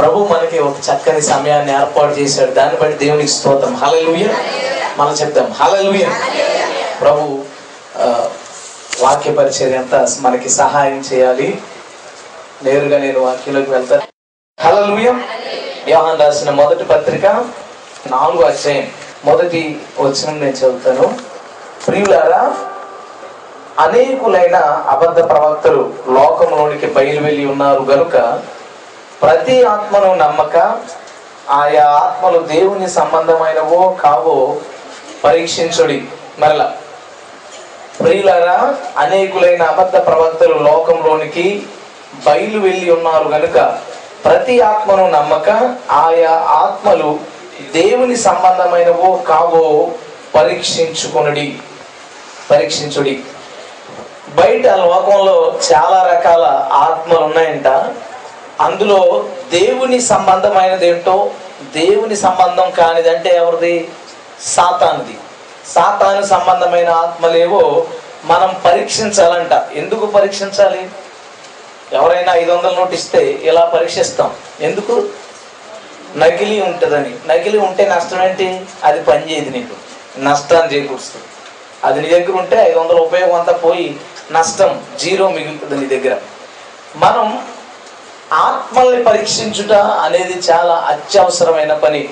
ప్రభు మనకి ఒక చక్కని సమయాన్ని ఏర్పాటు చేశాడు. దాన్ని బట్టి దేవునికి స్తోత్రం. హలలుయ మనం చెప్తాం హలలుయ ప్రభు వాక్య పరిచర్య అంతా మనకి సహాయం చేయాలి. నేరుగా నేను వాక్యంలోకి వెళ్తాను హలలుయ యోహాన్ రాసిన మొదటి పత్రిక నాలుగు అధ్యాయం. మొదటి వచనం నేను చదువుతాను. ప్రియులారా అనేకులైన అబద్ధ ప్రవక్తలు లోకంలోనికి బయలు వెళ్ళి ఉన్నారు గనుక ప్రతి ఆత్మను నమ్మక ఆయా ఆత్మలు దేవుని సంబంధమైనవో కావో పరీక్షించుడి మరలా. ప్రియులరా అనేకులైన అబద్ధ ప్రవక్తలు లోకంలోనికి బయలు వెళ్ళి ఉన్నారు గనుక ప్రతి ఆత్మను నమ్మక ఆయా ఆత్మలు దేవుని సంబంధమైనవో కావో పరీక్షించుకునుడి పరీక్షించుడి. బయట లోకంలో చాలా రకాల ఆత్మలు ఉన్నాయంట. అందులో దేవుని సంబంధమైనది ఏంటో దేవుని సంబంధం కానిదంటే ఎవరిది? సాతానుది. సాతాను సంబంధమైన ఆత్మలేవో మనం పరీక్షించాలంట. ఎందుకు పరీక్షించాలి? ఎవరైనా ఐదు వందల నోటు ఇస్తే ఇలా పరీక్షిస్తాం? ఎందుకు? నకిలీ ఉంటుందని. నకిలీ ఉంటే నష్టం ఏంటి? అది పనిచేయదు నీకు. నష్టాన్ని చేకూరుస్తుంది. అది నీ దగ్గర ఉంటే ఐదు వందల ఉపయోగం అంతా పోయి నష్టం జీరో మిగులుతుంది నీ దగ్గర. మనం ఆత్మల్ని పరీక్షించుట అనేది చాలా అత్యవసరమైన పని.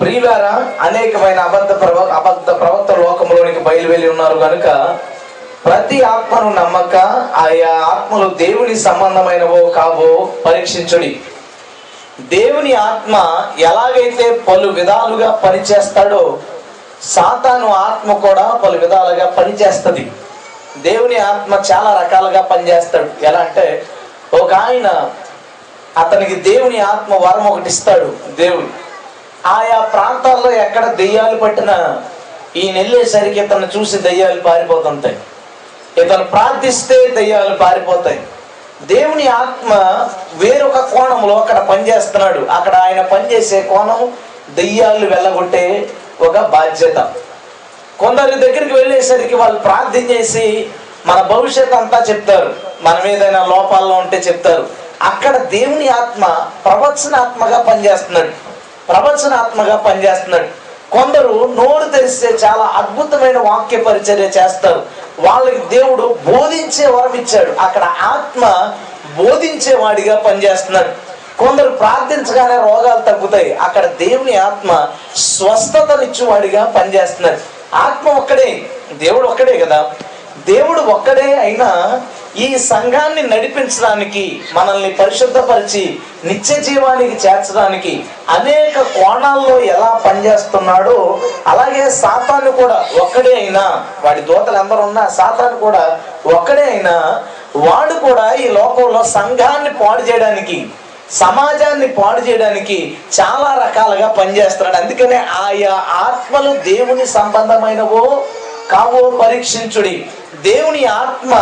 ప్రియులారా అనేకమైన అబద్ధ ప్రవ అబద్ధ ప్రవక్త లోకంలోనికి బయలువెళ్ళి ఉన్నారు కనుక ప్రతి ఆత్మను నమ్మక ఆయా ఆత్మలు దేవుని సంబంధమైనవో కావో పరీక్షించుడి. దేవుని ఆత్మ ఎలాగైతే పలు విధాలుగా పనిచేస్తాడో సాతాను ఆత్మ కూడా పలు విధాలుగా పనిచేస్తుంది. దేవుని ఆత్మ చాలా రకాలుగా పనిచేస్తాడు. ఎలా అంటే ఒక ఆయన అతనికి దేవుని ఆత్మ వరం ఒకటి ఇస్తాడు. దేవుడు. ఆయా ప్రాంతాల్లో ఎక్కడ దెయ్యాలు పట్టినా ఈయన వెళ్ళేసరికి ఇతను చూసి దెయ్యాలు పారిపోతుంటాయి. ఇతను ప్రార్థిస్తే దెయ్యాలు పారిపోతాయి. దేవుని ఆత్మ వేరొక కోణంలో అక్కడ పనిచేస్తున్నాడు. అక్కడ ఆయన పనిచేసే కోణం దెయ్యాలు వెళ్ళగొట్టే ఒక బాధ్యత. కొందరి దగ్గరికి వెళ్ళేసరికి వాళ్ళు ప్రార్థన చేసి మన భవిష్యత్ అంతా చెప్తారు. మనం ఏదైనా లోపాల్లో ఉంటే చెప్తారు. అక్కడ దేవుని ఆత్మ ప్రవచనాత్మగా పనిచేస్తున్నాడు. ప్రవచనాత్మగా పనిచేస్తున్నాడు. కొందరు నోరు తెరిస్తే చాలా అద్భుతమైన వాక్య పరిచర్య చేస్తారు. వాళ్ళకి దేవుడు బోధించే వరం ఇచ్చాడు. అక్కడ ఆత్మ బోధించేవాడిగా పనిచేస్తున్నాడు. కొందరు ప్రార్థించగానే రోగాలు తగ్గుతాయి. అక్కడ దేవుని ఆత్మ స్వస్థతనిచ్చేవాడిగా పనిచేస్తున్నాడు. ఆత్మ ఒక్కడే దేవుడు ఒక్కడే కదా. దేవుడు ఒక్కడే అయినా ఈ సంఘాన్ని నడిపించడానికి మనల్ని పరిశుద్ధపరిచి నిత్య జీవానికి చేర్చడానికి అనేక కోణాల్లో ఎలా పనిచేస్తున్నాడో అలాగే సాతాను కూడా ఒక్కడే అయినా వాడి దూతలు ఎందరు ఉన్నా సాతాను కూడా ఒక్కడే అయినా వాడు కూడా ఈ లోకంలో సంఘాన్ని పాడు చేయడానికి సమాజాన్ని పాడు చేయడానికి చాలా రకాలుగా పనిచేస్తున్నాడు. అందుకనే ఆయా ఆత్మలు దేవుని సంబంధమైనవో కావో పరీక్షించుడి. దేవుని ఆత్మ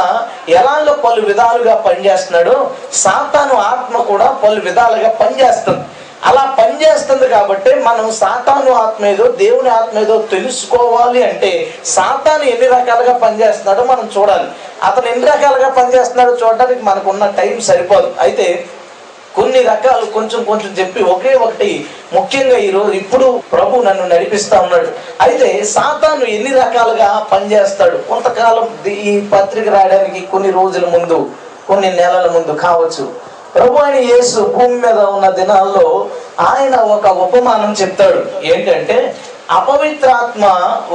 ఎలాగో పలు విధాలుగా పనిచేస్తున్నాడో సాతాను ఆత్మ కూడా పలు విధాలుగా పనిచేస్తుంది. అలా పనిచేస్తుంది కాబట్టి మనం సాతాను ఆత్మ ఏదో దేవుని ఆత్మ ఏదో తెలుసుకోవాలి అంటే సాతాను ఎన్ని రకాలుగా పనిచేస్తున్నాడో మనం చూడాలి. అతను ఎన్ని రకాలుగా పనిచేస్తున్నాడో చూడడానికి మనకున్న టైం సరిపోదు. అయితే కొన్ని రకాలు కొంచెం కొంచెం చెప్పి ఒకే ఒకటి ముఖ్యంగా ఈరోజు ఇప్పుడు ప్రభు నన్ను నడిపిస్తా ఉన్నాడు. అయితే సాతాను ఎన్ని రకాలుగా పనిచేస్తాడు? కొంతకాలం ఈ పత్రిక రాయడానికి కొన్ని రోజుల ముందు కొన్ని నెలల ముందు కావచ్చు. ప్రభు అని యేసు భూమి మీద ఉన్న దినాల్లో ఆయన ఒక ఉపమానం చెప్తాడు. ఏంటంటే అపవిత్రాత్మ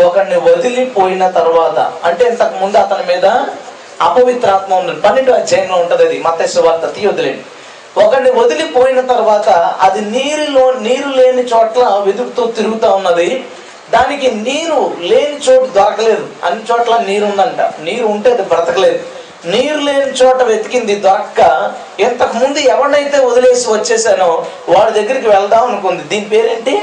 ఒకరిని వదిలిపోయిన తర్వాత అంటే ఇంతకు ముందు అతని మీద అపవిత్రాత్మ ఉన్నది పన్నెండు అధ్యాయంలో ఉంటది అది మత్స్య వార్త తీయొద్దులేండి. ఒకరిని వదిలిపోయిన తర్వాత అది నీరులో నీరు లేని చోట్ల వెతుకుతూ తిరుగుతూ ఉన్నది. దానికి నీరు లేని చోటు దొరకలేదు. అన్ని చోట్ల నీరు ఉందంట. నీరు ఉంటే అది బ్రతకలేదు. నీరు లేని చోట వెతికింది దొరక్క. ఇంతకు ముందు ఎవరినైతే వదిలేసి వచ్చేసానో వాడి దగ్గరికి వెళ్దాం అనుకుంది. దీని పేరేంటి?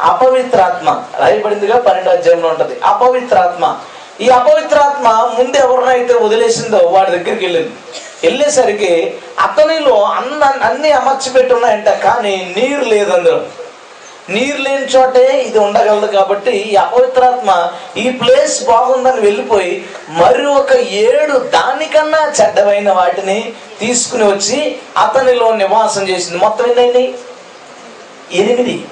అపవిత్రాత్మ. రాయబడిందిగా పన్నెండు అధ్యాయంలో ఉంటది. అపవిత్రాత్మ. ఈ అపవిత్రాత్మ ముందు ఎవరినైతే వదిలేసిందో వాడి దగ్గరికి వెళ్ళింది. వెళ్ళేసరికి అతనిలో అన్న అన్ని అమర్చి ఉన్నాయంట కానీ నీరు లేదు అందులో. నీరు లేని చోటే ఇది ఉండగలదు కాబట్టి ఈ అపవిత్రాత్మ ఈ ప్లేస్ బాగుందని వెళ్ళిపోయి మరి ఒక ఏడు దానికన్నా చెడ్డమైన వాటిని తీసుకుని వచ్చి అతనిలో నివాసం చేసింది. మొత్తం ఎన్నైంది? ఎనిమిది.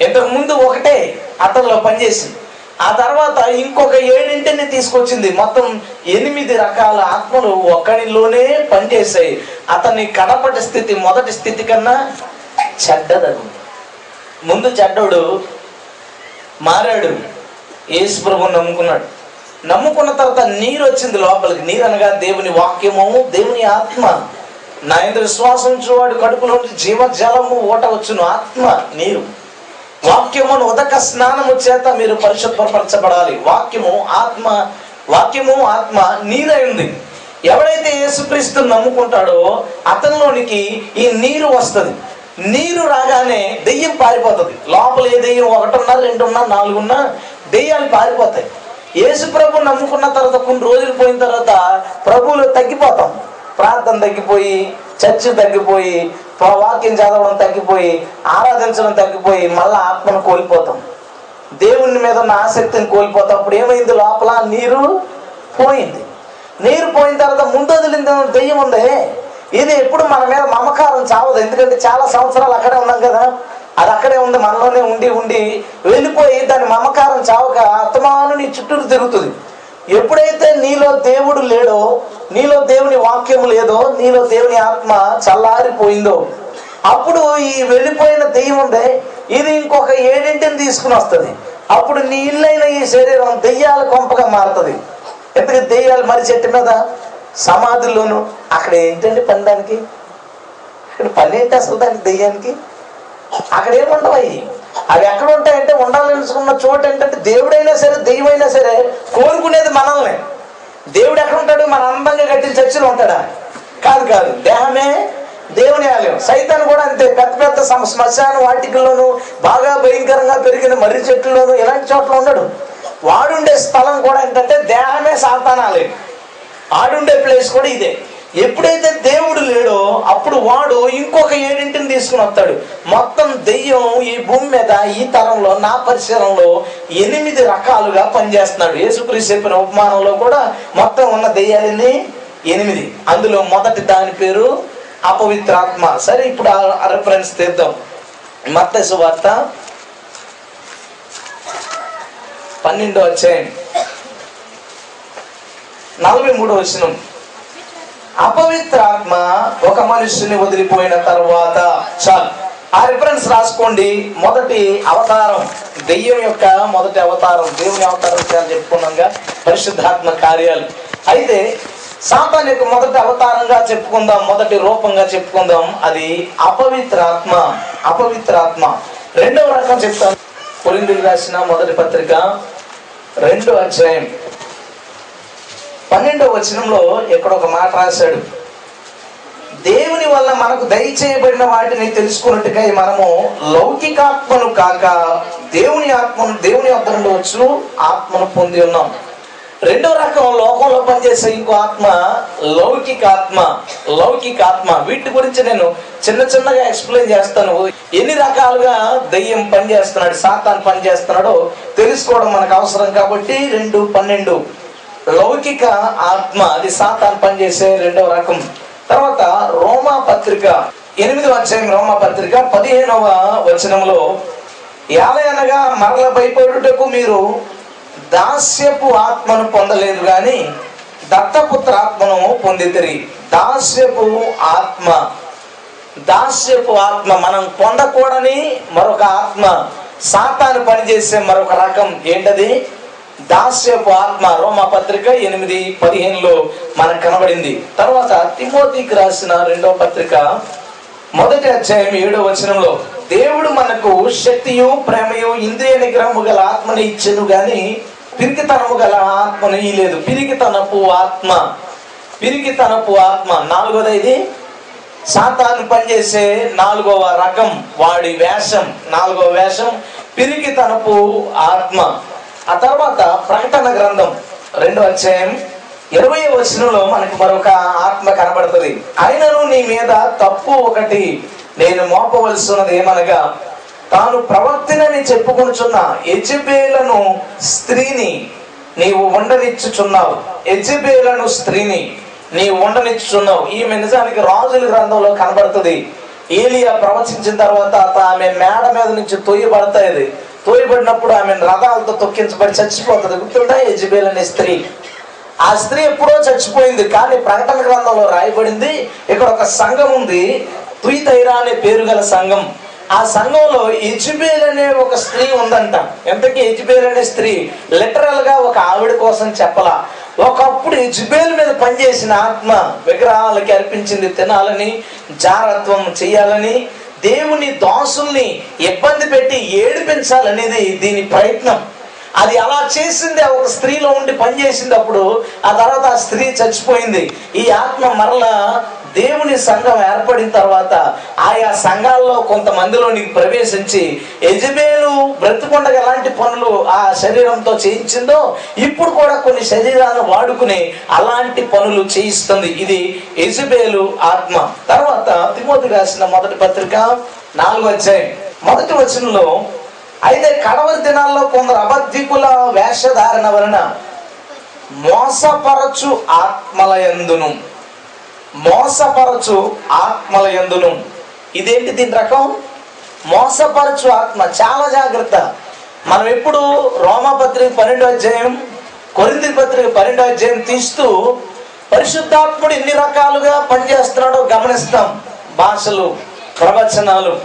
ఇంతకు ముందు ఒకటే అతనిలో పనిచేసింది. ఆ తర్వాత ఇంకొక ఏడింటిని తీసుకొచ్చింది. మొత్తం ఎనిమిది రకాల ఆత్మలు ఒక్కడిలోనే పనిచేసాయి అతని కడపటి స్థితి మొదటి స్థితి కన్నా చెడ్డదగు ముందు చెడ్డోడు మారాడు. యేసు ప్రభువుని నమ్ముకున్నాడు. నమ్ముకున్న తర్వాత నీరు వచ్చింది లోపలికి. నీరు అనగా దేవుని వాక్యము దేవుని ఆత్మ. నా ఎందు విశ్వాసం చూవాడు కడుపులో జీవజలము ఓట వచ్చును. ఆత్మ నీరు. వాక్యమును ఉదక స్నానము చేత మీరు పరిశుభ్రపరచబడాలి వాక్యము ఆత్మ వాక్యము ఆత్మ నీరైంది ఎవడైతే యేసుక్రీస్తు నమ్ముకుంటాడో అతనిలోనికి ఈ నీరు వస్తుంది. నీరు రాగానే దెయ్యం పారిపోతుంది. లోపల ఏ దెయ్యం ఒకటిన్నా రెండున్నా నాలుగున్నా దెయ్యాలు పారిపోతాయి. యేసు ప్రభు నమ్ముకున్న తర్వాత కొన్ని రోజులు పోయిన తర్వాత ప్రభువులు తగ్గిపోతాం. ప్రార్థన తగ్గిపోయి చర్చ్ తగ్గిపోయి వాక్యం చదవడం తగ్గిపోయి ఆరాధించడం తగ్గిపోయి మళ్ళీ ఆత్మను కోల్పోతాం. దేవుని మీద ఉన్న ఆసక్తిని కోల్పోతాం అప్పుడు ఏమైంది? లోపల నీరు పోయింది. నీరు పోయిన తర్వాత ముందు వదిలింది దెయ్యం ఉంది. ఇది ఎప్పుడు మన మీద మమకారం చావదు. ఎందుకంటే చాలా సంవత్సరాలు అక్కడే ఉన్నాం కదా. అది అక్కడే ఉంది మనలోనే ఉండి ఉండి వెళ్ళిపోయి దాని మమకారం చావక అత్తమాను నీ చుట్టూరు తిరుగుతుంది. ఎప్పుడైతే నీలో దేవుడు లేడో నీలో దేవుని వాక్యం లేదో నీలో దేవుని ఆత్మ చల్లారిపోయిందో అప్పుడు ఈ వెళ్ళిపోయిన దెయ్యం ఉందే ఇది ఇంకొక ఏడింటిని తీసుకుని వస్తుంది. అప్పుడు నీ ఇల్లైన ఈ శరీరం దెయ్యాల కొంపగా మారుతుంది. ఎందుకంటే దెయ్యాలు మరి చెట్టు మీద? సమాధుల్లోను. అక్కడ ఏంటండి పని దానికి? ఇక్కడ పని ఏంటి అసలు దానికి దెయ్యానికి? అక్కడ ఏముండవు అవి ఎక్కడ ఉంటాయంటే ఉండాలనుకున్న చోటు ఏంటంటే దేవుడైనా సరే దెయ్యమైనా సరే కోరుకునేది మనల్ని. దేవుడు ఎక్కడ ఉంటాడు? మన అందంగా కట్టిన చర్చిలో ఉంటాడా? కాదు కాదు. దేహమే దేవుని ఆలయం. సైతాన్ని కూడా అంతే. పెద్ద పెద్ద శ్మశాన వాటికల్లోనూ బాగా భయంకరంగా పెరిగిన మర్రి చెట్లలోనూ ఇలాంటి చోట్ల ఉండడు. వాడుండే స్థలం కూడా ఏంటంటే దేహమే సాతానాలయం ఆడుండే ప్లేస్ కూడా ఇదే. ఎప్పుడైతే దేవుడు లేడో అప్పుడు వాడు ఇంకొక ఏడింటిని తీసుకుని వస్తాడు. మొత్తం దెయ్యం ఈ భూమి మీద ఈ తరంలో నా పరిసరంలో ఎనిమిది రకాలుగా పనిచేస్తున్నాడు. యేసుక్రీస్తు చెప్పిన ఉపమానంలో కూడా మొత్తం ఉన్న దెయ్యాలని ఎనిమిది. అందులో మొదటి దాని పేరు అపవిత్రాత్మ. సరే ఇప్పుడు ఆ రెఫరెన్స్ తీద్దాం. మత్త వార్త పన్నెండో అధ్యాయం. నలభై మూడో వచ్చినాం అపవిత్రాత్మ ఒక మనుషుని వదిలిపోయిన తర్వాత చాలు. ఆ రిఫరెన్స్ రాసుకోండి. మొదటి అవతారం దెయ్యం యొక్క మొదటి అవతారం దేవుని అవతారం చాలా చెప్పుకున్నాగా పరిశుద్ధాత్మ కార్యాలు. అయితే సాతాన్ యొక్క మొదటి అవతారంగా చెప్పుకుందాం మొదటి రూపంగా చెప్పుకుందాం అది అపవిత్రాత్మ అపవిత్రాత్మ. రెండవ రకం చెప్తాను. కొరిందులు రాసిన మొదటి పత్రిక రెండో అధ్యాయం. పన్నెండవ వచనంలో ఎక్కడ ఒక మాట రాశాడు. దేవుని వల్ల మనకు దయచేయబడిన వాటిని తెలుసుకున్నట్టుగా మనము లౌకికాత్మను కాక దేవుని ఆత్మను దేవుని వద్ద వచ్చు ఆత్మను పొంది ఉన్నాం. రెండో రకం లోకంలో పనిచేసే ఇంకో ఆత్మ లౌకిక ఆత్మ లౌకిక ఆత్మ వీటి గురించి నేను చిన్న చిన్నగా ఎక్స్ప్లెయిన్ చేస్తాను. ఎన్ని రకాలుగా దయ్యం పనిచేస్తున్నాడు సాతాన్ పనిచేస్తున్నాడో తెలుసుకోవడం మనకు అవసరం కాబట్టి రెండు పన్నెండు. లౌకిక ఆత్మ అది సాతాన్ పనిచేసే రెండవ రకం. తర్వాత రోమా పత్రిక ఎనిమిదవ అధ్యాయం రోమా పత్రిక పదిహేనవ వచనంలో అనగా మరల భయపడుటకు మీరు దాస్యపు ఆత్మను పొందలేదు గాని దత్తపుత్ర ఆత్మను పొందితిరి. దాస్యపు ఆత్మ. దాస్యపు ఆత్మ మనం పొందకూడని మరొక ఆత్మ. సాతాను పనిచేసే మరొక రకం ఏంటది? దాస్యపు ఆత్మ రోమా పత్రిక ఎనిమిది పదిహేనులో మనకు కనబడింది. తర్వాత తిమోతికి రాసిన రెండో పత్రిక మొదటి అధ్యాయం ఏడో వచనంలో దేవుడు మనకు శక్తియు ప్రేమయు ఇంద్రియ నిగ్రహము గల ఆత్మని ఇచ్చను గాని పిరికితనము గల ఆత్మను ఇలేదు పిరికితనపు ఆత్మ పిరికితనపు ఆత్మ. నాలుగోది ఇది సాతాను పనిచేసే నాలుగవ రకం వాడి వేషం. నాలుగవ వేషం పిరికితనపు ఆత్మ. ఆ తర్వాత ప్రకటన గ్రంథం రెండో అధ్యాయం ఇరవై వచనంలో మనకు మరొక ఆత్మ కనబడుతుంది. అయినను నీ మీద తప్పు ఒకటి నేను మోపవలసి ఉన్నది ఏమనగా తాను ప్రవర్తనని చెప్పుకొనుచున్న ఎజబేలను స్త్రీని నీవు ఉండనిచ్చుచున్నావు. ఎజబేలను స్త్రీని నీవు ఉండనిచ్చుచున్నావు. ఈమె నిజానికి రాజుల గ్రంథంలో కనబడుతుంది. ఏలియా ప్రవచించిన తర్వాత ఆమె మేడ మీద నుంచి తొయ్యబడతాయి తోయబడినప్పుడు ఆమె రథాలతో తొక్కించబడి చచ్చిపోతుంది గుర్తుందా యజ్బేల్ అనే స్త్రీ? ఆ స్త్రీ ఎప్పుడో చచ్చిపోయింది కానీ ప్రకటన గ్రంథంలో రాయబడింది ఇక్కడ ఒక సంఘం ఉంది తుయితైరా అనే పేరు గల సంఘం. ఆ సంఘంలో ఎజుబేల్ అనే ఒక స్త్రీ ఉందంట. ఎంతకీ ఎజుబేల్ అనే స్త్రీ? లిటరల్గా ఒక ఆవిడ కోసం చెప్పలా. ఒకప్పుడు ఎజుబేల్ మీద పనిచేసిన ఆత్మ విగ్రహాలకి అర్పించింది తినాలని జారత్వం చేయాలని దేవుని దాసుల్ని ఇబ్బంది పెట్టి ఏడిపించాలనేది దీని ప్రయత్నం. అది అలా చేసింది ఒక స్త్రీలో ఉండి పనిచేసింది అప్పుడు ఆ తర్వాత ఆ స్త్రీ చచ్చిపోయింది. ఈ ఆత్మ మరలా దేవుని సంఘం ఏర్పడిన తర్వాత ఆయా సంఘాల్లో కొంతమందిలోనికి ప్రవేశించి యజబేలు బ్రతుకుండగా ఎలాంటి పనులు ఆ శరీరంతో చేయించిందో ఇప్పుడు కూడా కొన్ని శరీరాలను వాడుకుని అలాంటి పనులు చేయిస్తుంది. ఇది యజబేలు ఆత్మ. తర్వాత తిమోతి రాసిన మొదటి పత్రిక నాలుగో అధ్యాయం. మొదటి వచనంలో అయితే కడవరి దినాల్లో కొందరు అబద్ధికుల వేషధారణ వలన మోసపరచు ఆత్మలయందును మోసపరచు ఆత్మల ఎందును. ఇదేంటి దీని రకం? మోసపరచు ఆత్మ. చాలా జాగ్రత్త. మనం ఎప్పుడు రోమపత్రిక పన్నెండో అధ్యాయం కొరింది పత్రిక పన్నెండో అధ్యాయం తీస్తూ పరిశుద్ధాత్ముడు ఎన్ని రకాలుగా పనిచేస్తున్నాడో గమనిస్తాం. భాషలు ప్రవచనాలు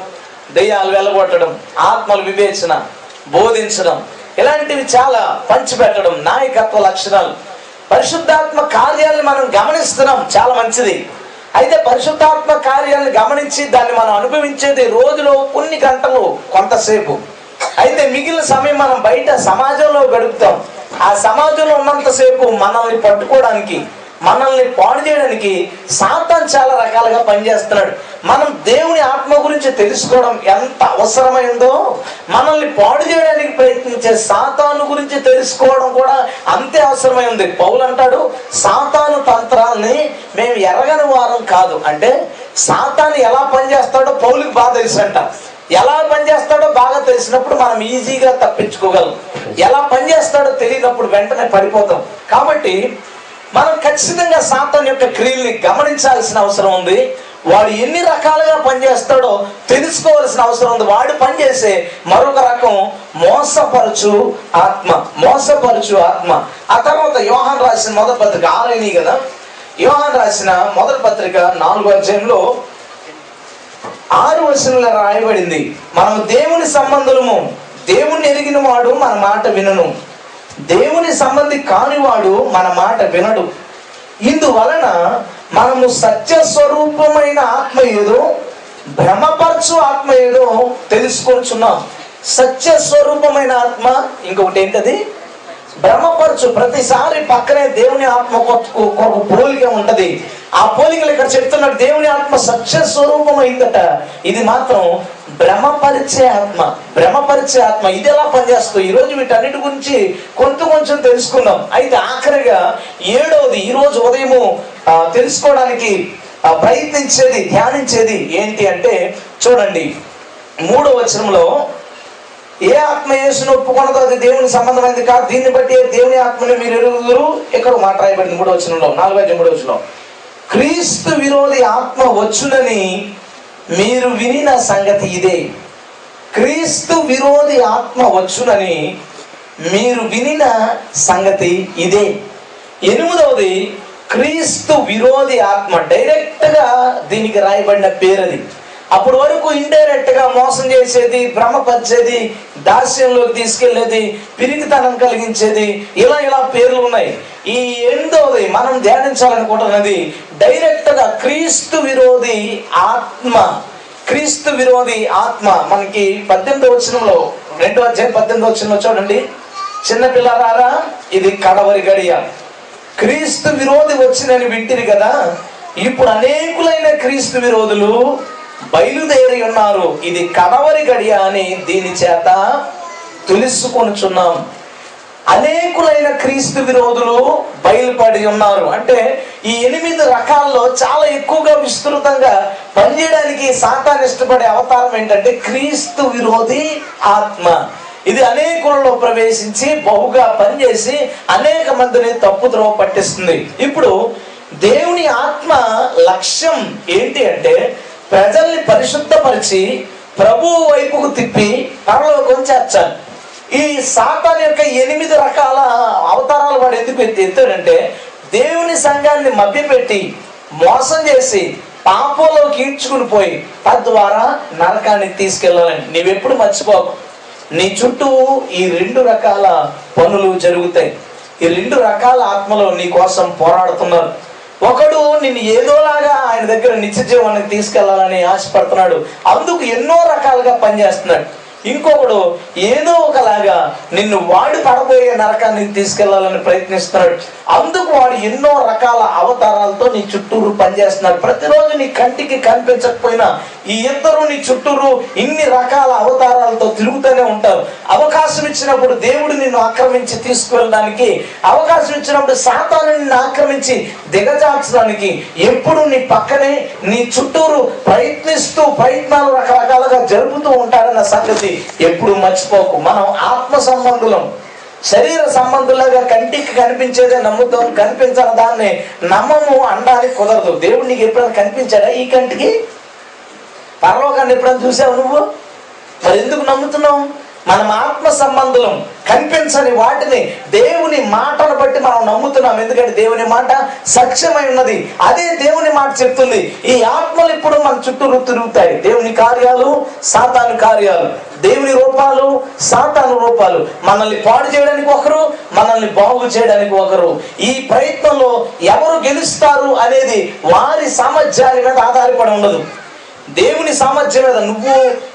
దెయ్యాలు వెలగొట్టడం ఆత్మల వివేచన బోధించడం ఇలాంటివి చాలా పంచిపెట్టడం నాయకత్వ లక్షణాలు. పరిశుద్ధాత్మ కార్యాలను మనం గమనిస్తున్నాం. చాలా మంచిది. అయితే పరిశుద్ధాత్మ కార్యాలను గమనించి దాన్ని మనం అనుభవించేది రోజులో కొన్ని గంటలు కొంతసేపు. అయితే మిగిలిన సమయం మనం బయట సమాజంలో గడుపుతాం. ఆ సమాజంలో ఉన్నంతసేపు మనల్ని పట్టుకోవడానికి మనల్ని పాడు చేయడానికి సాతాన్ చాలా రకాలుగా పనిచేస్తున్నాడు. మనం దేవుని ఆత్మ గురించి తెలుసుకోవడం ఎంత అవసరమైందో మనల్ని పాడు చేయడానికి ప్రయత్నించే సాతాను గురించి తెలుసుకోవడం కూడా అంతే అవసరమై ఉంది. పౌలు అంటాడు సాతాను తంత్రాల్ని మేము ఎరగని వారం కాదు. అంటే సాతాను ఎలా పనిచేస్తాడో పౌలుకి బాగా తెలుసంట. ఎలా పనిచేస్తాడో బాగా తెలిసినప్పుడు మనం ఈజీగా తప్పించుకోగలం. ఎలా పనిచేస్తాడో తెలియనప్పుడు వెంటనే పడిపోతాం. కాబట్టి మనం ఖచ్చితంగా సాతాన్ యొక్క క్రియల్ని గమనించాల్సిన అవసరం ఉంది. వాడు ఎన్ని రకాలుగా పనిచేస్తాడో తెలుసుకోవాల్సిన అవసరం ఉంది. వాడు పనిచేసే మరొక రకం మోసపరచు ఆత్మ. మోసపరచు ఆత్మ. ఆ తర్వాత యోహాన్ రాసిన మొదటి పత్రిక ఆరైనవి కదా? యోహాన్ రాసిన మొదటి పత్రిక నాలుగో అధ్యాయంలో ఆరు వర్షంలో రాయబడింది. మనం దేవుని సంబంధులము. దేవుణ్ణి ఎరిగిన వాడు మన మాట వినను. దేవుని సంబంధి కానివాడు మన మాట వినడు. ఇందువలన మనము సత్య స్వరూపమైన ఆత్మ ఏదో భ్రమపరచు ఆత్మ ఏదో తెలుసుకొచ్చున్నాం సత్య స్వరూపమైన ఆత్మ ఇంకొకటి ఏంటది? భ్రమపరచు. ప్రతిసారి పక్కనే దేవుని ఆత్మ కొరకు పోలిక ఉంటది. ఆ పోలికలు ఇక్కడ చెప్తున్నాడు దేవుని ఆత్మ సత్య అయిందట ఇది మాత్రం భ్రమపరిచే ఆత్మ భ్రమపరిచే ఆత్మ. ఇది ఎలా పనిచేస్తుంది? ఈరోజు వీటన్నిటి గురించి కొంత కొంచెం తెలుసుకుందాం. అయితే ఆఖరిగా ఏడవది ఈరోజు ఉదయము తెలుసుకోవడానికి ప్రయత్నించేది ధ్యానించేది ఏంటి అంటే చూడండి. మూడో వచనంలో ఏ ఆత్మ యేసును ఒప్పుకున్నదో అది దేవుని సంబంధమైనది కాదు. దీన్ని బట్టి దేవుని ఆత్మని మీరు ఎరుగుదురు? ఇక్కడ మాట రాయబడింది మూడో వచనంలో నాలుగు అధ్యాయం మూడో వచనంలో. క్రీస్తు విరోధి ఆత్మ వచ్చునని మీరు వినిన సంగతి ఇదే. క్రీస్తు విరోధి ఆత్మ వచ్చునని మీరు వినిన సంగతి ఇదే. ఎనిమిదవది క్రీస్తు విరోధి ఆత్మ డైరెక్ట్గా దీనికి రాయబడిన పేరది. అప్పటి వరకు ఇండైరెక్ట్గా మోసం చేసేది భ్రమపరిచేది దాస్యంలోకి తీసుకెళ్ళేది పిరికితనం కలిగించేది ఇలా ఇలా పేర్లు ఉన్నాయి. ఈ ఎనిమిదవది మనం ధ్యానించాలనుకుంటున్నది డైరెక్ట్గా క్రీస్తు విరోధి ఆత్మ క్రీస్తు విరోధి ఆత్మ. మనకి పద్దెనిమిది వచ్చినంలో రెండో అధ్యాయం పద్దెనిమిది వచ్చినంలో చూడండి. చిన్నపిల్లలారా ఇది కడవరి గడియ. క్రీస్తు విరోధి వచ్చినని వింటిరి కదా. ఇప్పుడు అనేకులైన క్రీస్తు విరోధులు బయలుదేరి ఉన్నారు. ఇది కడవరి గడియ అని దీని చేత తెలుసుకొనుచున్నాం. అనేకులైన క్రీస్తు విరోధులు బయలుపడి ఉన్నారు. అంటే ఈ ఎనిమిది రకాల్లో చాలా ఎక్కువగా విస్తృతంగా పనిచేయడానికి సాతాన్ ఇష్టపడే అవతారం ఏంటంటే క్రీస్తు విరోధి ఆత్మ. ఇది అనేకులలో ప్రవేశించి బహుగా పనిచేసి అనేక మందిని తప్పుద్రోవ పట్టిస్తుంది. ఇప్పుడు దేవుని ఆత్మ లక్ష్యం ఏంటి అంటే ప్రజల్ని పరిశుద్ధపరిచి ప్రభు వైపుకు తిప్పి పరలోకం చేర్చాలి. ఈ సాతాన్ యొక్క ఎనిమిది రకాల అవతారాలు వాడు ఎందుకు ఎత్తాడంటే దేవుని సంఘాన్ని మభ్యపెట్టి మోసం చేసి పాపంలోకి ఈడ్చుకుని పోయి తద్వారా నరకాన్ని తీసుకెళ్ళాలని. నీవెప్పుడు మర్చిపోకు. నీ చుట్టూ ఈ రెండు రకాల పనులు జరుగుతాయి. ఈ రెండు రకాల ఆత్మలు నీ కోసం పోరాడుతున్నారు. ఒకడు నిన్ను ఏదోలాగా ఆయన దగ్గర నిత్య జీవానికి తీసుకెళ్ళాలని ఆశపడుతున్నాడు. అందుకు ఎన్నో రకాలుగా పనిచేస్తున్నాడు. ఇంకొకడు ఏదో ఒకలాగా నిన్ను వాడి పడబోయే నరకాన్ని తీసుకెళ్ళాలని ప్రయత్నిస్తున్నాడు. అందుకు వాడు ఎన్నో రకాల అవతారాలతో నీ చుట్టూరు పనిచేస్తున్నాడు. ప్రతిరోజు నీ కంటికి కనిపించకపోయినా ఈ ఇద్దరు నీ చుట్టూరు ఇన్ని రకాల అవతారాలతో తిరుగుతూనే ఉంటారు. అవకాశం ఇచ్చినప్పుడు దేవుడు నిన్ను ఆక్రమించి తీసుకువెళ్ళడానికి అవకాశం ఇచ్చినప్పుడు సాతాను నిన్ను ఆక్రమించి దిగజార్చడానికి ఎప్పుడు నీ పక్కనే నీ చుట్టూరు ప్రయత్నిస్తూ ప్రయత్నాలు రకరకాలుగా జరుపుతూ ఉంటాడన్న సంగతి ఎప్పుడు మర్చిపోకు. మనం ఆత్మ సంబంధులం. శరీర సంబంధులుగా కంటికి కనిపించేదే నమ్ముతాం కనిపించిన దాన్ని నమ్మము అనడానికి కుదరదు. దేవుడు నీకు ఎప్పుడైనా కనిపించాడా ఈ కంటికి? పరలోకాన్ని ఎప్పుడైనా చూసావు నువ్వు? మరి ఎందుకు నమ్ముతున్నావు? మనం ఆత్మ సంబంధులం. కనిపించని వాటిని దేవుని మాటను బట్టి మనం నమ్ముతున్నాం. ఎందుకంటే దేవుని మాట సత్యమై ఉన్నది. అదే దేవుని మాట చెప్తుంది. ఈ ఆత్మలు ఇప్పుడు మన చుట్టూ తిరుగుతాయి. దేవుని కార్యాలు సాతాను కార్యాలు. దేవుని రూపాలు సాతాను రూపాలు. మనల్ని పాడు చేయడానికి ఒకరు మనల్ని బాగు చేయడానికి ఒకరు. ఈ ప్రయత్నంలో ఎవరు గెలుస్తారు అనేది వారి సామర్థ్యాల మీద ఆధారపడి ఉండదు. దేవుని సామర్థ్యం మీద నువ్వు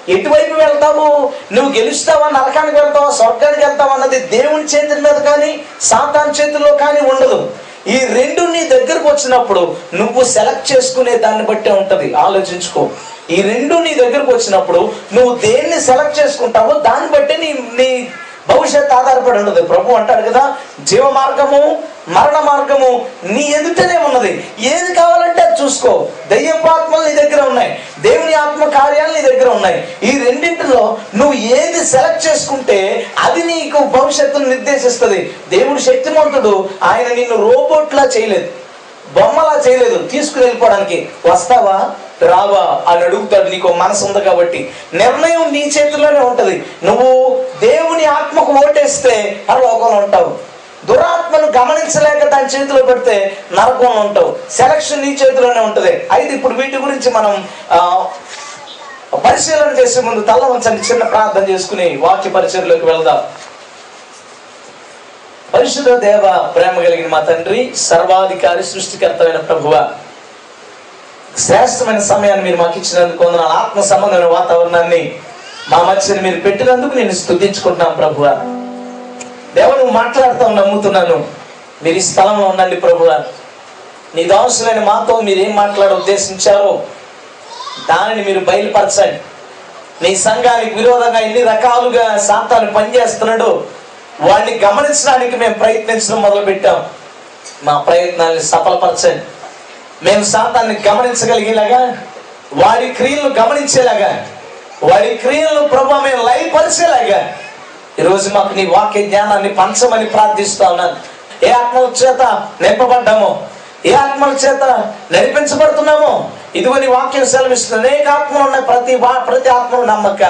ఎటువైపు వెళ్తావు నువ్వు గెలుస్తావా నరకానికి వెళ్తావా స్వర్గానికి వెళ్తావా అన్నది దేవుని చేతుల మీద కానీ సాతాన్ చేతుల్లో కానీ ఉండదు. ఈ రెండు నీ దగ్గరకు వచ్చినప్పుడు నువ్వు సెలెక్ట్ చేసుకునే దాన్ని బట్టే ఉంటుంది. ఆలోచించుకో. ఈ రెండు నీ దగ్గరకు వచ్చినప్పుడు నువ్వు దేన్ని సెలెక్ట్ చేసుకుంటావో దాన్ని బట్టి నీ నీ భవిష్యత్ ఆధారపడి ఉండదు ప్రభు అంటాడు కదా జీవ మార్గము మరణ మార్గము నీ ఎదుటనే ఉన్నది. ఏది కావాలంటే అది చూసుకో. దయ్యపు ఆత్మలు నీ దగ్గర ఉన్నాయి. దేవుని ఆత్మ కార్యాలు నీ దగ్గర ఉన్నాయి. ఈ రెండింటిలో నువ్వు ఏది సెలెక్ట్ చేసుకుంటే అది నీకు భవిష్యత్తును నిర్దేశిస్తుంది. దేవుడు శక్తిమంతుడు. ఆయన నిన్ను రోబోట్లా చేయలేదు. బొమ్మలా చేయలేదు. తీసుకుని వెళ్ళిపోవడానికి. వస్తావా? రావా అని అడుగుతాడు నీకు మనసు ఉంది కాబట్టి. నిర్ణయం నీ చేతిలోనే ఉంటది. నువ్వు దేవుని ఆత్మకు ఓటేస్తే పరలోకంలో ఉంటావు. దురాత్మను గమనించలేక దాని చేతిలో పెడితే నరకంలో ఉంటావు. సెలక్షన్ నీ చేతిలోనే ఉంటది. అయితే ఇప్పుడు వీటి గురించి మనం ఆ, పరిశీలన చేసే ముందు తల్ల ఉంచండి చిన్న ప్రార్థన చేసుకుని వాక్య పరిచయలోకి వెళ్దాం. పరిశుద్ధ దేవ ప్రేమ కలిగిన మా తండ్రి సర్వాధికారి సృష్టికర్తమైన ప్రభువ. శ్రేష్టమైన సమయాన్ని మీరు మాకు ఇచ్చినందుకు వందనాలు. ఆత్మ సంబంధమైన వాతావరణాన్ని మా మధ్యని మీరు పెట్టినందుకు నేను స్థుతించుకుంటున్నాను ప్రభువ. దేవ నువ్వు మాట్లాడతావు నమ్ముతున్నాను. మీరు ఈ స్థలంలో ఉండండి ప్రభువ. నీ దాసులైన మాతో మీరు ఏం మాట్లాడ ఉద్దేశించారో దానిని మీరు బయలుపరచండి. నీ సంఘానికి విరోధంగా ఎన్ని రకాలుగా సాతాను పనిచేస్తున్నాడు వాడిని గమనించడానికి మేము ప్రయత్నించడం మొదలుపెట్టాం. మా ప్రయత్నాన్ని సఫలపరచండి. మేము సాతాన్ని గమనించగలిగేలాగా వాడి క్రియలను గమనించేలాగా వాడి క్రియలను ప్రభు మేము లయపరిచేలాగా ఈరోజు మాకు నీ వాక్య జ్ఞానాన్ని పంచమని ప్రార్థిస్తా ఉన్నాను. ఏ ఆత్మల చేత నింపబడ్డామో ఏ ఆత్మల చేత నడిపించబడుతున్నామో ఇదిగో నీ వాక్యం సెలవిస్తుంది అనేక ఆత్మ ఉన్న ప్రతి వా- ప్రతి ఆత్మను నమ్మక.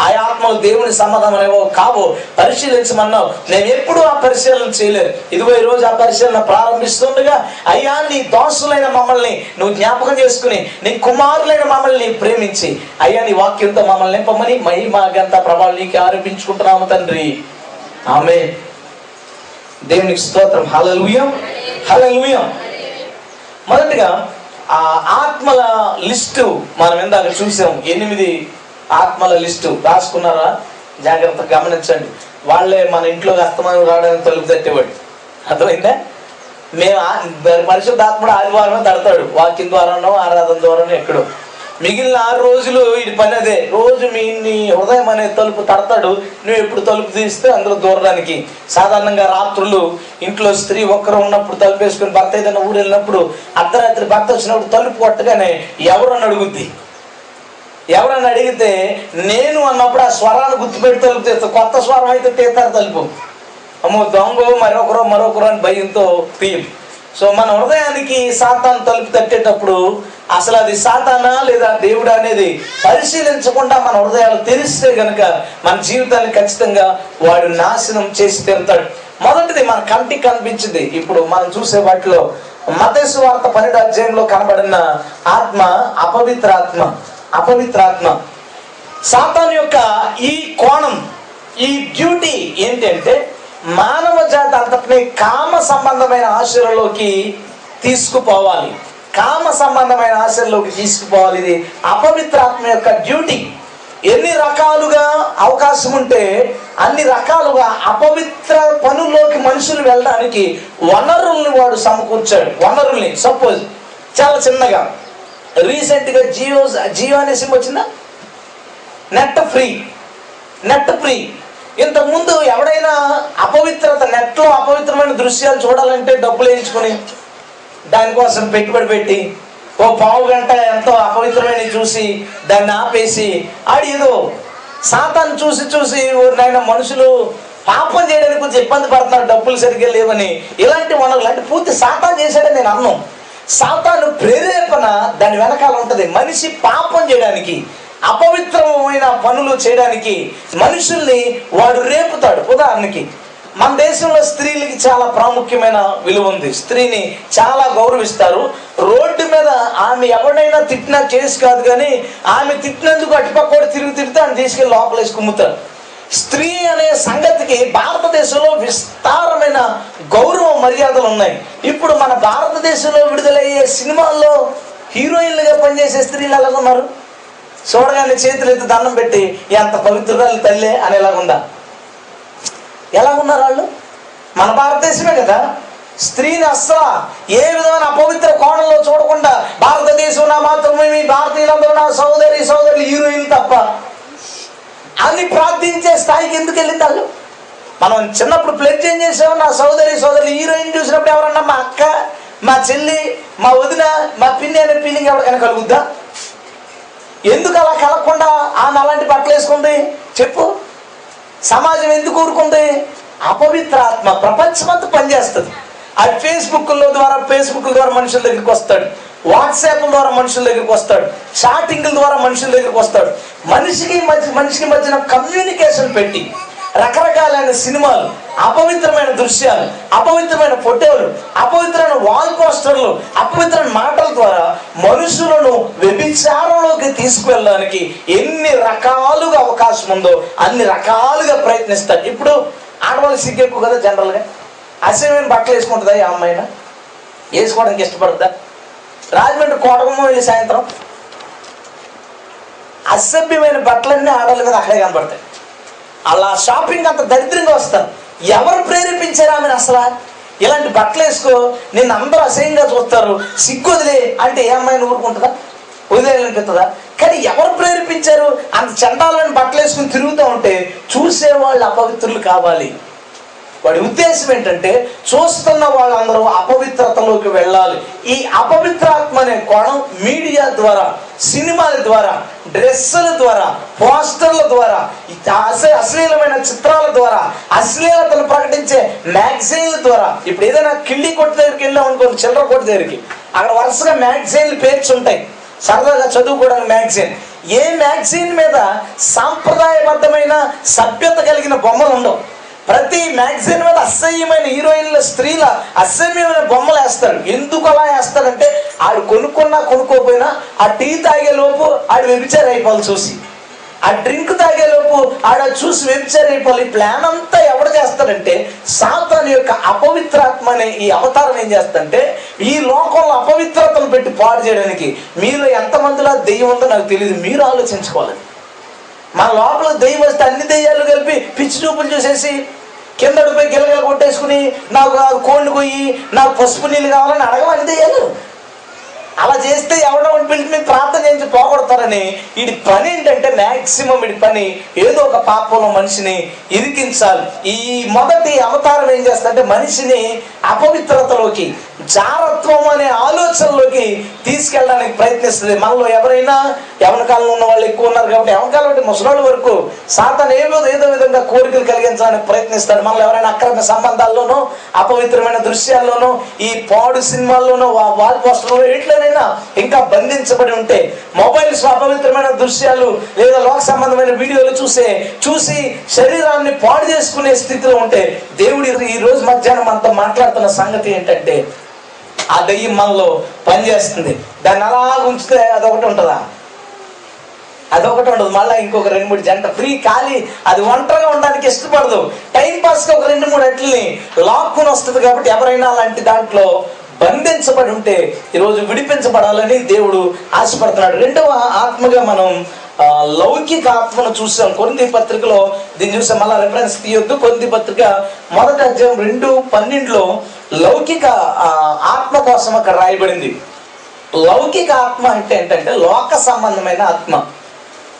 ఆ ఆత్మలు దేవుని సమాధానం ఏవో కావు. పరిశీలించమన్నావు. నేను ఎప్పుడూ ఆ పరిశీలన చేయలేదు. ఇదిగో ఈ రోజు ఆ పరిశీలన ప్రారంభిస్తుండగా అయ్యా నీ దోషులైన మమ్మల్ని నువ్వు జ్ఞాపకం చేసుకుని నీ కుమారులైన మమ్మల్ని ప్రేమించి. అయ్యా నీ వాక్యంతో మమ్మల్ని నింపమని మహిమ గంత ప్రభావం నీకు ఆరోపించుకుంటున్నాము తండ్రి. ఆమె దేవునికి స్తోత్రం. హలలుయం హలలుయం మొదటిగా ఆ ఆత్మల లిస్టు మనం ఇందాక చూసాం. ఎనిమిది ఆత్మల లిస్టు. రాసుకున్నారా? జాగ్రత్తగా గమనించండి. వాళ్ళే మన ఇంట్లోకి అస్తమానం రావడానికి తలుపు తట్టేవాడు అర్థమైందా? మేము పరిశుద్ధాత్ముడు ఆదివారమే తడతాడు. వాకింగ్ ద్వారానో ఆరాధన ద్వారానో ఎక్కడో. మిగిలిన ఆరు రోజులు ఇది పని అదే. రోజు మీ నీ హృదయం అనే తలుపు తడతాడు. నువ్వు ఎప్పుడు తలుపు తీస్తే అందులో దూరడానికి. సాధారణంగా రాత్రులు ఇంట్లో స్త్రీ ఒక్కరు ఉన్నప్పుడు తలుపు వేసుకుని భర్త ఏదైనా ఊరు వెళ్ళినప్పుడు అర్ధరాత్రి భర్త వచ్చినప్పుడు తలుపు కొట్టగానే ఎవరు అడుగుద్ది? ఎవరన్నా అడిగితే నేను అన్నప్పుడు ఆ స్వరాలు గుర్తుపెట్టి తలుపు తీస్తా. కొత్త స్వరం అయితే తీస్తారు తలుపు. అమ్మో దొంగ మరొకరు మరొకరు అని భయంతో తీయం సో మన హృదయానికి సాతాను తలుపు తట్టేటప్పుడు అసలు అది సాతానా లేదా దేవుడా అనేది పరిశీలించకుండా మన హృదయాలు తెరిస్తే గనక మన జీవితాన్ని ఖచ్చితంగా వాడు నాశనం చేసి తీరుతాడు. మొదటిది మన కంటికి కనిపించింది. ఇప్పుడు మనం చూసే వాటిలో మతేసు వార్త పన్నెండు అధ్యాయంలో కనబడిన ఆత్మ అపవిత్రాత్మ అపవిత్రాత్మ సాతాన్ యొక్క ఈ కోణం ఈ డ్యూటీ ఏంటంటే మానవ జాతి అంతటిని కామ సంబంధమైన ఆశలలోకి తీసుకుపోవాలి. కామ సంబంధమైన ఆశల్లోకి తీసుకుపోవాలి. ఇది అపవిత్రాత్మ యొక్క డ్యూటీ. ఎన్ని రకాలుగా అవకాశం ఉంటే అన్ని రకాలుగా అపవిత్ర పనుల్లోకి మనుషులు వెళ్ళడానికి వనరుల్ని వాడు సమకూర్చాడు. వనరుల్ని సపోజ్ చాలా చిన్నగా. రీసెంట్గా జియో జియో అనే సిమ్ వచ్చిందా? Net free. Net free. ఇంతకుముందు ఎవడైనా అపవిత్రత నెట్లో అపవిత్రమైన దృశ్యాలు చూడాలంటే డబ్బులు వేయించుకొని దానికోసం పెట్టుబడి పెట్టి ఓ పావు గంట ఎంతో అపవిత్రమైన చూసి దాన్ని ఆపేసి ఆడేదో ఏదో సాతాన్ని చూసి చూసి నాయన మనుషులు పాపం చేయడానికి కొంచెం ఇబ్బంది పడుతున్నారు డబ్బులు సరిగ్గా లేవని. ఇలాంటి వనరులు అంటే పూర్తి సాతాన్ చేశాడని నేను అన్నాం. సాతాను ప్రేరేపణ దాని వెనకాల ఉంటుంది. మనిషి పాపం చేయడానికి అపవిత్రమైన పనులు చేయడానికి మనుషుల్ని వాడు రేపుతాడు. ఉదాహరణకి మన దేశంలో స్త్రీలకి చాలా ప్రాముఖ్యమైన విలువ ఉంది. స్త్రీని చాలా గౌరవిస్తారు. రోడ్డు మీద ఆమె ఎవడైనా తిట్టినా కేసు కాదు కానీ ఆమె తిట్టినందుకు అటుపక్క తిరిగి తిరిగితే ఆమె తీసుకెళ్ళి లోపలేసి కుమ్ముతారు స్త్రీ అనే సంగతికి భారతదేశంలో విస్తారమైన గౌరవ మర్యాదలు ఉన్నాయి. ఇప్పుడు మన భారతదేశంలో విడుదలయ్యే సినిమాల్లో హీరోయిన్లుగా పనిచేసే స్త్రీలు ఎలాగున్నారు? చూడగానే చేతులు ఎత్తి దండం పెట్టి ఎంత పవిత్రురాలు తల్లే అని ఎలాగుందా ఎలాగున్నారు వాళ్ళు? మన భారతదేశమే కదా. స్త్రీని అస్సలు ఏ విధమైన అపవిత్ర కోణంలో చూడకుండా భారతదేశం నా మాత్రమే భారతీయులందరూ నా సోదరి సోదరులు హీరోయిన్ తప్ప అని ప్రార్థించే స్థాయికి ఎందుకు వెళ్ళింది వాళ్ళు? మనం చిన్నప్పుడు ప్లెడ్జ్ ఏం చేసాము నా సోదరి సోదరులు హీరోయిన్ చూసినప్పుడు ఎవరన్నా మా అక్క మా చెల్లి మా వదిన మా పిన్ని అనే ఫీలింగ్ ఎవరికైనా కలుగుద్దా? ఎందుకు అలా కలగకుండా ఆమె అలాంటి బట్టలు వేసుకుంది? చెప్పు. సమాజం ఎందుకు ఊరుకుంది? అపవిత్ర ఆత్మ ప్రపంచమంతా పనిచేస్తుంది. అది ఫేస్బుక్లో ద్వారా ఫేస్బుక్ ద్వారా మనుషుల దగ్గరికి వస్తాడు. వాట్సాప్ ద్వారా మనుషుల దగ్గరికి వస్తాడు. చాటింగ్ల ద్వారా మనుషుల దగ్గరికి వస్తాడు. మనిషికి మధ్య మనిషికి మధ్యన కమ్యూనికేషన్ పెట్టి రకరకాలైన సినిమాలు అపవిత్రమైన దృశ్యాలు అపవిత్రమైన ఫోటోలు అపవిత్రమైన వాల్ పోస్టర్లు అపవిత్రమైన మాటల ద్వారా మనుషులను వ్యభిచారంలోకి తీసుకువెళ్ళడానికి ఎన్ని రకాలుగా అవకాశం ఉందో అన్ని రకాలుగా ప్రయత్నిస్తారు. ఇప్పుడు ఆడవాళ్ళు సిగ్గెక్కు కదా జనరల్గా? అసహ్యమైన బట్టలు వేసుకుంటుందా ఈ అమ్మాయిన? వేసుకోవడానికి ఇష్టపడుతుందా రాజమండ్రి కోటగుమ్మ వెళ్ళి సాయంత్రం అసభ్యమైన బట్టలన్నీ ఆడవాళ్ళ మీద అక్కడే కనబడతాయి. అలా షాపింగ్ అంత దరిద్రంగా వస్తారు. ఎవరు ప్రేరేపించారు ఆమెను అసలు? ఇలాంటి బట్టలు వేసుకో నిన్ను అందరూ అసహ్యంగా చూస్తారు. సిగ్గు వదిలే అంటే ఏ అమ్మాయిని ఊరుకుంటుందా? వదిలేయాలనిపిస్తుందా కానీ ఎవరు ప్రేరేపించారు? అంత చండాలని బట్టలు వేసుకుని తిరుగుతూ ఉంటే చూసేవాళ్ళు అపవిత్రులు కావాలి. వాడి ఉద్దేశం ఏంటంటే చూస్తున్న వాళ్ళందరూ అపవిత్రతలోకి వెళ్ళాలి. ఈ అపవిత్రాత్మ అనే కోణం మీడియా ద్వారా సినిమాల ద్వారా డ్రెస్సుల ద్వారా పోస్టర్ల ద్వారా అశ్లీలమైన చిత్రాల ద్వారా అశ్లీలతను ప్రకటించే మ్యాగజైన్ల ద్వారా ఇప్పుడు ఏదైనా కిళ్ళి కొట్టు దగ్గరికి వెళ్ళాం అనుకోండి చిల్లర కొట్టు దగ్గరికి అక్కడ వరుసగా మ్యాగజైన్లు పేర్చి ఉంటాయి. సరదాగా చదువుకోవడానికి మ్యాగజైన్. ఏ మ్యాగజైన్ మీద సాంప్రదాయబద్ధమైన సభ్యత కలిగిన బొమ్మలు ఉండవు. ప్రతి మ్యాగజైన్ మీద అసహ్యమైన హీరోయిన్ల స్త్రీల అసహ్యమైన బొమ్మలు వేస్తాడు ఎందుకు అలా వేస్తాడంటే ఆడు కొనుక్కున్నా కొనుక్కోపోయినా ఆ టీ తాగేలోపు ఆడు వ్యభిచారి అయిపోవాలి చూసి. ఆ డ్రింక్ తాగేలోపు ఆడ చూసి వ్యభిచారి అయిపోవాలి. ఈ ప్లాన్ అంతా ఎవడు చేస్తాడంటే సాతాను యొక్క అపవిత్రాత్మ అనే ఈ అవతారం ఏం చేస్తాడంటే ఈ లోకంలో అపవిత్రతను పెట్టి పాడు చేయడానికి మీలో ఎంతమందిలో దెయ్యం ఉందో నాకు తెలియదు మీరు ఆలోచించుకోవాలి. మన లోపల దెయ్యం వస్తే అన్ని దెయ్యాలు కలిపి పిచ్చి చూపులు చూసేసి కింద పోయి గిలగిల కొట్టేసుకుని నాకు కోళ్ళు పోయి నాకు పసుపు నీళ్ళు కావాలని అడగమని దెయ్యాలు అలా చేస్తే ఎవడో పిలిచి మీరు ప్రార్థన చేయించి పోగొడతారని వీడి పని ఏంటంటే మ్యాక్సిమం వీడి పని ఏదో ఒక పాపంలో మనిషిని ఇరికించాలి. ఈ మొదటి అవతారం ఏం చేస్తుందంటే మనిషిని అపవిత్రతలోకి జారత్వం అనే ఆలోచనలోకి తీసుకెళ్ళడానికి ప్రయత్నిస్తుంది. మనలో ఎవరైనా యవన కాలంలో ఉన్న వాళ్ళు ఎక్కువ ఉన్నారు కాబట్టి యవన కాలం ముసలోళ్ళ వరకు సాతాను ఏదో ఏదో విధంగా కోరికలు కలిగించడానికి ప్రయత్నిస్తాడు. మనలో ఎవరైనా అక్రమ సంబంధాల్లోనూ అపవిత్రమైన దృశ్యాల్లోనూ ఈ పాడు సినిమాల్లోనూ వా- వాల్ పోస్టర్లో ఎవరైనా ఇంకా బంధించబడి ఉంటే మొబైల్స్ అపవిత్రమైన దృశ్యాలు లేదా లోక సంబంధమైన వీడియోలు చూసే చూసి శరీరాన్ని పాడు చేసుకునే స్థితిలో ఉంటే దేవుడి ఈ రోజు మధ్యాహ్నం మనతో మాట్లాడుతున్న సంగతి ఏంటంటే ఆ దయ్యం మనలో పనిచేస్తుంది. దాన్ని అలా ఉంచితే అదొకటి ఉంటుందా? అదొకటి ఉండదు. మళ్ళీ ఇంకొక రెండు మూడు జంట ఫ్రీ ఖాళీ అది ఒంటరిగా ఉండడానికి ఇష్టపడదు. టైం పాస్కి ఒక రెండు మూడు అట్లని లాక్కుని వస్తుంది కాబట్టి ఎవరైనా అలాంటి దాంట్లో బంధించబడి ఉంటే ఈరోజు విడిపించబడాలని దేవుడు ఆశపడుతున్నాడు. రెండవ ఆత్మగా మనం లౌకిక ఆత్మను చూసాం. కొన్ని పత్రికలో దీన్ని చూసాం. మళ్ళీ రెఫరెన్స్ తీయొద్దు. కొన్ని పత్రిక మొదటి అధ్యాయం రెండు పన్నెండులో లౌకిక ఆత్మ కోసం అక్కడ రాయబడింది. లౌకిక ఆత్మ అంటే ఏంటంటే లోక సంబంధమైన ఆత్మ.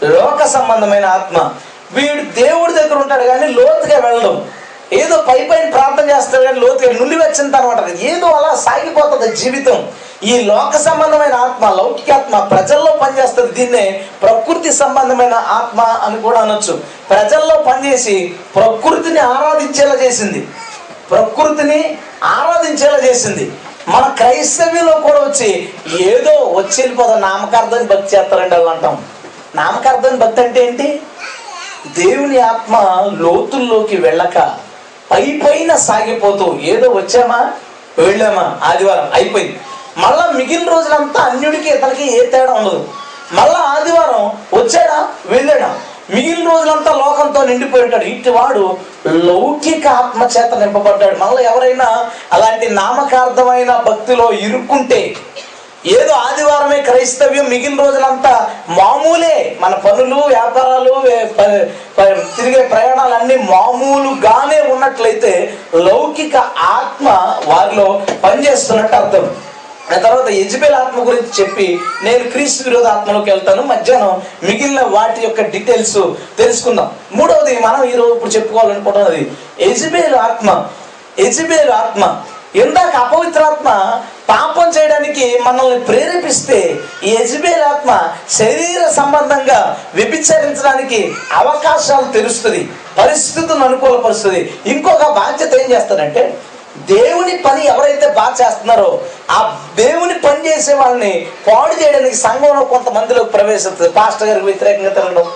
లోక సంబంధమైన ఆత్మ. వీడు దేవుడి దగ్గర ఉంటాడు కానీ లోతుగా వెళ్ళడం. ఏదో పై పైన ప్రార్థన చేస్తాడు కానీ లోతుగా నుండి వచ్చింది తర్వాత ఏదో అలా సాగిపోతుంది జీవితం. ఈ లోక సంబంధమైన ఆత్మ లౌకికాత్మ ప్రజల్లో పనిచేస్తుంది దీన్నే ప్రకృతి సంబంధమైన ఆత్మ అని కూడా అనొచ్చు. ప్రజల్లో పనిచేసి ప్రకృతిని ఆరాధించేలా చేసింది. ప్రకృతిని ఆరాధించేలా చేసింది. మన క్రైస్తవ్యంలో కూడా వచ్చి ఏదో వచ్చి వెళ్ళిపోతాం నామకార్థాన్ని భక్తి చేస్తారండి అలా అంటాం. నామకార్థాన్ని భక్తి అంటే ఏంటి? దేవుని ఆత్మ లోతుల్లోకి వెళ్ళక పై పైన సాగిపోతూ ఏదో వచ్చామా? వెళ్ళామా? ఆదివారం అయిపోయింది. మళ్ళా మిగిలిన రోజులంతా అన్యుడికి ఇతనికి ఏ తేడా ఉండదు. మళ్ళా ఆదివారం వచ్చాడా? వెళ్ళాడా? మిగిలిన రోజులంతా లోకంతో నిండిపోయి ఉంటాడు. ఇటు వాడు లౌకిక ఆత్మ చేత నింపబడ్డాడు. మళ్ళీ ఎవరైనా అలాంటి నామకార్థమైన భక్తిలో ఇరుక్కుంటే ఏదో ఆదివారమే క్రైస్తవ్యం మిగిలిన రోజులంతా మామూలే. మన పనులు వ్యాపారాలు తిరిగే ప్రయాణాలు అన్ని మామూలుగానే ఉన్నట్లయితే లౌకిక ఆత్మ వారిలో పనిచేస్తున్నట్టు అర్థం. ఆ తర్వాత యజ్బేల్ ఆత్మ గురించి చెప్పి నేను క్రీస్తు విరోధ ఆత్మలోకి వెళ్తాను. మధ్యాహ్నం మిగిలిన వాటి యొక్క డీటెయిల్స్ తెలుసుకుందాం. మూడవది మనం ఈరోజు ఇప్పుడు చెప్పుకోవాలనుకుంటున్నది యజ్బేల్ ఆత్మ. యజ్బేల్ ఆత్మ ఇందాక అపవిత్రాత్మ పాపం చేయడానికి మనల్ని ప్రేరేపిస్తే ఈ యజ్బేల్ ఆత్మ శరీర సంబంధంగా వ్యభిచరించడానికి అవకాశాలు తెరుస్తుంది పరిస్థితులను అనుకూలపరుస్తుంది. ఇంకొక బాధ్యత ఏం చేస్తారంటే దేవుని పని ఎవరైతే బాగా చేస్తున్నారో ఆ దేవుని పని చేసే వాళ్ళని పాడు చేయడానికి సంఘంలో కొంతమందిలోకి ప్రవేశిస్తుంది. పాస్టర్ గారికి వ్యతిరేకంగా తిరగడం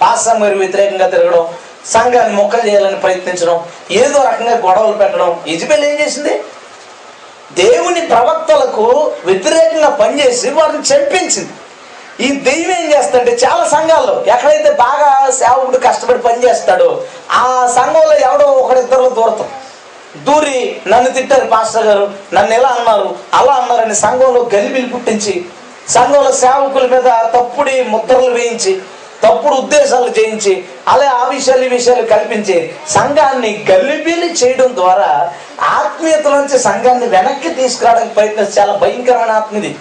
పాస్టర్ గారికి వ్యతిరేకంగా తిరగడం సంఘాన్ని మొక్కలు చేయాలని ప్రయత్నించడం ఏదో రకంగా గొడవలు పెట్టడం. ఇజిబెల్ ఏం చేసింది? దేవుని ప్రవక్తలకు వ్యతిరేకంగా పనిచేసి వారిని చంపించింది. ఈ దెయ్యం ఏం చేస్తుంటే చాలా సంఘాల్లో ఎక్కడైతే బాగా సేవకుడు కష్టపడి పనిచేస్తాడో ఆ సంఘంలో ఎవడో ఒకరిద్దరు దూరతాం. దూరి నన్ను తిట్టారు పాస్టర్ గారు నన్ను ఎలా అన్నారు అలా అన్నారని సంఘంలో గలిబిలు పుట్టించి సంఘంలో సేవకుల మీద తప్పుడి ముద్రలు వేయించి తప్పుడు ఉద్దేశాలు చేయించి అలా ఆ విషయాలు ఈ విషయాలు కల్పించి సంఘాన్ని గల్లిబీలి చేయడం ద్వారా ఆత్మీయతలోంచి సంఘాన్ని వెనక్కి తీసుకురావడానికి ప్రయత్నం చాలా భయంకరమైన ఆత్మ ఇది.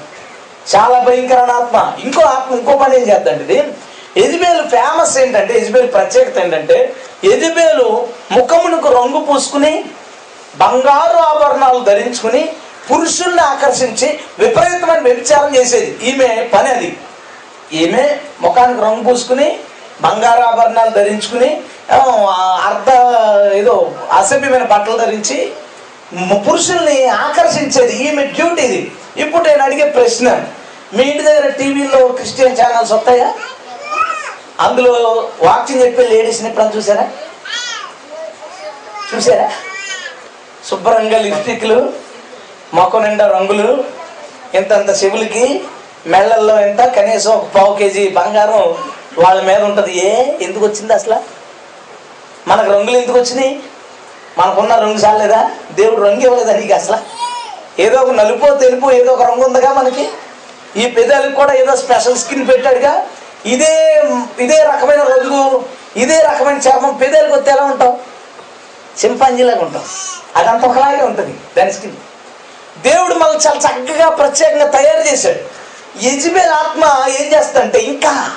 చాలా భయంకరమైన ఆత్మ. ఇంకో ఆత్మ ఇంకో పని ఏం చేద్దండి ఇది? ఎజిబేలు ఫేమస్ ఏంటంటే ఎజిబేలు ప్రత్యేకత ఏంటంటే ఎజిబేలు ముఖమునకు రంగు పూసుకుని బంగారు ఆభరణాలు ధరించుకుని పురుషుల్ని ఆకర్షించి విపరీతమైన వ్యభిచారం చేసేది. ఈమె పని అది. ఈమె ముఖానికి రంగు పూసుకుని బంగారు ఆభరణాలు ధరించుకుని అర్ధ ఏదో అసభ్యమైన బట్టలు ధరించి పురుషుల్ని ఆకర్షించేది ఈమె డ్యూటీ ఇది. ఇప్పుడు నేను అడిగే ప్రశ్న మీ ఇంటి దగ్గర టీవీలో క్రిస్టియన్ ఛానల్స్ వస్తాయా? అందులో వాకింగ్ చెప్పే లేడీస్ని ఎప్పుడైనా చూసారా? చూసారా? శుభ్రంగా లిప్స్టిక్లు మొక్క నిండా రంగులు ఇంతంత శివులకి మెళ్ళల్లో ఎంత? కనీసం ఒక పావు కేజీ బంగారం వాళ్ళ మీద ఉంటుంది. ఏ? ఎందుకు వచ్చింది అసలు? మనకు రంగులు ఎందుకు వచ్చినాయి? మనకున్న రంగు చాలేదా? దేవుడు రంగు ఇవ్వలేదా నీకు అసలు? ఏదో ఒక నలుపు తెలుపు ఏదో ఒక రంగు ఉందిగా మనకి? ఈ పెదాలకు కూడా ఏదో స్పెషల్ స్కిన్ పెట్టాడుగా? ఇదే ఇదే రకమైన రంగు ఇదే రకమైన చర్మం పెదాలకు వస్తే ఎలా ఉంటాం చింపాంజీలాగా ఉంటాం అదంతా ఒకలాగే ఉంటుంది దాని స్కిన్. దేవుడు మనల్ని చాలా చక్కగా ప్రత్యేకంగా తయారు చేశాడు. యజ్బేల్ ఆత్మ ఏం చేస్తుందంటే ఇంకా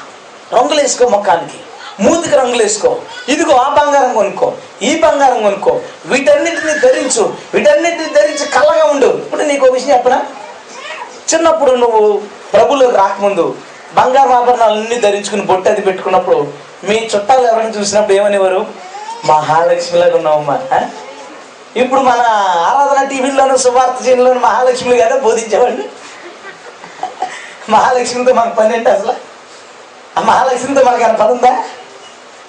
రంగులు వేసుకో ముఖానికి. మూతికి రంగులు వేసుకో ఇదిగో ఆ బంగారం కొనుక్కో ఈ బంగారం కొనుక్కో. వీటన్నిటిని ధరించు వీటన్నిటిని ధరించి కళ్ళగా ఉండు. ఇప్పుడు నీకు ఒక విషయం చెప్పనా? చిన్నప్పుడు నువ్వు ప్రభులోకి రాకముందు బంగారు ఆభరణాలన్నీ ధరించుకుని బొట్టు అది పెట్టుకున్నప్పుడు మీ చుట్టాలు ఎవరైనా చూసినప్పుడు ఏమనేవారు? మహాలక్ష్మిలాగా ఉన్నావమ్మా ఇప్పుడు మన ఆరాధన టీవీలోను సువార్త చేయడంలోను మహాలక్ష్మి గారే బోధించేవాడిని మహాలక్ష్మితో మనకు పని ఏంటి అసలు? ఆ మహాలక్ష్మితో మనకు ఏమైనా పని ఉందా?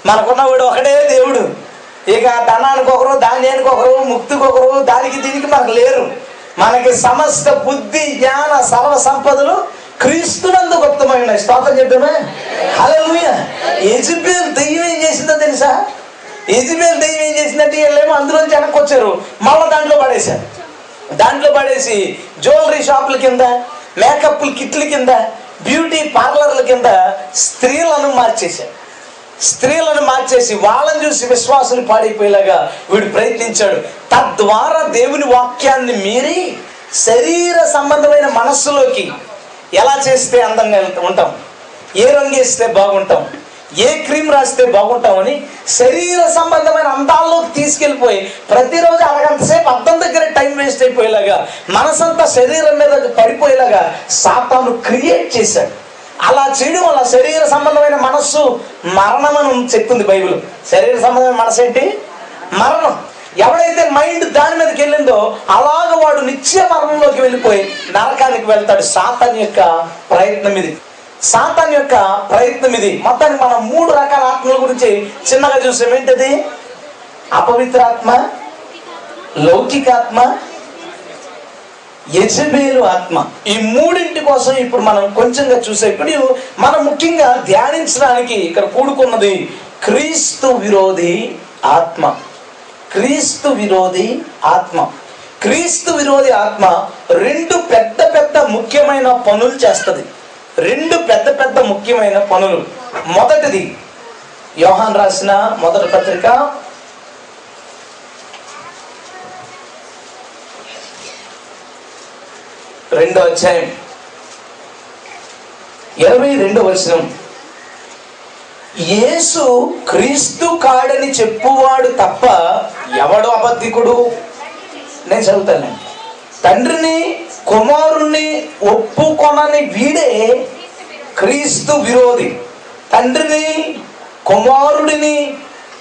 మనకున్నవాడు ఒకడే దేవుడు. ఇక ధనానికి ఒకరు ధాన్యానికి ఒకరు ముక్తికి ఒకరు దానికి దీనికి మనకు లేరు. మనకి సమస్త బుద్ధి జ్ఞాన సర్వ సంపదలు క్రీస్తునందు గుప్తమై ఉన్నాయి స్తోత్రం చెప్పామే అలా యెజబెల్ దెయ్యం ఏం చేసిందో తెలుసా? యెజబెల్ దెయ్యం ఏం చేసిందంటే వీళ్ళేమో అందులోంచి వెనక్కి వచ్చారు. మళ్ళీ దాంట్లో పడేశారు. దాంట్లో పడేసి జ్యువెలరీ షాపుల కింద మేకప్ కిట్ల కింద బ్యూటీ పార్లర్ల కింద స్త్రీలను మార్చేశాడు స్త్రీలను మార్చేసి వాళ్ళని చూసి విశ్వాసులు పాడైపోయేలాగా వీడు ప్రయత్నించాడు. తద్వారా దేవుని వాక్యాన్ని మీరి శరీర సంబంధమైన మనస్సులోకి ఎలా చేస్తే అందంగా ఉంటాం ఏ రంగు వేస్తే బాగుంటాం? ఏ క్రీమ్ రాస్తే బాగుంటామని శరీర సంబంధమైన అందాల్లోకి తీసుకెళ్ళిపోయి ప్రతిరోజు అరగంట సేపు అద్దం దగ్గర టైం వేస్ట్ అయిపోయేలాగా మనసంతా శరీరం మీద పడిపోయేలాగా సాతాను క్రియేట్ చేశాడు. అలా చేయడం వల్ల శరీర సంబంధమైన మనస్సు మరణం అని చెప్తుంది బైబిల్. శరీర సంబంధమైన మనసు ఏంటి? మరణం. ఎవడైతే మైండ్ దాని మీదకి వెళ్ళిందో అలాగ వాడు నిత్య మరణంలోకి వెళ్ళిపోయి నరకానికి వెళ్తాడు సాతాన్ యొక్క ప్రయత్నం ఇది. సాతాన్ యొక్క ప్రయత్నం ఇది. మొత్తానికి మనం మూడు రకాల ఆత్మల గురించి చిన్నగా చూసాం. ఏంటది? అపవిత్రాత్మ లౌకికాత్మ యజబేలు ఆత్మ. ఈ మూడింటి కోసం ఇప్పుడు మనం కొంచెంగా చూసే ఇప్పుడు మనం ముఖ్యంగా ధ్యానించడానికి ఇక్కడ కూడుకున్నది క్రీస్తు విరోధి ఆత్మ. క్రీస్తు విరోధి ఆత్మ. క్రీస్తు విరోధి ఆత్మ రెండు పెద్ద పెద్ద ముఖ్యమైన పనులు చేస్తుంది. రెండు పెద్ద పెద్ద ముఖ్యమైన పనులు. మొదటిది యోహాన్ రాసిన మొదటి పత్రిక. రెండో అధ్యాయం. ఇరవై రెండో వచనం. యేసు క్రీస్తు కాడని చెప్పువాడు తప్ప ఎవడు అబద్ధికుడు? నేను చదువుతాను తండ్రిని కుమారుణ్ణి ఒప్పుకొనని వీడే క్రీస్తు విరోధి. తండ్రిని కుమారుడిని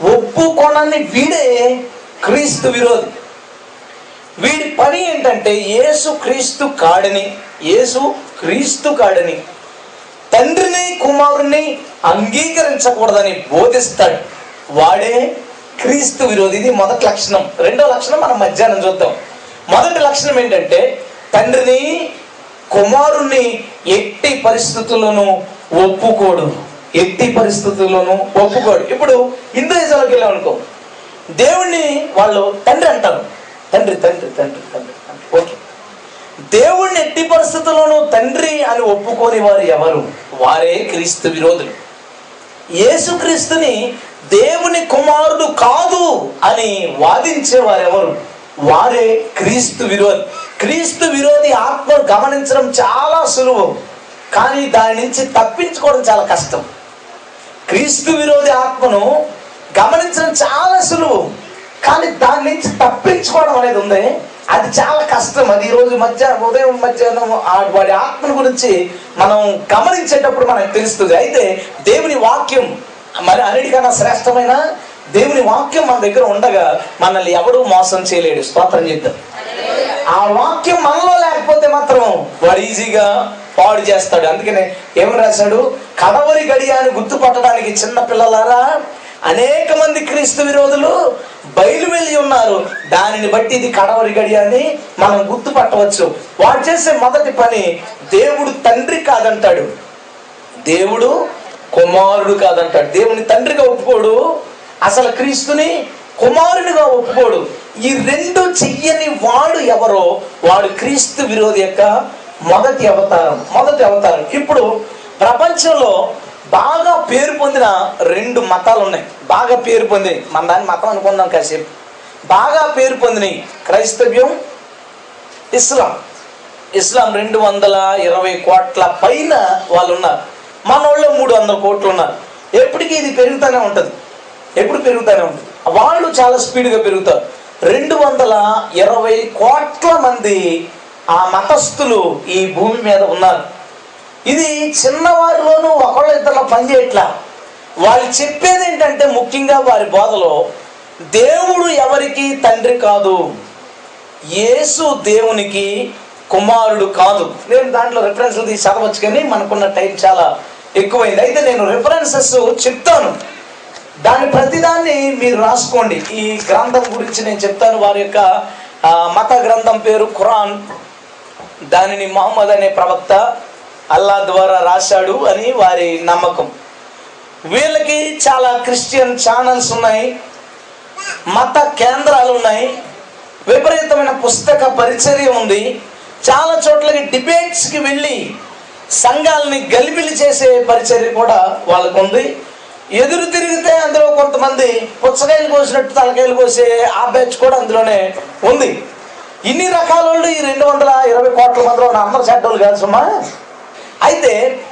ఒప్పుకొనని వీడే క్రీస్తు విరోధి. వీడి పని ఏంటంటే యేసు క్రీస్తు కాడని యేసు క్రీస్తు కాడని తండ్రిని కుమారుని అంగీకరించకూడదని బోధిస్తాడు. వాడే క్రీస్తు విరోధి ఇది మొదటి లక్షణం. రెండో లక్షణం మనం మధ్యాహ్నం చూద్దాం. మొదటి లక్షణం ఏంటంటే తండ్రిని కుమారుణ్ణి ఎట్టి పరిస్థితుల్లోనూ ఒప్పుకోడు. ఎట్టి పరిస్థితుల్లోనూ ఒప్పుకోడు. ఇప్పుడు హిందూయిజంలోకి వెళ్ళాం అనుకో దేవుణ్ణి వాళ్ళు తండ్రి అంటారు. తండ్రి తండ్రి తండ్రి తండ్రి తండ్రి. ఓకే. దేవుణ్ణి ఎట్టి పరిస్థితుల్లోనూ తండ్రి అని ఒప్పుకోని వారు ఎవరు? వారే క్రీస్తు విరోధులు. యేసుక్రీస్తుని దేవుని కుమారుడు కాదు అని వాదించే వారెవరు వారే క్రీస్తు విరోధి క్రీస్తు విరోధి ఆత్మను గమనించడం చాలా సులువు కానీ దాని నుంచి తప్పించుకోవడం చాలా కష్టం. క్రీస్తు విరోధి ఆత్మను గమనించడం చాలా సులువు కానీ దాని నుంచి తప్పించుకోవడం అనేది ఉంది. అది చాలా కష్టం. అది ఈరోజు మధ్య ఉదయం మధ్యాహ్నం వాడి ఆత్మను గురించి మనం గమనించేటప్పుడు మనకు తెలుస్తుంది. అయితే దేవుని వాక్యం మరి అన్నిటికన్నా శ్రేష్టమైన దేవుని వాక్యం మన దగ్గర ఉండగా మనల్ని ఎవడూ మోసం చేయలేడు. స్తోత్రం చేద్దాం. ఆ వాక్యం మనలో లేకపోతే మాత్రం వాడు ఈజీగా పాడు చేస్తాడు. అందుకనే ఏమని రాశాడు? కడవరి గడియాన్ని అని గుర్తుపట్టడానికి చిన్న పిల్లలారా అనేక మంది క్రీస్తు విరోధులు బయలు వెళ్ళి ఉన్నారు. దానిని బట్టి ఇది కడవరి గడియాన్ని అని మనం గుర్తుపట్టవచ్చు. వాడు చేసే మొదటి పని దేవుడు తండ్రి కాదంటాడు. దేవుడు కుమారుడు కాదంటాడు. దేవుని తండ్రిగా ఒప్పుకోడు. అసలు క్రీస్తుని కుమారునిగా ఒప్పుకోడు. ఈ రెండు చెయ్యని వాడు ఎవరో వాడు క్రీస్తు విరోధి యొక్క మొదటి అవతారం మొదటి అవతారం. ఇప్పుడు ప్రపంచంలో బాగా పేరు పొందిన రెండు మతాలు ఉన్నాయి బాగా పేరు పొందినాయి మన దాన్ని మతం అనుకుందాం కాసేపు. బాగా పేరు పొందినాయి క్రైస్తవ్యం ఇస్లాం. ఇస్లాం రెండు వందల ఇరవై కోట్ల పైన వాళ్ళు ఉన్నారు మన వాళ్ళు మూడు వందల కోట్లు ఉన్నారు. ఎప్పటికీ ఇది పెరుగుతూనే ఉంటుంది. ఎప్పుడు పెరుగుతూనే ఉంటుంది. వాళ్ళు చాలా స్పీడ్గా పెరుగుతారు. రెండు వందల ఇరవై కోట్ల మంది ఆ మతస్థులు ఈ భూమి మీద ఉన్నారు. ఇది చిన్నవారిలోనూ ఒకళ్ళ ఇద్దరు పనిచేయట్లా. వాళ్ళు చెప్పేది ఏంటంటే ముఖ్యంగా వారి బోధలో దేవుడు ఎవరికి తండ్రి కాదు యేసు దేవునికి కుమారుడు కాదు. నేను దాంట్లో రెఫరెన్స్లు తీసి చదవచ్చు కానీ మనకున్న టైం చాలా ఎక్కువైంది. అయితే నేను రెఫరెన్సెస్ చెప్తాను. దాని ప్రతిదాన్ని మీరు రాసుకోండి. ఈ గ్రంథం గురించి నేను చెప్తాను. వారి యొక్క మత గ్రంథం పేరు ఖురాన్. దానిని మహమ్మద్ అనే ప్రవక్త అల్లా ద్వారా రాశాడు అని వారి నమ్మకం. వీళ్ళకి చాలా క్రిస్టియన్ ఛానల్స్ ఉన్నాయి. మత కేంద్రాలు ఉన్నాయి. విపరీతమైన పుస్తక పరిచర్య ఉంది. చాలా చోట్లకి డిబేట్స్కి వెళ్ళి సంఘాలని గలిబిలి చేసే పరిచర్య కూడా వాళ్ళకు ఉంది ఎదురు తిరిగితే అందులో కొంతమంది పుచ్చకాయలు కోసినట్టు తలకాయలు కోసే ఆ బ్యాచ్ కూడా అందులోనే ఉంది. ఇన్ని రకాల వాళ్ళు ఈ రెండు వందల ఇరవై కోట్ల మందిలో ఉన్న అందరు చెడ్డోళ్ళు కాదు సుమా. అయితే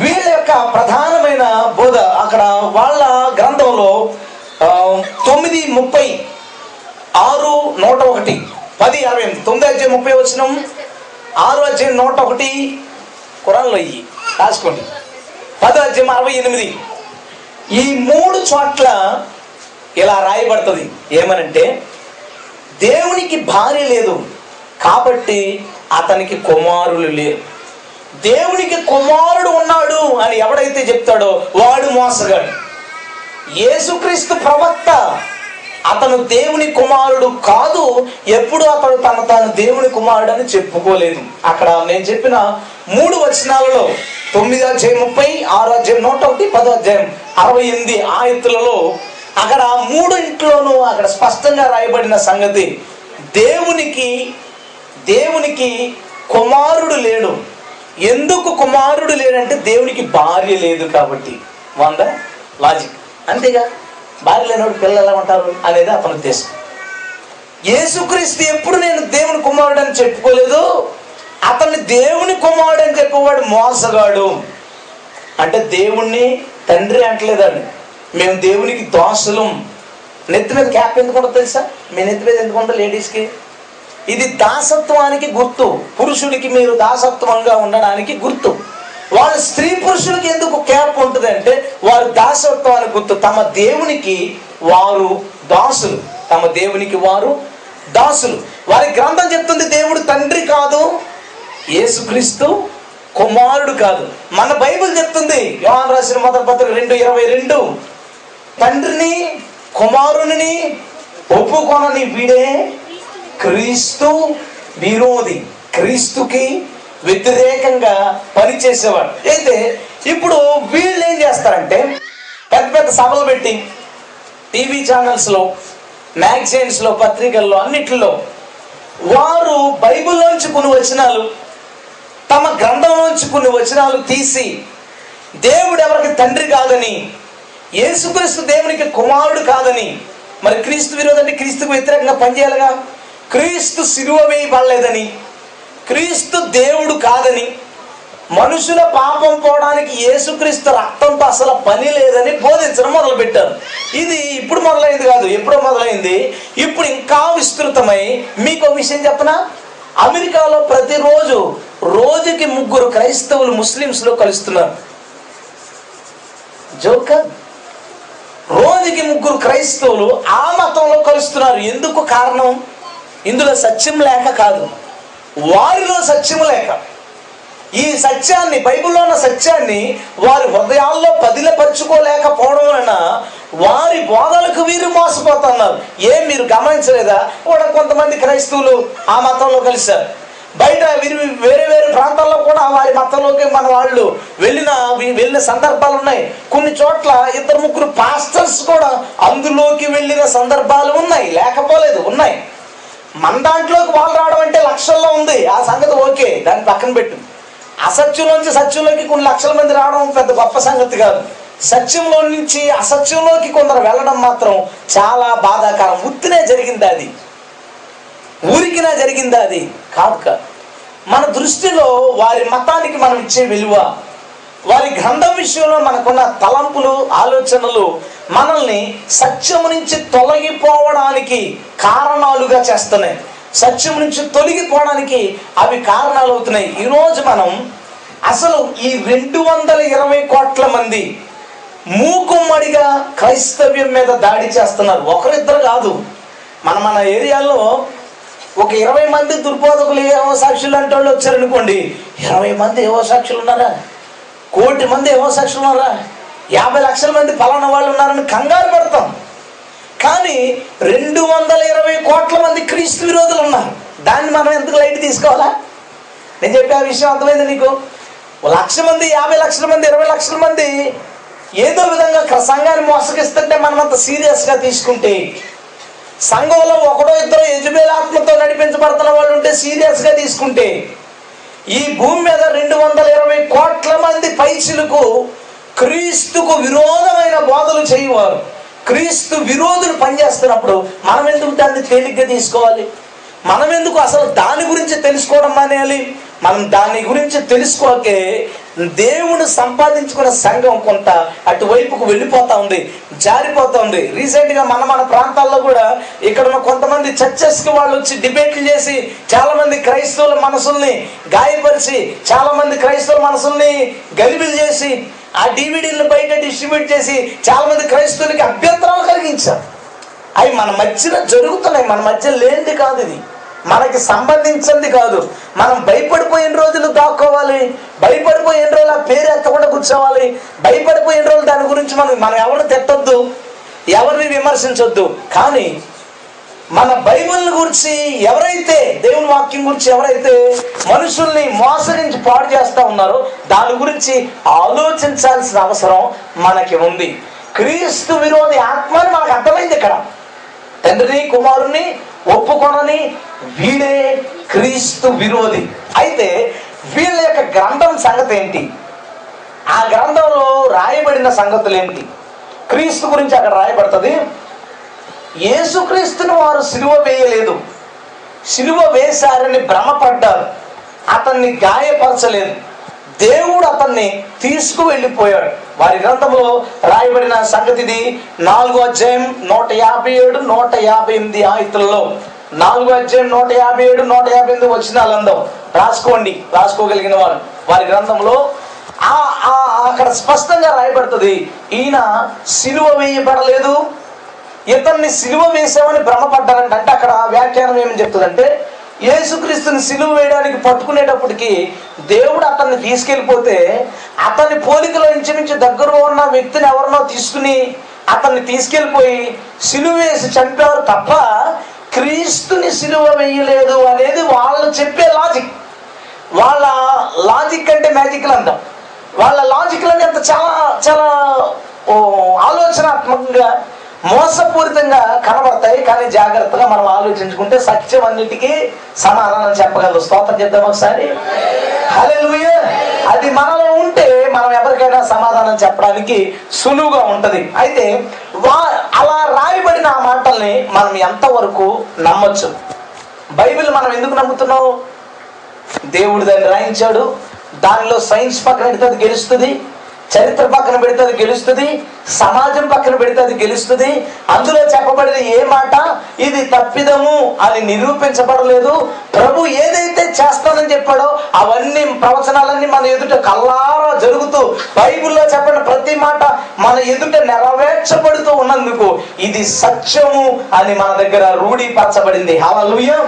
వీళ్ళ యొక్క ప్రధానమైన బోధ అక్కడ వాళ్ళ గ్రంథంలో తొమ్మిది ముప్పై ఆరు నూట ఒకటి పది అరవై ఎనిమిది తొమ్మిది అధ్యాయం ముప్పై వచ్చిన ఆరు అధ్యాయం నూట ఒకటి కురాన్లో అయ్యి రాసుకోండి. పదో అధ్యాయం అరవై ఎనిమిది. ఈ మూడు చోట్ల ఇలా రాయబడుతుంది. ఏమనంటే దేవునికి భార్య లేదు కాబట్టి అతనికి కుమారులు లేరు. దేవునికి కుమారుడు ఉన్నాడు అని ఎవడైతే చెప్తాడో వాడు మోసగాడు. యేసుక్రీస్తు ప్రవక్త అతను దేవుని కుమారుడు కాదు ఎప్పుడు అతను తన తాను దేవుని కుమారుడు అని చెప్పుకోలేదు. అక్కడ నేను చెప్పిన మూడు వచనాలలో తొమ్మిది అధ్యాయం ముప్పై ఆరు అధ్యాయం నూట ఒకటి పదో అధ్యాయం అరవై ఎనిమిది ఆయత్తులలో అక్కడ మూడు ఇంట్లోనూ అక్కడ స్పష్టంగా రాయబడిన సంగతి. దేవునికి దేవునికి కుమారుడు లేడు. ఎందుకు కుమారుడు లేడంటే దేవునికి భార్య లేదు కాబట్టి. వంద? లాజిక్. అంతేగా? భార్య లేనివాడు పిల్లలు ఎలా ఉంటారు అనేది అతని ఉద్దేశం. యేసుక్రీస్తు ఎప్పుడు నేను దేవుని కుమారుడు అని చెప్పుకోలేదు? అతన్ని దేవుని కుమారుడు అని చెప్పేవాడు మోసగాడు. అంటే దేవుణ్ణి తండ్రి అంటలేదండి. మేము దేవునికి దోషులం. నెత్తి మీద క్యాప్ ఎందుకు ఉంటుంది తెలుసా? మీ నెత్తి మీద ఎందుకు ఉంటుంది లేడీస్కి? ఇది దాసత్వానికి గుర్తు. పురుషుడికి మీరు దాసత్వంగా ఉండడానికి గుర్తు. వాళ్ళ స్త్రీ పురుషులకి ఎందుకు క్యాప్ ఉంటుంది అంటే వారు దాసత్వానికి గుర్తు. తమ దేవునికి వారు దాసులు. తమ దేవునికి వారు దాసులు. వారి గ్రంథం చెప్తుంది దేవుడు తండ్రి కాదు యేసుక్రీస్తు కుమారుడు కాదు. మన బైబిల్ చెప్తుంది యోహాన్ రాసిన మొదటి పత్రిక రెండు ఇరవై రెండు. తండ్రిని కుమారుని ఒప్పుకొనని వీడే క్రీస్తు విరోధి క్రీస్తుకి వ్యతిరేకంగా పనిచేసేవాడు. అయితే ఇప్పుడు వీళ్ళు ఏం చేస్తారంటే పెద్ద పెద్ద సభలు పెట్టి టీవీ ఛానల్స్లో మ్యాగజైన్స్లో పత్రికల్లో అన్నిటిలో వారు బైబిల్లోంచి కొన్ని వచనాలు తమ గ్రంథంలోంచి కొన్ని వచనాలు తీసి దేవుడు ఎవరికి తండ్రి కాదని యేసుక్రీస్తు దేవునికి కుమారుడు కాదని మరి క్రీస్తు విరోధం అంటే క్రీస్తుకు వ్యతిరేకంగా పనిచేయాలిగా? క్రీస్తు సిలువ వేయబడలేదని క్రీస్తు దేవుడు కాదని మనుషుల పాపం పోవడానికి యేసుక్రీస్తు రక్తంతో అసలు పని లేదని బోధించడం మొదలుపెట్టారు. ఇది ఇప్పుడు మొదలైంది కాదు ఎప్పుడో మొదలైంది. ఇప్పుడు ఇంకా విస్తృతమై మీకు ఒక విషయం చెప్పనా? అమెరికాలో ప్రతిరోజు రోజుకి ముగ్గురు క్రైస్తవులు ముస్లిమ్స్లో కలుస్తున్నారు. జోక రోజుకి ముగ్గురు క్రైస్తవులు ఆ మతంలో కలుస్తున్నారు. ఎందుకు కారణం? ఇందులో సత్యం లేక కాదు. వారిలో సత్యం లేక. ఈ సత్యాన్ని బైబిల్లో ఉన్న సత్యాన్ని వారి హృదయాల్లో పదిలపరుచుకోలేకపోవడం వలన వారి బోధలకు వీరు మోసపోతున్నారు. ఏం మీరు గమనించలేదా? కూడా కొంతమంది క్రైస్తవులు ఆ మతంలో కలిశారు. బయట వేరే వేరే ప్రాంతాల్లో కూడా వారి మతంలోకి మన వాళ్ళు వెళ్ళిన వి- వెళ్ళిన సందర్భాలు ఉన్నాయి. కొన్ని చోట్ల ఇద్దరు ముగ్గురు పాస్టర్స్ కూడా అందులోకి వెళ్ళిన సందర్భాలు ఉన్నాయి. లేకపోలేదు ఉన్నాయి. మన దాంట్లోకి వాళ్ళు రావడం అంటే లక్షల్లో ఉంది. ఆ సంగతి ఓకే దాన్ని పక్కన పెట్టు. అసత్యంలోంచి సత్యంలోకి కొన్ని లక్షల మంది రావడం పెద్ద గొప్ప సంగతి కాదు. సత్యంలో నుంచి అసత్యంలోకి కొందరు వెళ్ళడం మాత్రం చాలా బాధాకరం. ఉత్తినే జరిగింది అది. ఊరికినా జరిగిందా అది? కాదు కాదు మన దృష్టిలో వారి మతానికి మనం ఇచ్చే విలువ వారి గ్రంథం విషయంలో మనకున్న తలంపులు ఆలోచనలు మనల్ని సత్యము నుంచి తొలగిపోవడానికి కారణాలుగా చేస్తున్నాయి. సత్యం నుంచి తొలగిపోవడానికి అవి కారణాలు అవుతున్నాయి. ఈరోజు మనం అసలు ఈ రెండు వందల ఇరవై కోట్ల మంది మూకుమ్మడిగా క్రైస్తవ్యం మీద దాడి చేస్తున్నారు. ఒకరిద్దరు కాదు. మన మన ఏరియాలో ఒక ఇరవై మంది దుర్బోధకులు ఏవో సాక్షులు అంటే వాళ్ళు వచ్చారనుకోండి ఇరవై మంది ఏవో సాక్షులు ఉన్నారా? కోటి మంది ఏవో సాక్షులు ఉన్నారా? యాభై లక్షల మంది ఫలానా వాళ్ళు ఉన్నారని కంగారు పడతాం. కానీ రెండు వందల ఇరవై కోట్ల మంది క్రీస్తు విరోధులు ఉన్నారు. దాన్ని మనం ఎందుకు లైట్ తీసుకోవాలా? నేను చెప్పే ఆ విషయం అర్థమైంది నీకు? లక్ష మంది యాభై లక్షల మంది ఇరవై లక్షల మంది ఏదో విధంగా సంఘాన్ని మోసగిస్తుంటే మనం అంత సీరియస్గా తీసుకుంటే సంఘంలో ఒకడో ఇద్దరు యజుబేల ఆత్మతో నడిపించబడుతున్న వాళ్ళు ఉంటే సీరియస్గా తీసుకుంటే ఈ భూమి మీద రెండు వందల ఇరవై కోట్ల మంది పైచులకు క్రీస్తుకు విరోధమైన బోధలు చేయవారు. క్రీస్తు విరోధులు పనిచేస్తున్నప్పుడు మనం ఎందుకు దాన్ని తేలిగ్గా తీసుకోవాలి? మనం ఎందుకు అసలు దాని గురించి తెలుసుకోవడం మానేయాలి? మనం దాని గురించి తెలుసుకోకే దేవుడు సంపాదించుకున్న సంఘం కొంత అటువైపుకు వెళ్ళిపోతా ఉంది జారిపోతా ఉంది. రీసెంట్గా మన మన ప్రాంతాల్లో కూడా ఇక్కడ ఉన్న కొంతమంది చర్చెస్కి వాళ్ళు వచ్చి డిబేట్లు చేసి చాలామంది క్రైస్తవుల మనసుల్ని గాయపరిచి చాలామంది క్రైస్తవుల మనసుల్ని గలిబిలు చేసి ఆ డివిడీలను బయట డిస్ట్రిబ్యూట్ చేసి చాలామంది క్రైస్తవులకి అభ్యంతరాలు కలిగించారు. అవి మన మధ్యన జరుగుతున్నాయి మన మధ్య లేనిది కాదు ఇది. మనకి సంబంధించింది కాదు. మనం భయపడిపోయిన రోజులు దాక్కోవాలి. భయపడిపోయిన రోజులు ఆ పేరు ఎత్తకుండా కూర్చోవాలి. భయపడిపోయిన రోజులు దాని గురించి మనం మనం ఎవరిని తిట్టొద్దు. ఎవరిని విమర్శించొద్దు. కానీ మన బైబిల్ని గురించి ఎవరైతే దేవుని వాక్యం గురించి ఎవరైతే మనుషుల్ని మోసరించి పాడు చేస్తూ ఉన్నారో దాని గురించి ఆలోచించాల్సిన అవసరం మనకి ఉంది. క్రీస్తు విరోధి ఆత్మని మనకు అర్థమైంది ఇక్కడ. తండ్రిని కుమారుని ఒప్పుకొనని వీడే క్రీస్తు విరోధి. అయితే వీళ్ళ యొక్క గ్రంథం సంగతి ఏంటి? ఆ గ్రంథంలో రాయబడిన సంగతులు ఏంటి? క్రీస్తు గురించి అక్కడ రాయబడుతుంది. యేసుక్రీస్తుని వారు సిలువ వేయలేదు. సిలువ వేశారని భ్రమపడ్డారు. అతన్ని గాయపరచలేదు. దేవుడు అతన్ని తీసుకువెళ్ళిపోయాడు. వారి గ్రంథంలో రాయబడిన సంగతి ఇది నాలుగో అధ్యాయం నూట యాభై ఏడు నూట యాభై ఎనిమిది ఆయుతులలో. నాలుగో అధ్యాయం నూట యాభై ఏడు నూట యాభై ఎనిమిది వచ్చిన అందం. రాసుకోండి రాసుకోగలిగిన వాళ్ళు వారి గ్రంథంలో ఆ ఆ- అక్కడ స్పష్టంగా రాయబడుతుంది ఈయన సిలువ వేయబడలేదు. ఇతన్ని సిలువ వేసామని భ్రమపడ్డారంటే. అంటే అక్కడ వ్యాఖ్యానం ఏమని చెప్తుందంటే యేసుక్రీస్తుని సిలువ వేయడానికి పట్టుకునేటప్పటికి దేవుడు అతన్ని తీసుకెళ్ళిపోతే అతని పోలికలో ఇంచుమించు దగ్గరలో ఉన్న వ్యక్తిని ఎవరినో తీసుకుని అతన్ని తీసుకెళ్ళిపోయి సిలువ వేసి చంపేవారు తప్ప క్రీస్తుని సిలువ వేయలేదు అనేది వాళ్ళు చెప్పే లాజిక్ వాళ్ళ లాజిక్ అంటే మ్యాజిక్లు అంటాం. వాళ్ళ లాజిక్లు అంటే అంత చాలా చాలా ఆలోచనాత్మకంగా మోసపూరితంగా కనబడతాయి కానీ జాగ్రత్తగా మనం ఆలోచించుకుంటే సత్యం అన్నిటికీ సమాధానం చెప్పగలదు. స్తోత్రం చెప్దాం ఒకసారి. హల్లెలూయా. అది మనలో ఉంటే మనం ఎవరికైనా సమాధానం చెప్పడానికి సులువుగా ఉంటది. అయితే వా అలా రాయబడిన ఆ మాటల్ని మనం ఎంతవరకు నమ్మచ్చు? బైబిల్ మనం ఎందుకు నమ్ముతున్నాం దేవుడు దాన్ని రాయించాడు. దానిలో సైన్స్ పక్కన అది గెలుస్తుంది. చరిత్ర పక్కన పెడితే అది గెలుస్తుంది సమాజం పక్కన పెడితే అది గెలుస్తుంది. అందులో చెప్పబడిన ఏ మాట? ఇది తప్పిదము అని నిరూపించబడలేదు. ప్రభు ఏదైతే చేస్తానని చెప్పాడో అవన్నీ ప్రవచనాలన్నీ మన ఎదుట కల్లారా జరుగుతూ బైబిల్లో చెప్పిన ప్రతి మాట మన ఎదుట నెరవేర్చబడుతూ ఉన్నందుకు ఇది సత్యము అని మన దగ్గర రూఢీపరచబడింది. హల్లెలూయా.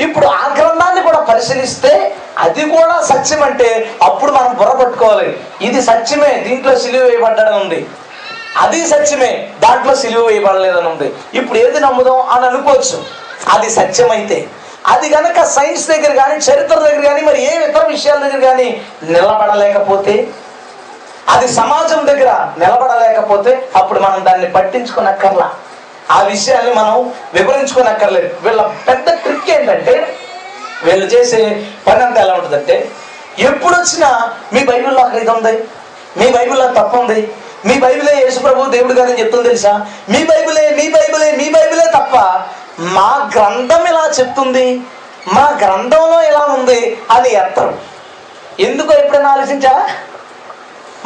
ఇప్పుడు ఆ గ్రంథాన్ని కూడా పరిశీలిస్తే అది కూడా సత్యం అంటే అప్పుడు మనం బుర్ర పట్టుకోవాలి. ఇది సత్యమే దీంట్లో సిలువ వేయబడ్డని ఉంది. అది సత్యమే దాంట్లో సిలువ వేయబడలేదని ఉంది. ఇప్పుడు ఏది నమ్ముదాం అని అనుకోవచ్చు. అది సత్యమైతే. అది కనుక సైన్స్ దగ్గర కానీ చరిత్ర దగ్గర కానీ మరి ఏ ఇతర విషయాల దగ్గర కానీ నిలబడలేకపోతే అది సమాజం దగ్గర నిలబడలేకపోతే అప్పుడు మనం దాన్ని పట్టించుకునక్కర్లా. ఆ విషయాన్ని మనం వివరించుకునక్కర్లేదు. వీళ్ళ పెద్ద ట్రిక్ ఏంటంటే వీళ్ళు చేసే పని అంతా ఎలా ఉంటుందంటే ఎప్పుడు వచ్చినా మీ బైబిల్లో అక్కడ ఇది ఉంది. మీ బైబిల్లో తప్పు ఉంది. మీ బైబిలే యేసుప్రభు దేవుడు గారని చెప్తుంది తెలుసా? మీ బైబిలే మీ బైబిలే మీ బైబిలే తప్ప మా గ్రంథం ఇలా చెప్తుంది? మా గ్రంథంలో ఇలా ఉంది? అని ఎత్తరు ఎందుకో ఎప్పుడైనా ఆలోచించా?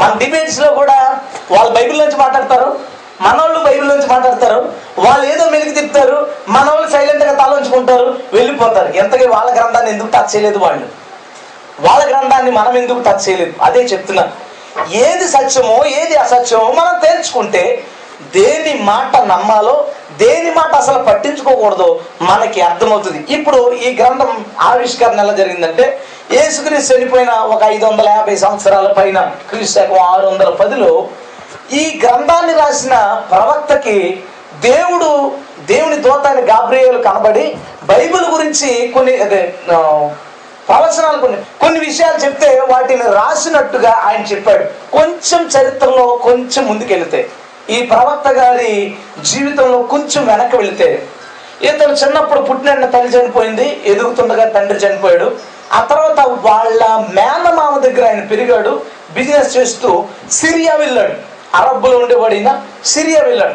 మన డిబేట్స్లో కూడా వాళ్ళు బైబిల్ నుంచి మాట్లాడతారు. మనోళ్ళు బైబిల్ నుంచి మాట్లాడతారు వాళ్ళు ఏదో మెలికి తిప్పుతారు మనోళ్ళు సైలెంట్గా తల ఉంచుకుంటారు వెళ్ళిపోతారు. ఎంతకీ వాళ్ళ గ్రంథాన్ని ఎందుకు టచ్ చేయలేదు వాళ్ళు? వాళ్ళ గ్రంథాన్ని మనం ఎందుకు టచ్ చేయలేదు? అదే చెప్తున్నా. ఏది సత్యమో ఏది అసత్యమో మనం తేల్చుకుంటే దేని మాట నమ్మాలో దేని మాట అసలు పట్టించుకోకూడదో మనకి అర్థమవుతుంది. ఇప్పుడు ఈ గ్రంథం ఆవిష్కరణ ఎలా జరిగిందంటే యేసుక్రీస్తు చనిపోయిన ఒక ఐదు వందల యాభై సంవత్సరాల పైన క్రీస్తు శకం ఆరు వందల పదిలో ఈ గ్రంథాన్ని రాసిన ప్రవక్తకి దేవుడు దేవుని దూత అని గాబ్రియేలు కనబడి బైబిల్ గురించి కొన్ని అదే ప్రవచనాలు కొన్ని కొన్ని విషయాలు చెప్తే వాటిని రాసినట్టుగా ఆయన చెప్పాడు. కొంచెం చరిత్రలో కొంచెం ముందుకెళ్తే ఈ ప్రవక్త గారి జీవితంలో కొంచెం వెనక్కి వెళితే ఇతను చిన్నప్పుడు పుట్టిన తల్లి చనిపోయింది ఎదుగుతుండగా తండ్రి చనిపోయాడు. ఆ తర్వాత వాళ్ళ మేనమామ దగ్గర ఆయన పెరిగాడు బిజినెస్ చేస్తూ సిరియా వెళ్ళాడు. అరబ్బులు ఉండబడిన సిరియా వెళ్ళాడు.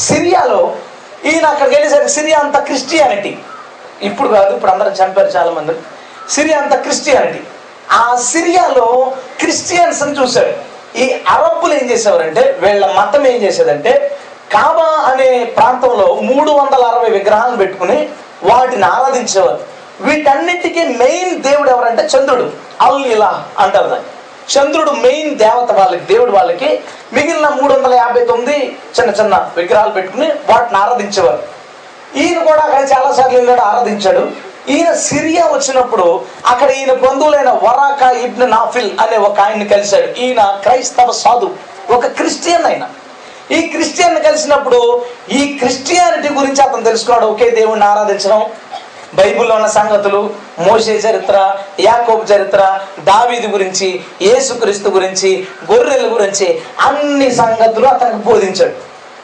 సిరియాలో ఈయన అక్కడికి వెళ్ళేసరికి సిరియా అంతా క్రిస్టియానిటీ. ఇప్పుడు కాదు ఇప్పుడు అందరం చంపారు చాలా మంది సిరియా అంతా క్రిస్టియానిటీ. ఆ సిరియాలో క్రిస్టియన్స్ అని చూశాడు. ఈ అరబ్బులు ఏం చేసేవారంటే వీళ్ళ మతం ఏం చేసేదంటే కాబా అనే ప్రాంతంలో మూడు వందల అరవై విగ్రహాలను పెట్టుకుని వాటిని ఆరాధించేవారు. వీటన్నిటికీ మెయిన్ దేవుడు ఎవరంటే చంద్రుడు. అల్ ఇలా అంటారు దాన్ని. చంద్రుడు మెయిన్ దేవత వాళ్ళకి దేవుడు వాళ్ళకి మిగిలిన మూడు వందల యాభై తొమ్మిది చిన్న చిన్న విగ్రహాలు పెట్టుకుని వాటిని ఆరాధించేవారు. ఈయన కూడా అక్కడ చాలా సార్లు వెళ్ళాడు ఆరాధించాడు. ఈయన సిరియా వచ్చినప్పుడు అక్కడ ఈయన బంధువులైన వరాకా ఇబ్న నాఫిల్ అనే ఒక ఆయన్ని కలిశాడు. ఈయన క్రైస్తవ సాధు ఒక క్రిస్టియన్ ఆయన. ఈ క్రిస్టియన్ కలిసినప్పుడు ఈ క్రిస్టియానిటీ గురించి అతను తెలుసుకున్నాడు. ఒకే దేవుణ్ణి ఆరాధించడం బైబిల్లో ఉన్న సంగతులు మోషే చరిత్ర యాకోబు చరిత్ర దావీది గురించి యేసుక్రీస్తు గురించి గొర్రెల గురించి అన్ని సంగతులు అతనికి బోధించాడు.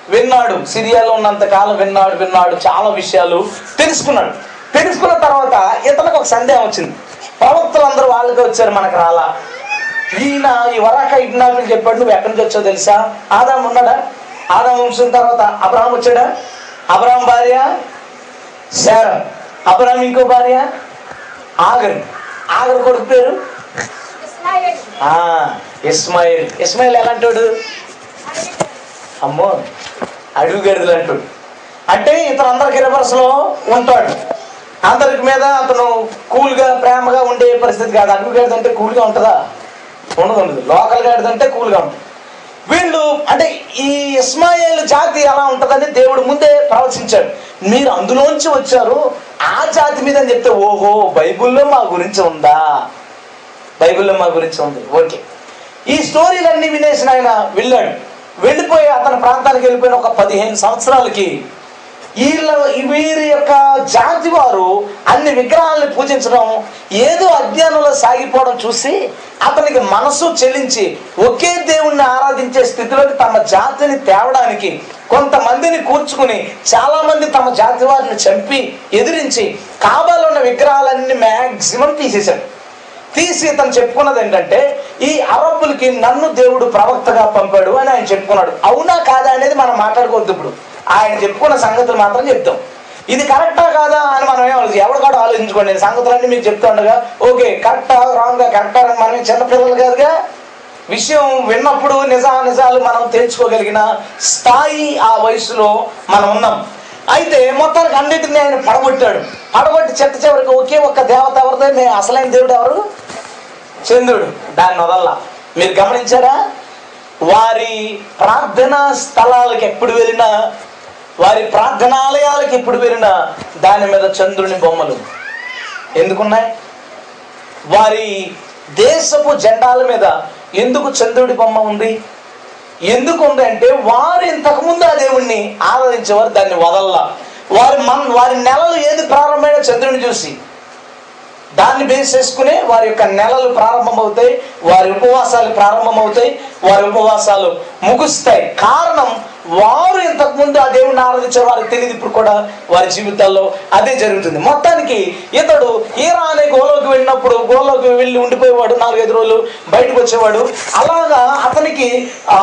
విన్నాడు సిరియాలో ఉన్నంత కాలం విన్నాడు విన్నాడు చాలా విషయాలు తెలుసుకున్నాడు. తెలుసుకున్న తర్వాత ఇతనికి ఒక సందేహం వచ్చింది. ప్రవక్తలు అందరూ వాళ్ళకి వచ్చారు మనకు రాలా. ఈయన ఈ వరాక ఇగ్నాకులు చెప్పాడు నువ్వు ఎక్కడి నుంచి వచ్చావు తెలుసా? ఆదాం ఉన్నాడా? ఆదాం వంశం తర్వాత అబ్రాహం వచ్చాడా? అబ్రాహం భార్య శారా అబ్రహాం ఇంకో భార్య? ఆగరు ఆగరు కొడుకు పేరు? ఇస్మాయిల్. ఆ, ఇస్మాయిల్. ఎలాంటోడు? అమ్మో అడుగు గడిదలు అంటాడు అంటే ఇతను అందరికి రివర్స్లో ఉంటాడు. అందరికి మీద అతను కూల్గా ప్రేమగా ఉండే పరిస్థితి కాదు. అడుగు గడిద అంటే కూల్గా ఉంటుందా? ఉండదు ఉండదు. లోకల్ గడిద అంటే కూల్గా ఉంటుంది. వీళ్ళు అంటే ఈ ఇస్మాయిల్ జాతి ఎలా ఉంటుందని దేవుడు ముందే ప్రవచించాడు. మీరు అందులోంచి వచ్చారు ఆ జాతి మీద అని చెప్తే ఓహో బైబిల్లో మా గురించి ఉందా? బైబిల్లో మా గురించి ఉంది. ఓకే. ఈ స్టోరీలన్నీ వినేసిన ఆయన వెళ్ళాడు. వెళ్ళిపోయి అతని ప్రాంతానికి వెళ్ళిపోయిన ఒక పదిహేను సంవత్సరాలకి వీళ్ళ వీరి యొక్క జాతి వారు అన్ని విగ్రహాలను పూజించడం ఏదో అజ్ఞానంలో సాగిపోవడం చూసి అతనికి మనసు చెల్లించి ఒకే దేవుణ్ణి ఆరాధించే స్థితిలోకి తమ జాతిని తేవడానికి కొంతమందిని కూర్చుకుని చాలామంది తమ జాతి వారిని చంపి ఎదిరించి కాబాలో ఉన్న విగ్రహాలన్నీ మ్యాక్సిమం తీసేశాడు తీసి ఇతను చెప్పుకున్నది ఏంటంటే ఈ అరబ్బులకి నన్ను దేవుడు ప్రవక్తగా పంపాడు అని ఆయన చెప్పుకున్నాడు. అవునా కాదా అనేది మనం మాట్లాడుకోవద్దు ఇప్పుడు. ఆయన చెప్పుకున్న సంగతులు మాత్రం చెప్తాం. ఇది కరెక్టా కాదా అని మనం ఏం ఎవడు కూడా ఆలోచించుకోండి. నేను సంగతులన్నీ మీకు చెప్తుండగా ఓకే కరెక్టా రాంగ్గా కరెక్టా అని మనం చిన్నపిల్లలు కాదుగా? విషయం విన్నప్పుడు నిజా నిజాలు మనం తెలుసుకోగలిగిన స్థాయి ఆ వయసులో మనం ఉన్నాం. అయితే మొత్తానికి అన్నిటిని ఆయన పడగొట్టాడు. పడగొట్టి చెత్త చివరికి ఒకే ఒక్క దేవత ఎవరిదో? నే- అసలైన దేవుడు ఎవరు? చంద్రుడు. దాన్ని వదల్లా. మీరు గమనించారా? వారి ప్రార్థనా స్థలాలకు ఎప్పుడు వెళ్ళినా వారి ప్రార్థనాలయాలకు ఎప్పుడు వెళ్ళిన దాని మీద చంద్రుని బొమ్మలు. ఎందుకున్నాయి? వారి దేశపు జెండాల మీద ఎందుకు చంద్రుడి బొమ్మ ఉంది? ఎందుకు ఉంది అంటే వారు ఇంతకుముందు ఆ దేవుణ్ణి ఆరాధించేవారు దాన్ని వదల్లా. వారి మన్ వారి నెలలు ఏది ప్రారంభమైన చంద్రుని చూసి. దాన్ని బేస్ చేసుకునే వారి యొక్క నెలలు ప్రారంభమవుతాయి వారి ఉపవాసాలు ప్రారంభమవుతాయి వారి ఉపవాసాలు ముగుస్తాయి. కారణం వారు ఇంతకు ముందు ఆ దేవుని ఆరాధించే వారికి తెలియదు ఇప్పుడు కూడా వారి జీవితాల్లో అదే జరుగుతుంది. మొత్తానికి ఇతడు ఈరా అనే గోలోకి వెళ్ళినప్పుడు గోలోకి వెళ్ళి ఉండిపోయేవాడు నాలుగైదు రోజులు బయటకు వచ్చేవాడు. అలాగా అతనికి ఆ,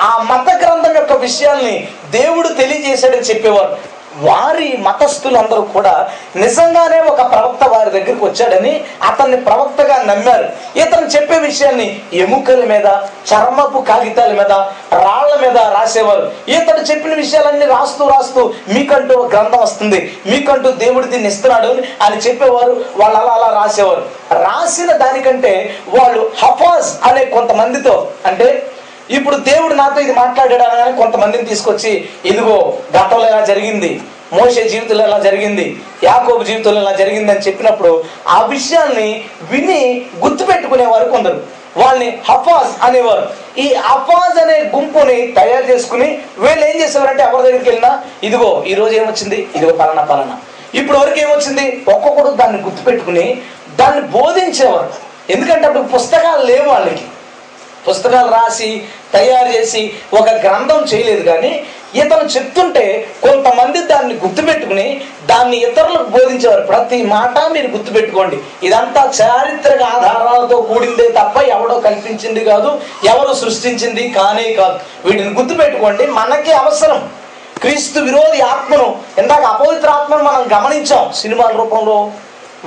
ఆ మత గ్రంథం యొక్క విషయాల్ని దేవుడు తెలియజేశాడని చెప్పేవారు. వారి మతస్థులందరూ కూడా నిజంగానే ఒక ప్రవక్త వారి దగ్గరికి వచ్చాడని అతన్ని ప్రవక్తగా నమ్మారు. ఇతను చెప్పే విషయాన్ని ఎముకల మీద చర్మపు కాగితాల మీద రాళ్ళ మీద రాసేవారు. ఇతడు చెప్పిన విషయాలన్నీ రాస్తూ రాస్తూ మీకంటూ ఒక గ్రంథం వస్తుంది. మీకంటూ దేవుడు దీన్ని ఇస్తున్నాడు అని చెప్పేవారు. వాళ్ళు అలా అలా రాసేవారు. రాసిన దానికంటే వాళ్ళు హఫాజ్ అనే కొంతమందితో అంటే ఇప్పుడు దేవుడు నాతో ఇది మాట్లాడాడు అని కొంతమందిని తీసుకొచ్చి ఇదిగో గతంలో ఇలా జరిగింది? మోసే జీవితంలో ఇలా జరిగింది? యాకోబు జీవితంలో ఇలా జరిగింది అని చెప్పినప్పుడు ఆ విషయాన్ని విని గుర్తుపెట్టుకునేవారు కొందరు. వాళ్ళని హఫాజ్ అనేవారు. ఈ హఫాజ్ అనే గుంపుని తయారు చేసుకుని వీళ్ళు ఏం చేసేవారంటే ఎవరి దగ్గరికి వెళ్ళినా ఇదిగో ఈ రోజు ఏమొచ్చింది? ఇదిగో పలానా పలానా. ఇప్పుడు వరకు ఏమొచ్చింది? ఒక్కొక్కడు దాన్ని గుర్తుపెట్టుకుని దాన్ని బోధించేవారు. ఎందుకంటే అప్పుడు పుస్తకాలు లేవు వాళ్ళకి. పుస్తకాలు రాసి తయారు చేసి ఒక గ్రంథం చేయలేదు కానీ ఇతను చెప్తుంటే కొంతమంది దాన్ని గుర్తుపెట్టుకుని దాన్ని ఇతరులకు బోధించేవారు. ప్రతి మాట మీరు గుర్తుపెట్టుకోండి. ఇదంతా చారిత్రక ఆధారాలతో కూడిందే తప్ప ఎవడో కల్పించింది కాదు ఎవరు సృష్టించింది కానే కాదు. వీటిని గుర్తుపెట్టుకోండి. మనకి అవసరం. క్రీస్తు విరోధి ఆత్మను. ఇందాక అపవిత్ర ఆత్మను మనం గమనించాం సినిమాల రూపంలో.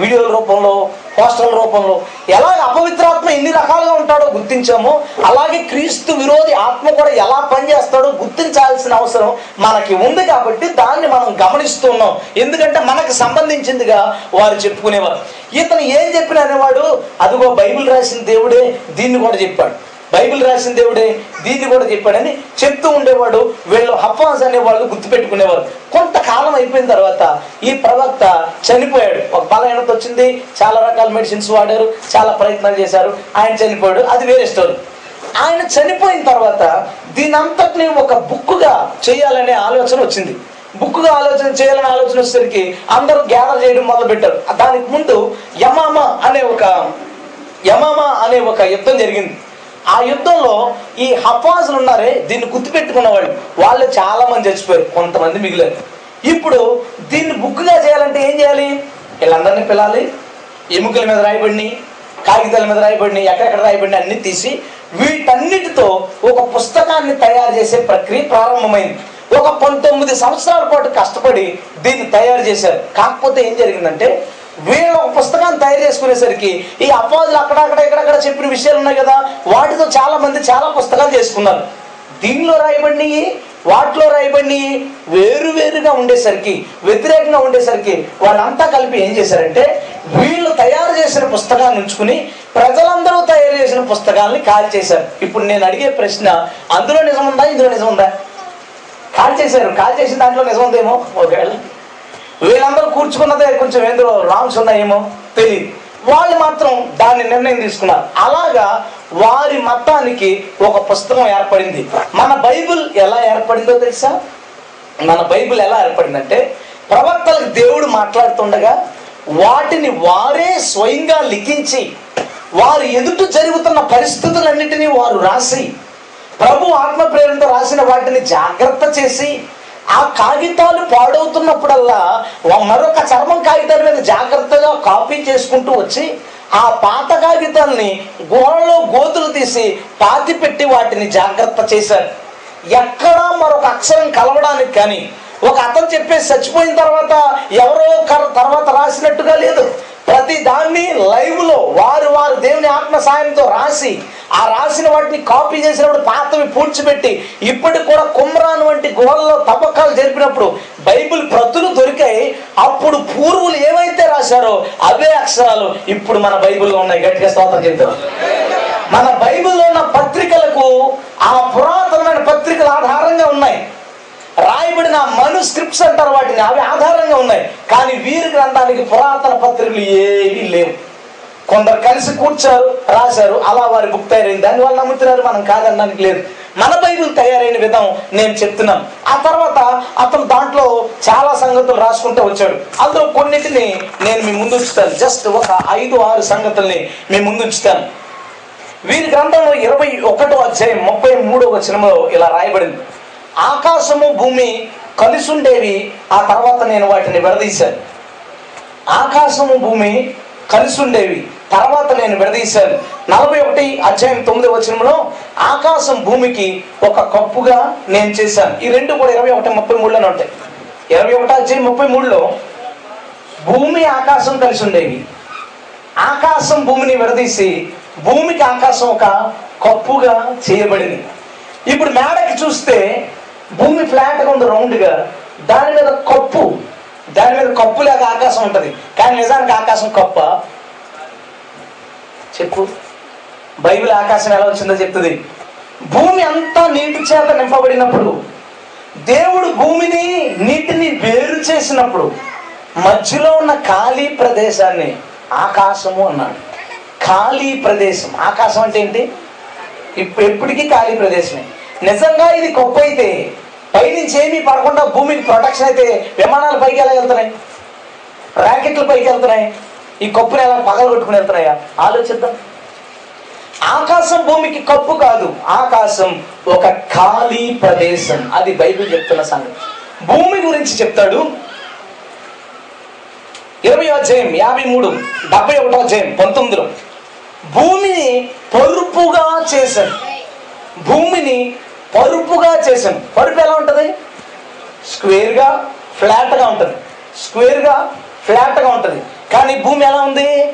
వీడియోల రూపంలో పోస్టర్ల రూపంలో ఎలాగ అపవిత్రాత్మ ఎన్ని రకాలుగా ఉంటాడో గుర్తించామో. అలాగే క్రీస్తు విరోధి ఆత్మ కూడా ఎలా పనిచేస్తాడో గుర్తించాల్సిన అవసరం మనకి ఉంది కాబట్టి దాన్ని మనం గమనిస్తున్నాం ఎందుకంటే మనకు సంబంధించిందిగా వారు చెప్పుకునేవారు. ఇతను ఏం చెప్పిన అనేవాడు అదిగో బైబిల్ రాసిన దేవుడే దీన్ని కూడా చెప్పాడు. బైబిల్ రాసిన దేవుడే దీన్ని కూడా చెప్పాడని చెప్తూ ఉండేవాడు. వీళ్ళు హఫాజ్ అనేవాళ్ళు గుర్తుపెట్టుకునేవారు కొంతకాలం అయిపోయిన తర్వాత ఈ ప్రవక్త చనిపోయాడు. ఒక బలహీనత వచ్చింది. చాలా రకాల మెడిసిన్స్ వాడారు. చాలా ప్రయత్నాలు చేశారు. ఆయన చనిపోయాడు. అది వేరే స్టోరీ. ఆయన చనిపోయిన తర్వాత దీని అంతటిని ఒక బుక్గా చేయాలనే ఆలోచన వచ్చింది. బుక్గా ఆలోచన చేయాలనే ఆలోచన వచ్చేసరికి అందరూ గ్యాదర్ చేయడం మొదలు పెట్టారు దానికి ముందు యమామ అనే ఒక యమామ అనే ఒక యుద్ధం జరిగింది. ఆ యుద్ధంలో ఈ హఫాజులు ఉన్నారే దీన్ని గుర్తుపెట్టుకున్న వాళ్ళు వాళ్ళు చాలా మంది చచ్చిపోయారు కొంతమంది మిగిలారు. ఇప్పుడు దీన్ని బుక్గా చేయాలంటే ఏం చేయాలి? వీళ్ళందరినీ పిలాలి ఎముకల మీద రాయబడిని కాగితాల మీద రాయబడిని ఎక్కడెక్కడ రాయబడిని అన్ని తీసి వీటన్నిటితో ఒక పుస్తకాన్ని తయారు చేసే ప్రక్రియ ప్రారంభమైంది. ఒక పంతొమ్మిది సంవత్సరాల పాటు కష్టపడి దీన్ని తయారు చేశారు. కాకపోతే ఏం జరిగిందంటే వీళ్ళు ఒక పుస్తకాన్ని తయారు చేసుకునేసరికి ఈ అపవాదులు అక్కడక్కడ ఇక్కడక్కడ చెప్పిన విషయాలు ఉన్నాయి కదా. వాటితో చాలా మంది చాలా పుస్తకాలు చేసుకున్నారు. దీనిలో రాయబడినవి వాటిలో రాయబడినవి వేరు వేరుగా ఉండేసరికి వ్యతిరేకంగా ఉండేసరికి వాళ్ళంతా కలిపి ఏం చేశారంటే వీళ్ళు తయారు చేసిన పుస్తకాన్ని ఉంచుకుని ప్రజలందరూ తయారు చేసిన పుస్తకాలని కాల్ చేశారు. ఇప్పుడు నేను అడిగే ప్రశ్న అందులో నిజం ఉందా ఇందులో నిజం ఉందా? కాల్ చేశారు. కాల్ చేసిన దాంట్లో నిజం ఉందేమో? ఒకవేళ వీళ్ళందరూ కూర్చుకున్నదే కొంచెం ఏందో రాంగ్స్ ఉన్నాయేమో తెలియదు వాళ్ళు మాత్రం దాన్ని నిర్ణయం తీసుకున్నారు. అలాగా వారి మతానికి ఒక పుస్తకం ఏర్పడింది. మన బైబిల్ ఎలా ఏర్పడిందో తెలుసా? మన బైబిల్ ఎలా ఏర్పడిందంటే ప్రవక్తలకు దేవుడు మాట్లాడుతుండగా వాటిని వారే స్వయంగా లిఖించి వారు ఎదుట జరుగుతున్న పరిస్థితులన్నిటినీ వారు రాసి ప్రభు ఆత్మ ప్రేరణతో రాసిన వాటిని జాగ్రత్త చేసి ఆ కాగితాలు పాడవుతున్నప్పుడల్లా మరొక చర్మం కాగితాల మీద జాగ్రత్తగా కాపీ చేసుకుంటూ వచ్చి ఆ పాత కాగితాల్ని గోడలో గోతులు తీసి పాతి పెట్టి వాటిని జాగ్రత్త చేశారు. ఎక్కడా మరొక అక్షరం కలవడానికి కానీ ఒక అతను చెప్పేసి చచ్చిపోయిన తర్వాత ఎవరో కర- తర్వాత రాసినట్టుగా లేదు. ప్రతి దాన్ని లైవ్లో వారు వారు దేవుని ఆత్మ సాయంతో రాసి ఆ రాసిన వాటిని కాపీ చేసినప్పుడు పాతవి పూడ్చిపెట్టి ఇప్పటికి కూడా కుమ్రాన్ వంటి గుహల్లో తవ్వకాలు జరిపినప్పుడు బైబిల్ ప్రతులు దొరికాయి. అప్పుడు పూర్వులు ఏవైతే రాశారో అవే అక్షరాలు ఇప్పుడు మన బైబిల్లో ఉన్నాయి. గట్టిగా స్తోత్రం చెప్తారు మన బైబిల్లో ఉన్న పత్రికలకు ఆ పురాతనమైన పత్రికలు ఆధారంగా ఉన్నాయి. రాయబడిన మనుస్క్రిప్ట్స్ అంటారు వాటిని. అవి ఆధారంగా ఉన్నాయి. కానీ వీరి గ్రంథానికి పురాతన పత్రికలు ఏవీ లేవు. కొందరు కలిసి కూర్చారు రాశారు అలా వారి బుక్ తయారైంది. దాని వాళ్ళు నమ్ముతున్నారు మనం కాదనడానికి లేదు. మన బైబిల్ తయారైన విధం నేను చెప్తున్నాను. ఆ తర్వాత అతను దాంట్లో చాలా సంగతులు రాసుకుంటూ వచ్చాడు. అందులో కొన్నిటిని నేను మీ ముందు ఉంచుతాను. జస్ట్ ఒక ఐదు ఆరు సంగతుల్ని మీ ముందు ఉంచుతాను. వీరి గ్రంథంలో ఇరవై ఒకటో అధ్యాయం ముప్పై మూడో వచనంలో ఇలా రాయబడింది. ఆకాశము భూమి కలిసి ఉండేవి ఆ తర్వాత నేను వాటిని విడదీశాను. ఆకాశము భూమి కలిసి ఉండేవి తర్వాత నేను విడదీశాను. నలభై ఒకటి అధ్యాయం తొమ్మిది వచనంలో ఆకాశం భూమికి ఒక కప్పుగా నేను చేశాను. ఈ రెండు కూడా ఇరవై ఒకటి ముప్పై మూడులోనే ఉంటాయి. ఇరవై ఒకటి అధ్యాయం ముప్పై మూడులో భూమి ఆకాశం కలిసి ఉండేవి ఆకాశం భూమిని విడదీసి భూమికి ఆకాశం ఒక కప్పుగా చేయబడింది. ఇప్పుడు మేడకి చూస్తే భూమి ఫ్లాట్గా ఉంది రౌండ్గా దాని మీద కప్పు. దాని మీద కప్పు లేక ఆకాశం ఉంటుంది. కానీ నిజానికి ఆకాశం కప్ప. చెప్పు. బైబిల్ ఆకాశం ఎలా వచ్చిందో చెప్తుంది. భూమి అంతా నీటి చేత నింపబడినప్పుడు దేవుడు భూమిని నీటిని వేరు చేసినప్పుడు మధ్యలో ఉన్న ఖాళీ ప్రదేశాన్ని ఆకాశము అన్నాడు. ఖాళీ ప్రదేశం. ఆకాశం అంటే ఏంటి? ఇప్పుడు ఎప్పటికీ ఖాళీ ప్రదేశమే. నిజంగా ఇది గొప్ప అయితే పైనుంచి ఏమీ పడకుండా భూమికి ప్రొటెక్షన్ అయితే విమానాలు పైకి ఎలా వెళ్తున్నాయి? ర్యాకెట్లు పైకి వెళ్తున్నాయి? ఈ కప్పుని ఎలా పగలు కొట్టుకుని వెళ్తున్నాయా? ఆలోచిద్దాం. ఆకాశం భూమికి కప్పు కాదు ఆకాశం ఒక ఖాళీ ప్రదేశం. అది బైబిల్ చెప్తున్న సంగతి. భూమి గురించి చెప్తాడు. ఇరవై అధ్యాయం యాభై మూడు డెబ్బై ఒకటో అధ్యాయం పంతొమ్మిదిలో. భూమిని పరుపుగా చేశాడు. భూమిని పరుపుగా చేశాను. పరుపు ఎలా ఉంటుంది? స్క్వేర్గా ఫ్లాట్గా ఉంటుంది. స్క్వేర్గా ఫ్లాట్గా ఉంటుంది. కానీ భూమి ఎలా ఉంది?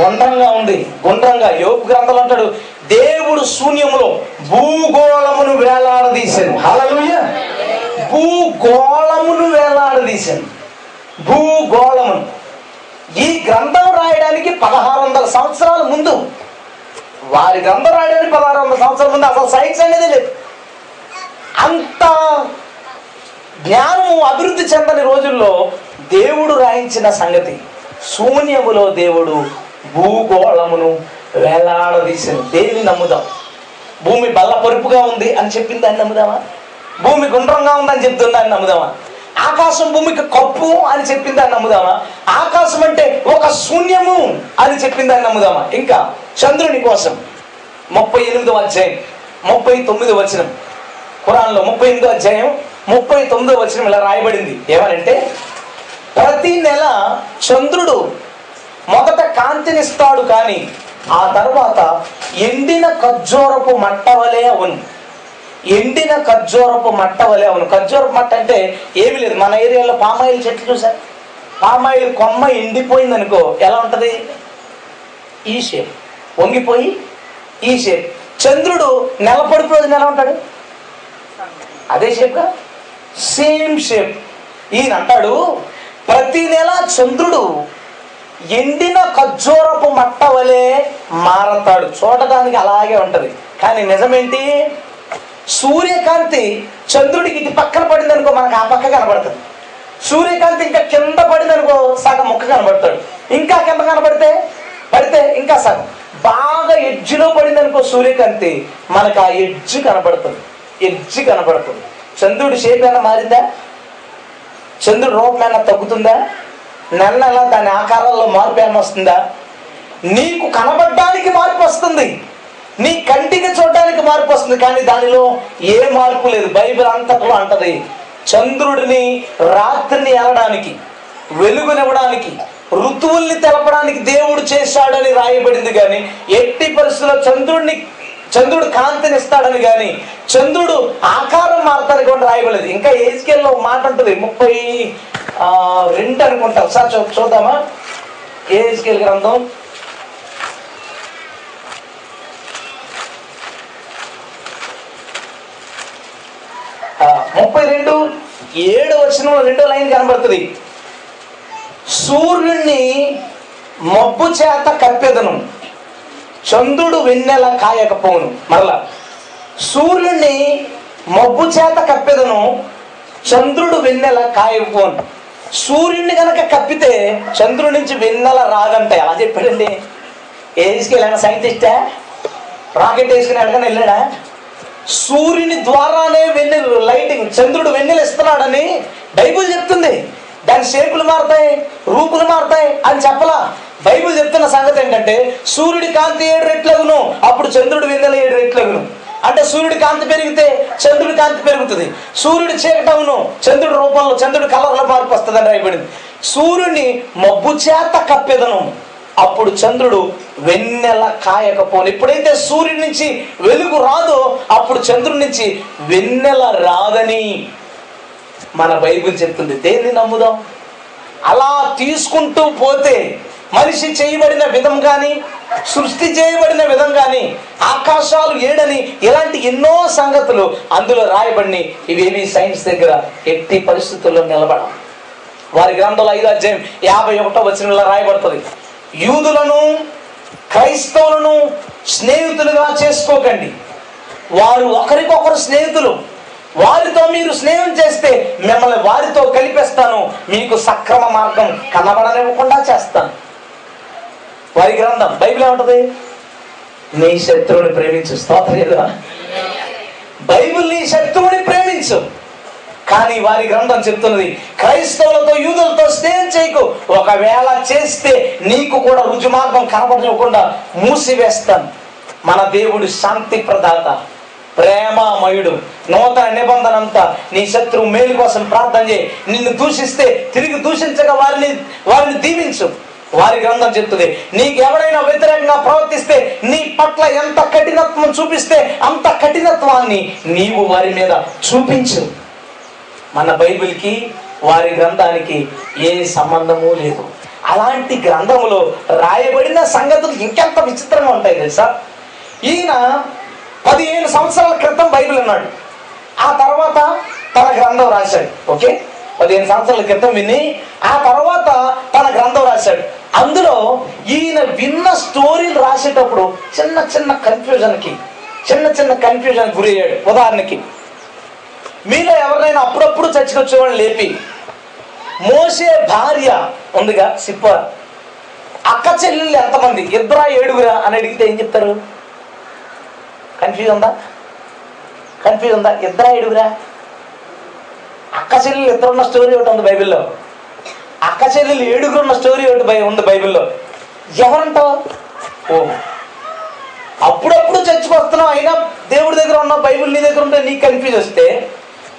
గుండ్రంగా ఉంది. గుండ్రంగా. యోపు గ్రంథాలు అంటాడు దేవుడు శూన్యములో భూగోళమును వేలాడదీశాను. హల్లెలూయ. భూగోళమును వేలాడదీశాను. భూగోళమును. ఈ గ్రంథం రాయడానికి పదహారు వందల సంవత్సరాల ముందు వారి గ్రంథం రాయడానికి పదహారు వందల సంవత్సరాల ముందు అసలు సైన్స్ అనేది లేదు. అంత జ్ఞానము అభివృద్ధి చెందని రోజుల్లో దేవుడు రాయించిన సంగతి శూన్యములో దేవుడు భూగోళమును వేలాడదీసిన దేన్ని నమ్ముదాం? భూమి బల్ల పరుపుగా ఉంది అని చెప్పింది దాన్ని నమ్ముదామా? భూమి గుండ్రంగా ఉందని చెప్తుంది దాన్ని నమ్ముదామా? ఆకాశం భూమికి కప్పు అని చెప్పింది అని నమ్ముదామా? ఆకాశం అంటే ఒక శూన్యము అని చెప్పింది దాన్ని నమ్ముదామా? ఇంకా చంద్రుని కోసం ముప్పై ఎనిమిదో అధ్యాయం ముప్పై తొమ్మిదో వచనం. ఖురాన్లో ముప్పై ఎనిమిదో అధ్యాయం ముప్పై తొమ్మిదో వచనం ఇలా రాయబడింది. ఏమనంటే ప్రతి నెల చంద్రుడు మొదట కాంతినిస్తాడు కానీ ఆ తర్వాత ఎండిన ఖర్జూరపు మట్టవలే అవును ఎండిన ఖర్జూరపు మట్ట వలె అవును. ఖర్జూరపు మట్ట అంటే ఏమీ లేదు. మన ఏరియాలో పామాయిల్ చెట్లు చూసారు? పామాయిల్ కొమ్మ ఎండిపోయింది అనుకో ఎలా ఉంటుంది? ఈ షేప్ వంగిపోయి ఈ షేప్ చంద్రుడు నెలపడుపు రోజున ఎలా ఉంటాడు? అదే షేప్గా సేమ్ షేప్ ఈయన అంటాడు ప్రతి నెల చంద్రుడు ఎండిన ఖర్జూరపు మట్ట వలె మారతాడు. చూడటానికి అలాగే ఉంటుంది. కానీ నిజమేంటి? సూర్యకాంతి చంద్రుడికి ఇటు పక్కన పడింది అనుకో మనకు ఆ పక్క కనబడుతుంది. సూర్యకాంతి ఇంకా కింద పడింది అనుకో సగం ముక్క కనబడతాడు ఇంకా కింద కనబడితే పడితే ఇంకా సగం. బాగా ఎడ్జ్లో పడింది అనుకో సూర్యకాంతి మనకు ఆ ఎడ్జ్ కనబడుతుంది. ఎడ్జ్ కనబడుతుంది. చంద్రుడి షేప్ ఏమైనా మారిందా? చంద్రుడి రూపం ఏమైనా తగ్గుతుందా? నెల నెల దాని ఆకారాల్లో మార్పు ఏమైనా వస్తుందా? నీకు కనబడడానికి మార్పు వస్తుంది. నీ కంటికి చూడడానికి మార్పు వస్తుంది కానీ దానిలో ఏ మార్పు లేదు. బైబిల్ అంతట్లో అంటది చంద్రుడిని రాత్రిని ఎలడానికి వెలుగునివ్వడానికి ఋతువుల్ని తెలపడానికి దేవుడు చేశాడని రాయబడింది కానీ ఎట్టి పరిస్థితుల్లో చంద్రుడిని చంద్రుడు కాంతినిస్తాడని కానీ చంద్రుడు ఆకారం మార్తాడు కూడా రాయబడలేదు. ఇంకా ఏజ్కేల్లో మాట ఉంటుంది ముప్పై రెండు అనుకుంటా. ఒకసారి చూ చూద్దామా? ఏజ్కేల్ గ్రంథం ముప్పై రెండు ఏడు వచ్చిన రెండో లైన్ కనబడుతుంది. సూర్యుణ్ణి మబ్బు చేత కప్పెదను చంద్రుడు వెన్నెల కాయకపోను మరలా సూర్యుణ్ణి మబ్బు చేత కప్పెదను చంద్రుడు వెన్నెల కాయకపోను సూర్యుడిని కనుక కప్పితే చంద్రుడి నుంచి వెన్నెల రాదంట ఎలా చెప్పాడండి. ఏజ్కి వెళ్ళాను సైంటిస్టా? రాకెట్ వేసుకుని ఎక్కడికైనా వెళ్ళాడా? సూర్యుని ద్వారానే వెన్నెల లైటింగ్ చంద్రుడు వెన్నెలు ఇస్తున్నాడని బైబుల్ చెప్తుంది. దాని షేపులు మారుతాయి రూపులు మారుతాయి అని చెప్పలా. బైబుల్ చెప్తున్న సంగతి ఏంటంటే సూర్యుడి కాంతి ఏడు రెట్లగును అప్పుడు చంద్రుడు వెన్నెల ఏడు రెట్లగును. అంటే సూర్యుడి కాంతి పెరిగితే చంద్రుడి కాంతి పెరుగుతుంది. సూర్యుడు చీకటవును చంద్రుడి రూపంలో చంద్రుడి కలర్లో మార్పు వస్తుందని రాయబడింది. సూర్యుడిని మబ్బు చేత కప్పెదను. అప్పుడు చంద్రుడు వెన్నెల కాయకపోను ఎప్పుడైతే సూర్యుడి నుంచి వెలుగు రాదో అప్పుడు చంద్రుడి నుంచి వెన్నెల రాదని మన బైబిల్ చెప్తుంది. దేన్ని నమ్ముదాం? అలా తీసుకుంటూ పోతే మనిషి చేయబడిన విధం కానీ సృష్టి చేయబడిన విధం కానీ ఆకాశాలు ఏడని ఇలాంటి ఎన్నో సంగతులు అందులో రాయబడిని. ఇవేవి సైన్స్ దగ్గర ఎట్టి పరిస్థితుల్లో నిలబడం వారి గ్రంథంలో ఐదు అధ్యాయం యాభై ఒకటో వచనంలో రాయబడుతుంది. యూదులను క్రైస్తవులను స్నేహితులుగా చేసుకోకండి. వారు ఒకరికొకరు స్నేహితులు. వారితో మీరు స్నేహం చేస్తే మిమ్మల్ని వారితో కలిపేస్తాను. మీకు సక్రమ మార్గం కనబడనివ్వకుండా చేస్తాను. వారి గ్రంథం బైబిల్ ఏమంటది? నీ శత్రువుని ప్రేమించు. స్తోత్రలేదా బైబిల్ నీ శత్రువుని ప్రేమించు. కానీ వారి గ్రంథం చెప్తున్నది క్రైస్తవులతో యూదులతో స్నేహం చేయకు. ఒకవేళ చేస్తే నీకు కూడా రుజు మార్గం కనబడకుండా మూసివేస్తాను. మన దేవుడు శాంతి ప్రదాత ప్రేమమయుడు నూతన నిబంధన అంతా నీ శత్రువు మేలు కోసం ప్రార్థన చేయి. నిన్ను దూషిస్తే తిరిగి దూషించగా వారిని వారిని దీవించు. వారి గ్రంథం చెప్తుంది నీకు ఎవరైనా వ్యతిరేకంగా ప్రవర్తిస్తే నీ పట్ల ఎంత కఠినత్వం చూపిస్తే అంత కఠినత్వాన్ని నీవు వారి మీద చూపించు. మన బైబిల్కి వారి గ్రంథానికి ఏ సంబంధము లేదు. అలాంటి గ్రంథములో రాయబడిన సంగతులు ఇంకెంత విచిత్రంగా ఉంటాయి తెలుసా? ఈయన పదిహేను సంవత్సరాల క్రితం బైబిల్ అన్నాడు. ఆ తర్వాత తన గ్రంథం రాశాడు. ఓకే? పదిహేను సంవత్సరాల క్రితం విని ఆ తర్వాత తన గ్రంథం రాశాడు. అందులో ఈయన విన్న స్టోరీలు రాసేటప్పుడు చిన్న చిన్న కన్ఫ్యూజన్కి చిన్న చిన్న కన్ఫ్యూజన్ గురయ్యాడు. ఉదాహరణకి మీలో ఎవరినైనా అప్పుడప్పుడు చచ్చికొచ్చేవాళ్ళు లేపి. మోసే భార్య ఉందిగా సిప్ప అక్క చెల్లెళ్ళు ఎంతమంది? ఇద్దరా ఏడుగురా అని అడిగితే ఏం చెప్తారు? కన్ఫ్యూజ్ ఉందా కన్ఫ్యూజ్ ఉందా ఇద్దరా ఏడుగురా? అక్క చెల్లెలు ఇద్దరు ఉన్న స్టోరీ ఒకటి ఉంది బైబిల్లో. అక్క చెల్లెలు ఏడుగురు ఉన్న స్టోరీ ఒకటి బై ఉంది బైబిల్లో. ఎవరంటావు? ఓ అప్పుడప్పుడు చర్చకు వస్తున్నావు అయినా దేవుడి దగ్గర ఉన్న బైబిల్ నీ దగ్గర ఉంటే నీకు కన్ఫ్యూజ్ వస్తే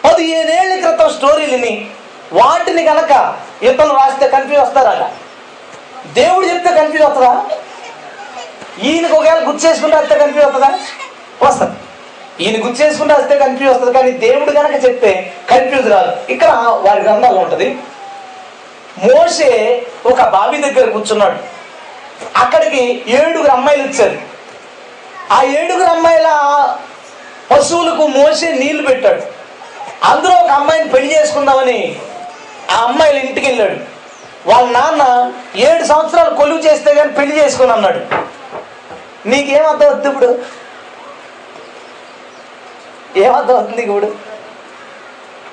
పదిహేనేళ్ళ క్రితం స్టోరీలని వాటిని కనుక ఇతను రాస్తే కన్ఫ్యూజ్ వస్తారట. దేవుడు చెప్తే కన్ఫ్యూజ్ వస్తుందా? ఈయనకు ఒకవేళ గుర్తు చేసుకుంటే వస్తే కన్ఫ్యూజ్ వస్తుందా? వస్తుంది. ఈయన గుర్తు చేసుకుంటే వస్తే కన్ఫ్యూజ్ వస్తుంది. కానీ దేవుడు కనుక చెప్తే కన్ఫ్యూజ్ రాదు. ఇక్కడ వారి గ్రంథాలు ఉంటుంది. మోసే ఒక బావి దగ్గర కూర్చున్నాడు. అక్కడికి ఏడుగురు అమ్మాయిలు వచ్చారు. ఆ ఏడుగురు అమ్మాయిల పశువులకు మోసే నీళ్ళు పెట్టాడు. అందులో ఒక అమ్మాయిని పెళ్ళి చేసుకుందామని ఆ అమ్మాయిల ఇంటికి వెళ్ళాడు. వాళ్ళ నాన్న ఏడు సంవత్సరాలు కొలువు చేస్తే కానీ పెళ్ళి చేసుకుని అన్నాడు. నీకేమర్థం అవుతుంది ఇప్పుడు? ఏమర్థం అవుతుంది ఇప్పుడు?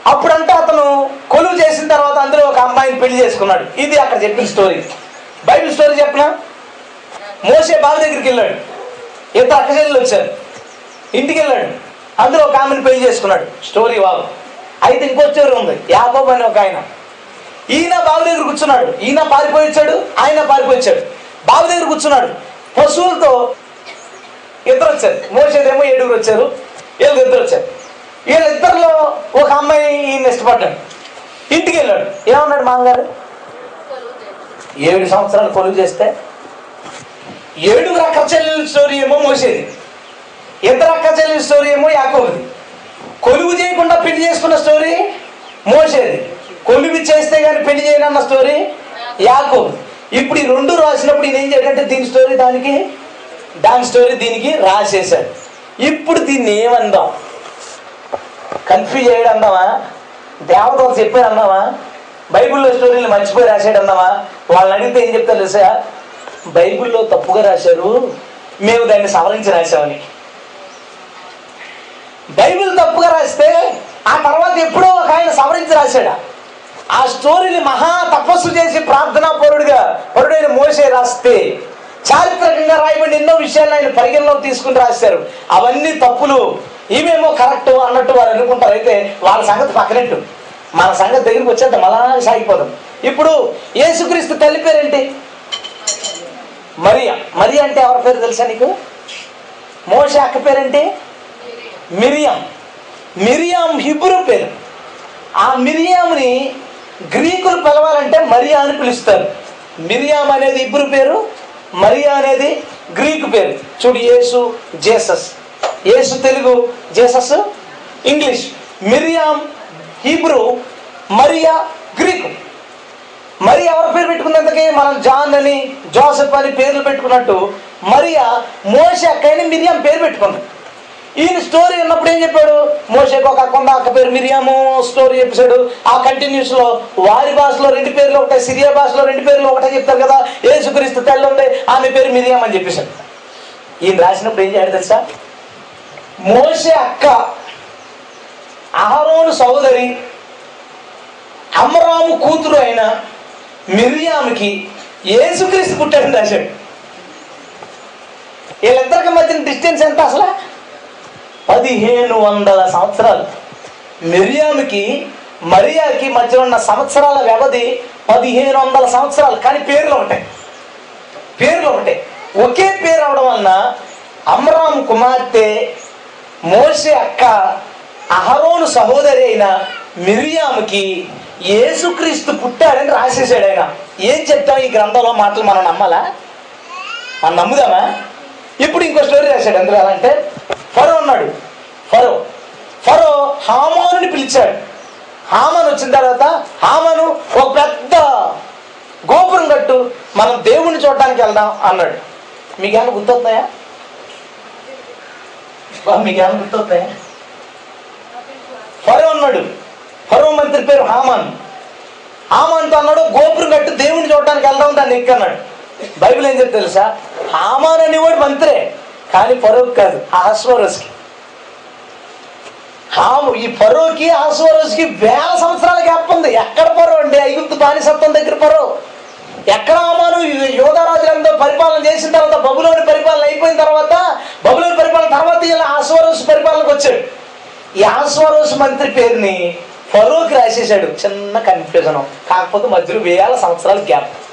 అప్పుడంతా అతను కొలువు చేసిన తర్వాత అందులో ఒక అమ్మాయిని పెళ్ళి చేసుకున్నాడు. ఇది అక్కడ చెప్పిన స్టోరీ. బైబిల్ స్టోరీ చెప్పిన? మోసే బావి దగ్గరికి వెళ్ళాడు. ఇద్దరు అక్కచెల్లెలు వచ్చారు. ఇంటికి వెళ్ళాడు. అందులో ఒక ఆమెను పెళ్ళి చేసుకున్నాడు. స్టోరీ బాబు అయితే ఇంకో స్టోరీ ఉంది. యాకోబు అని ఒక ఆయన. ఈయన బావి దగ్గర కూర్చున్నాడు. ఈయన పారిపోయి వచ్చాడు ఆయన పారిపోయి వచ్చాడు. బావి దగ్గర కూర్చున్నాడు. పశువులతో ఇద్దరు వచ్చారు. మోసేదేమో ఏడుగురు వచ్చారు. వీళ్ళు ఇద్దరు వచ్చారు. వీళ్ళిద్దరిలో ఒక అమ్మాయి ఈయన ఇష్టపడ్డాడు. ఇంటికి వెళ్ళాడు. ఏమన్నాడు మామగారు? ఏడు సంవత్సరాలు కొలువు చేస్తే ఏడుగురు అక్క చెల్లెల స్టోరీ ఏమో మోసేది. ఇద్దరు అక్క చెల్లి స్టోరీ ఏమో యాకోబుది. కొలువు చేయకుండా పెళ్ళి చేసుకున్న స్టోరీ మోసేది కొలువు చేస్తే కానీ పెళ్ళి చేయనన్న స్టోరీ యాకోబుది ఇప్పుడు ఈ రెండు రాసినప్పుడు ఈయన ఏం చేయడంటే దీని స్టోరీ దానికి దాని స్టోరీ దీనికి రాసేసాడు ఇప్పుడు దీన్ని ఏమందాం? కన్ఫ్యూజ్ చేయడం అందామా దేవతలు చెప్పాడు అందామా బైబిల్లో స్టోరీలు మర్చిపోయి రాశాడు అందామా వాళ్ళని అడిగితే ఏం చెప్తారు తెలుసా? బైబిల్లో తప్పుగా రాశారు మేము దాన్ని సవరించి రాశామని. బైబిల్ తప్పుగా రాస్తే ఆ తర్వాత ఎప్పుడో ఒక ఆయన సవరించి రాశాడా? ఆ స్టోరీని మహా తపస్సు చేసి ప్రార్థనా పరుడుగా పరుడైన మోసే రాస్తే చారిత్రకంగా రాయబడిన ఎన్నో విషయాలు ఆయన పరిగణలోకి తీసుకుని రాశారు. అవన్నీ తప్పులు. ఇవేమో కరెక్ట్ అన్నట్టు వారు అనుకుంటారు. అయితే వాళ్ళ సంగతి పక్కనట్టు. మన సంగతి దగ్గరికి వచ్చేద్దాం. అలా సాగిపోదాం. ఇప్పుడు యేసుక్రీస్తు తల్లి పేరేంటి? మరియా. మరియా అంటే ఎవరి పేరు తెలుసా నీకు? మోసే అక్క పేరేంటి? మిరియం. మిరియాం హిబ్రూ పేరు. ఆ మిరియాంని గ్రీకులు పిలవాలంటే మరియా అని పిలుస్తారు. మిరియాం అనేది ఇబ్రు పేరు మరియా అనేది గ్రీకు పేరు. చూడు Yesu Jesus. Yesu Telugu Jesus English. Miriam Hebrew Maria Greek. మరి ఎవరి పేరు పెట్టుకున్నందుకే మనం జాన్ అని జోసెఫ్ అని పేర్లు పెట్టుకున్నట్టు మరియా మోసే అక్కని మిరియాం పేరు పెట్టుకుంది. ఈయన స్టోరీ ఉన్నప్పుడు ఏం చెప్పాడు? మోసేకు ఒక అక్క అక్క పేరు మిరియాము స్టోరీ చెప్పాడు ఆ కంటిన్యూస్లో వారి భాషలో రెండు పేర్లు ఒకటే సిరియా భాషలో రెండు పేర్లు ఒకటే చెప్తారు కదా. ఏసుక్రీస్తు తెల్ల ఉంది ఆమె పేరు మిరియాం అని చెప్పేశాడు ఈయన రాసినప్పుడు ఏం చేయాలి తెలుసా? మోసే అక్క అహరోను సోదరి అమరాము కూతురు అయిన మిరియాముకి ఏసుక్రీస్తు పుట్టాడని రాశాడు. వీళ్ళిద్దరికి మధ్యన డిస్టెన్స్ ఎంత అసలు? పదిహేను వందల సంవత్సరాలు. మిరియాముకి మరియాకి మధ్య ఉన్న సంవత్సరాల వ్యవధి పదిహేను వందల సంవత్సరాలు. కానీ పేర్లు ఒకటే. పేర్లు ఒకటే. ఒకే పేరు అవడం వలన అమ్రాము కుమార్తె మోసే అక్క అహరోను సహోదరి అయిన మిరియాముకి యేసుక్రీస్తు పుట్టాడని రాసేసాడు ఆయన. ఏం చెప్తాం ఈ గ్రంథంలో? మాటలు మనం నమ్మాలా? మనం నమ్ముదామా? ఇప్పుడు ఇంకో స్టోరీ రాశాడు అందులో ఎలా అంటే? ఫరో ఉన్నాడు ఫరో. ఫరో హామానుని పిలిచాడు. హామాన్ వచ్చిన తర్వాత హామాను ఒక పెద్ద గోపురం కట్టు మనం దేవుణ్ణి చూడడానికి వెళ్దాం అన్నాడు. మీకేమైనా గుర్తొస్తాయా? మీకేమైనా గుర్తొస్తాయా? ఫరో అన్నాడు. ఫరో మంత్రి పేరు హామాన్. హామాన్తో అన్నాడు గోపురం కట్టు దేవుణ్ణి చూడడానికి వెళ్దాం దాన్ని ఎక్కన్నాడు బైబిల్ ఏం చెప్తే తెలుసా? హామాన్ అనేవాడు మంత్రే కానీ ఫరోక్ కాదు అహస్వరస్కి. హాము ఈ ఫరోకి అహస్వరస్కి వేల సంవత్సరాల గ్యాప్ ఉంది. ఎక్కడ ఫరో అండి? ఐగుప్తు బానిసత్వం దగ్గర ఫరో. ఎక్కడ హామాను? యోధరాజులంతా పరిపాలన చేసిన తర్వాత బబులోని పరిపాలన అయిపోయిన తర్వాత బబులోని పరిపాలన తర్వాత ఇలా ఆశ్వరోస్ పరిపాలనకు వచ్చాడు. ఈ ఆశ్వరోస్ మంత్రి పేరుని ఫరోకి రాసేసాడు చిన్న కన్ఫ్యూజన్ కాకపోతే మధ్యలో వేల సంవత్సరాల గ్యాప్.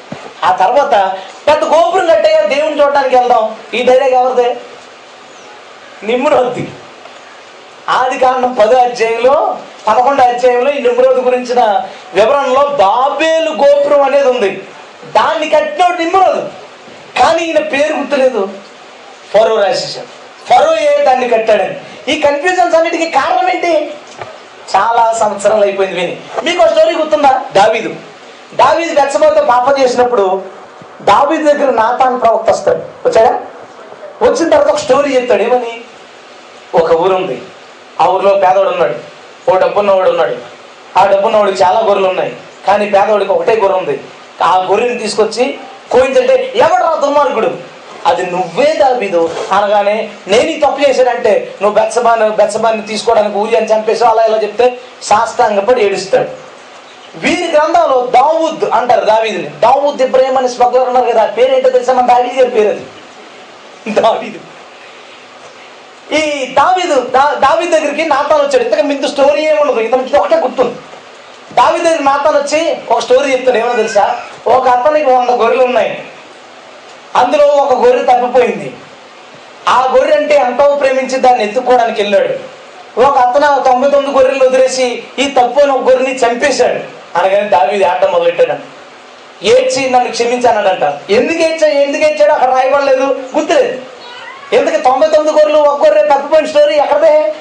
ఆ తర్వాత పెద్ద గోపురం కట్టయ్యా దేవుని చూడటానికి వెళ్దాం. ఈ డైలాగ్ ఎవరిదే? నిమ్రోద్ది. ఆది కారణం పదో అధ్యాయంలో పదకొండో అధ్యాయంలో ఈ నిమ్రోద్ గురించిన వివరణలో బాబేలు గోపురం అనేది ఉంది. దాన్ని కట్టినోడు నిమ్రోదు. కానీ ఈయన పేరు గుర్తులేదు. ఫరో రాసేసాడు ఫరో ఏ దాన్ని కట్టాడని. ఈ కన్ఫ్యూజన్స్ అన్నిటికీ కారణం ఏంటి? చాలా సంవత్సరాలు అయిపోయింది విని. మీకు ఒక స్టోరీ గుర్తుందా? దావీదు. దావీదు బెచ్చబాతో పాపం చేసినప్పుడు దావీదు దగ్గర నాతాన్ ప్రవక్త వస్తాడు వచ్చాడా? వచ్చిన తర్వాత ఒక స్టోరీ చెప్తాడు. ఏమని? ఒక ఊరు ఉంది ఆ ఊరిలో పేదవాడు ఉన్నాడు ఓ డబ్బున్నవాడు ఉన్నాడు ఆ డబ్బున్నవాడికి చాలా గొర్రెలు ఉన్నాయి కానీ పేదవాడికి ఒకటే గొర్రె ఉంది. ఆ గొర్రెని తీసుకొచ్చి కోయించంటే ఎవడు రా దుర్మార్గుడు? అది నువ్వే దాబీదు అనగానే నేను ఈ తప్పు చేశానంటే నువ్వు బెచ్చబాను బెచ్చబాన్ని తీసుకోవడానికి ఊరి అని చంపేసావు. అలా ఇలా చెప్తే సాష్టాంగపడి ఏడుస్తాడు. వీరి గ్రంథంలో దావూద్ అంటారు దావీదుని. దావూద్ ఇబ్రాహిం అని స్మగ్లర్ ఉన్నారు కదా పేరేంటో తెలుసా? మన దావీది గారి పేరు అది. దావీదు. ఈ దావీదు దావీ దగ్గరికి నాతాలు వచ్చాడు. ఇంతకు మిందు స్టోరీ ఏముండదు ఇతనికి ఒకటే గుర్తుంది. దావీ దగ్గర నాతాలు వచ్చి ఒక స్టోరీ చెప్తాడు ఏమో తెలుసా? ఒక అతనికి వంద గొర్రెలు ఉన్నాయి. అందులో ఒక గొర్రె తప్పిపోయింది. ఆ గొర్రె అంటే ఎంతో ప్రేమించి దాన్ని ఎత్తుకోవడానికి వెళ్ళాడు. ఒక అతను తొంభై తొమ్మిది గొర్రెలు వదిలేసి ఈ తప్పిపోయిన ఒక గొర్రెని చంపేశాడు. అనగానే దావీది ఆటం మొదలెట్టాడంట ఏడ్చి నన్ను క్షమించానంట ఎందుకు ఏడ్చా? ఎందుకు ఏడ్చాడు అక్కడ రాయబడలేదు. గుర్తులేదు. ఎందుకు తొంభై తొమ్మిది గొర్రెలు ఒక గొర్రె తప్పిపోయిన స్టోరీ ఎక్కడదే?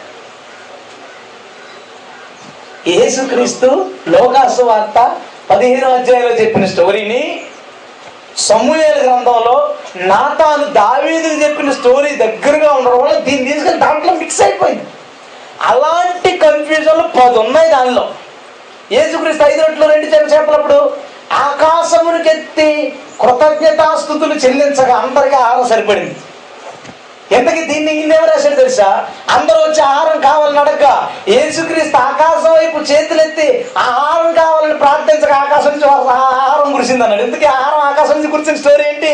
యేసుక్రీస్తు లోకాసు వార్త పదిహేను అధ్యాయంలో చెప్పిన స్టోరీని సమూహేల గ్రంథంలో నాతాను దావీదు చెప్పిన స్టోరీ దగ్గరగా ఉండడం వల్ల దీన్ని తీసుకొని దాంట్లో మిక్స్ అయిపోయింది. అలాంటి కన్ఫ్యూజన్లు పది ఉన్నాయి దానిలో. యేసుక్రీస్తు ఐదు రొట్లు రెండు చెంప చేపలప్పుడు ఆకాశమునికెత్తి కృతజ్ఞతాస్థుతులు చెల్లించగా అందరికీ ఆహారం సరిపడింది. ఎందుకు దీన్ని ఈయనేమో రాశాడు తెలుసా? అందరూ వచ్చి ఆహారం కావాలని అడగ యేసుక్రీస్తు ఆకాశం వైపు చేతులెత్తి ఆహారం కావాలని ప్రార్థించగా ఆకాశం నుంచి ఆహారం కురిసింది అన్నాడు ఎందుకు ఆహారం ఆకాశం నుంచి కురిసిన స్టోరీ ఏంటి?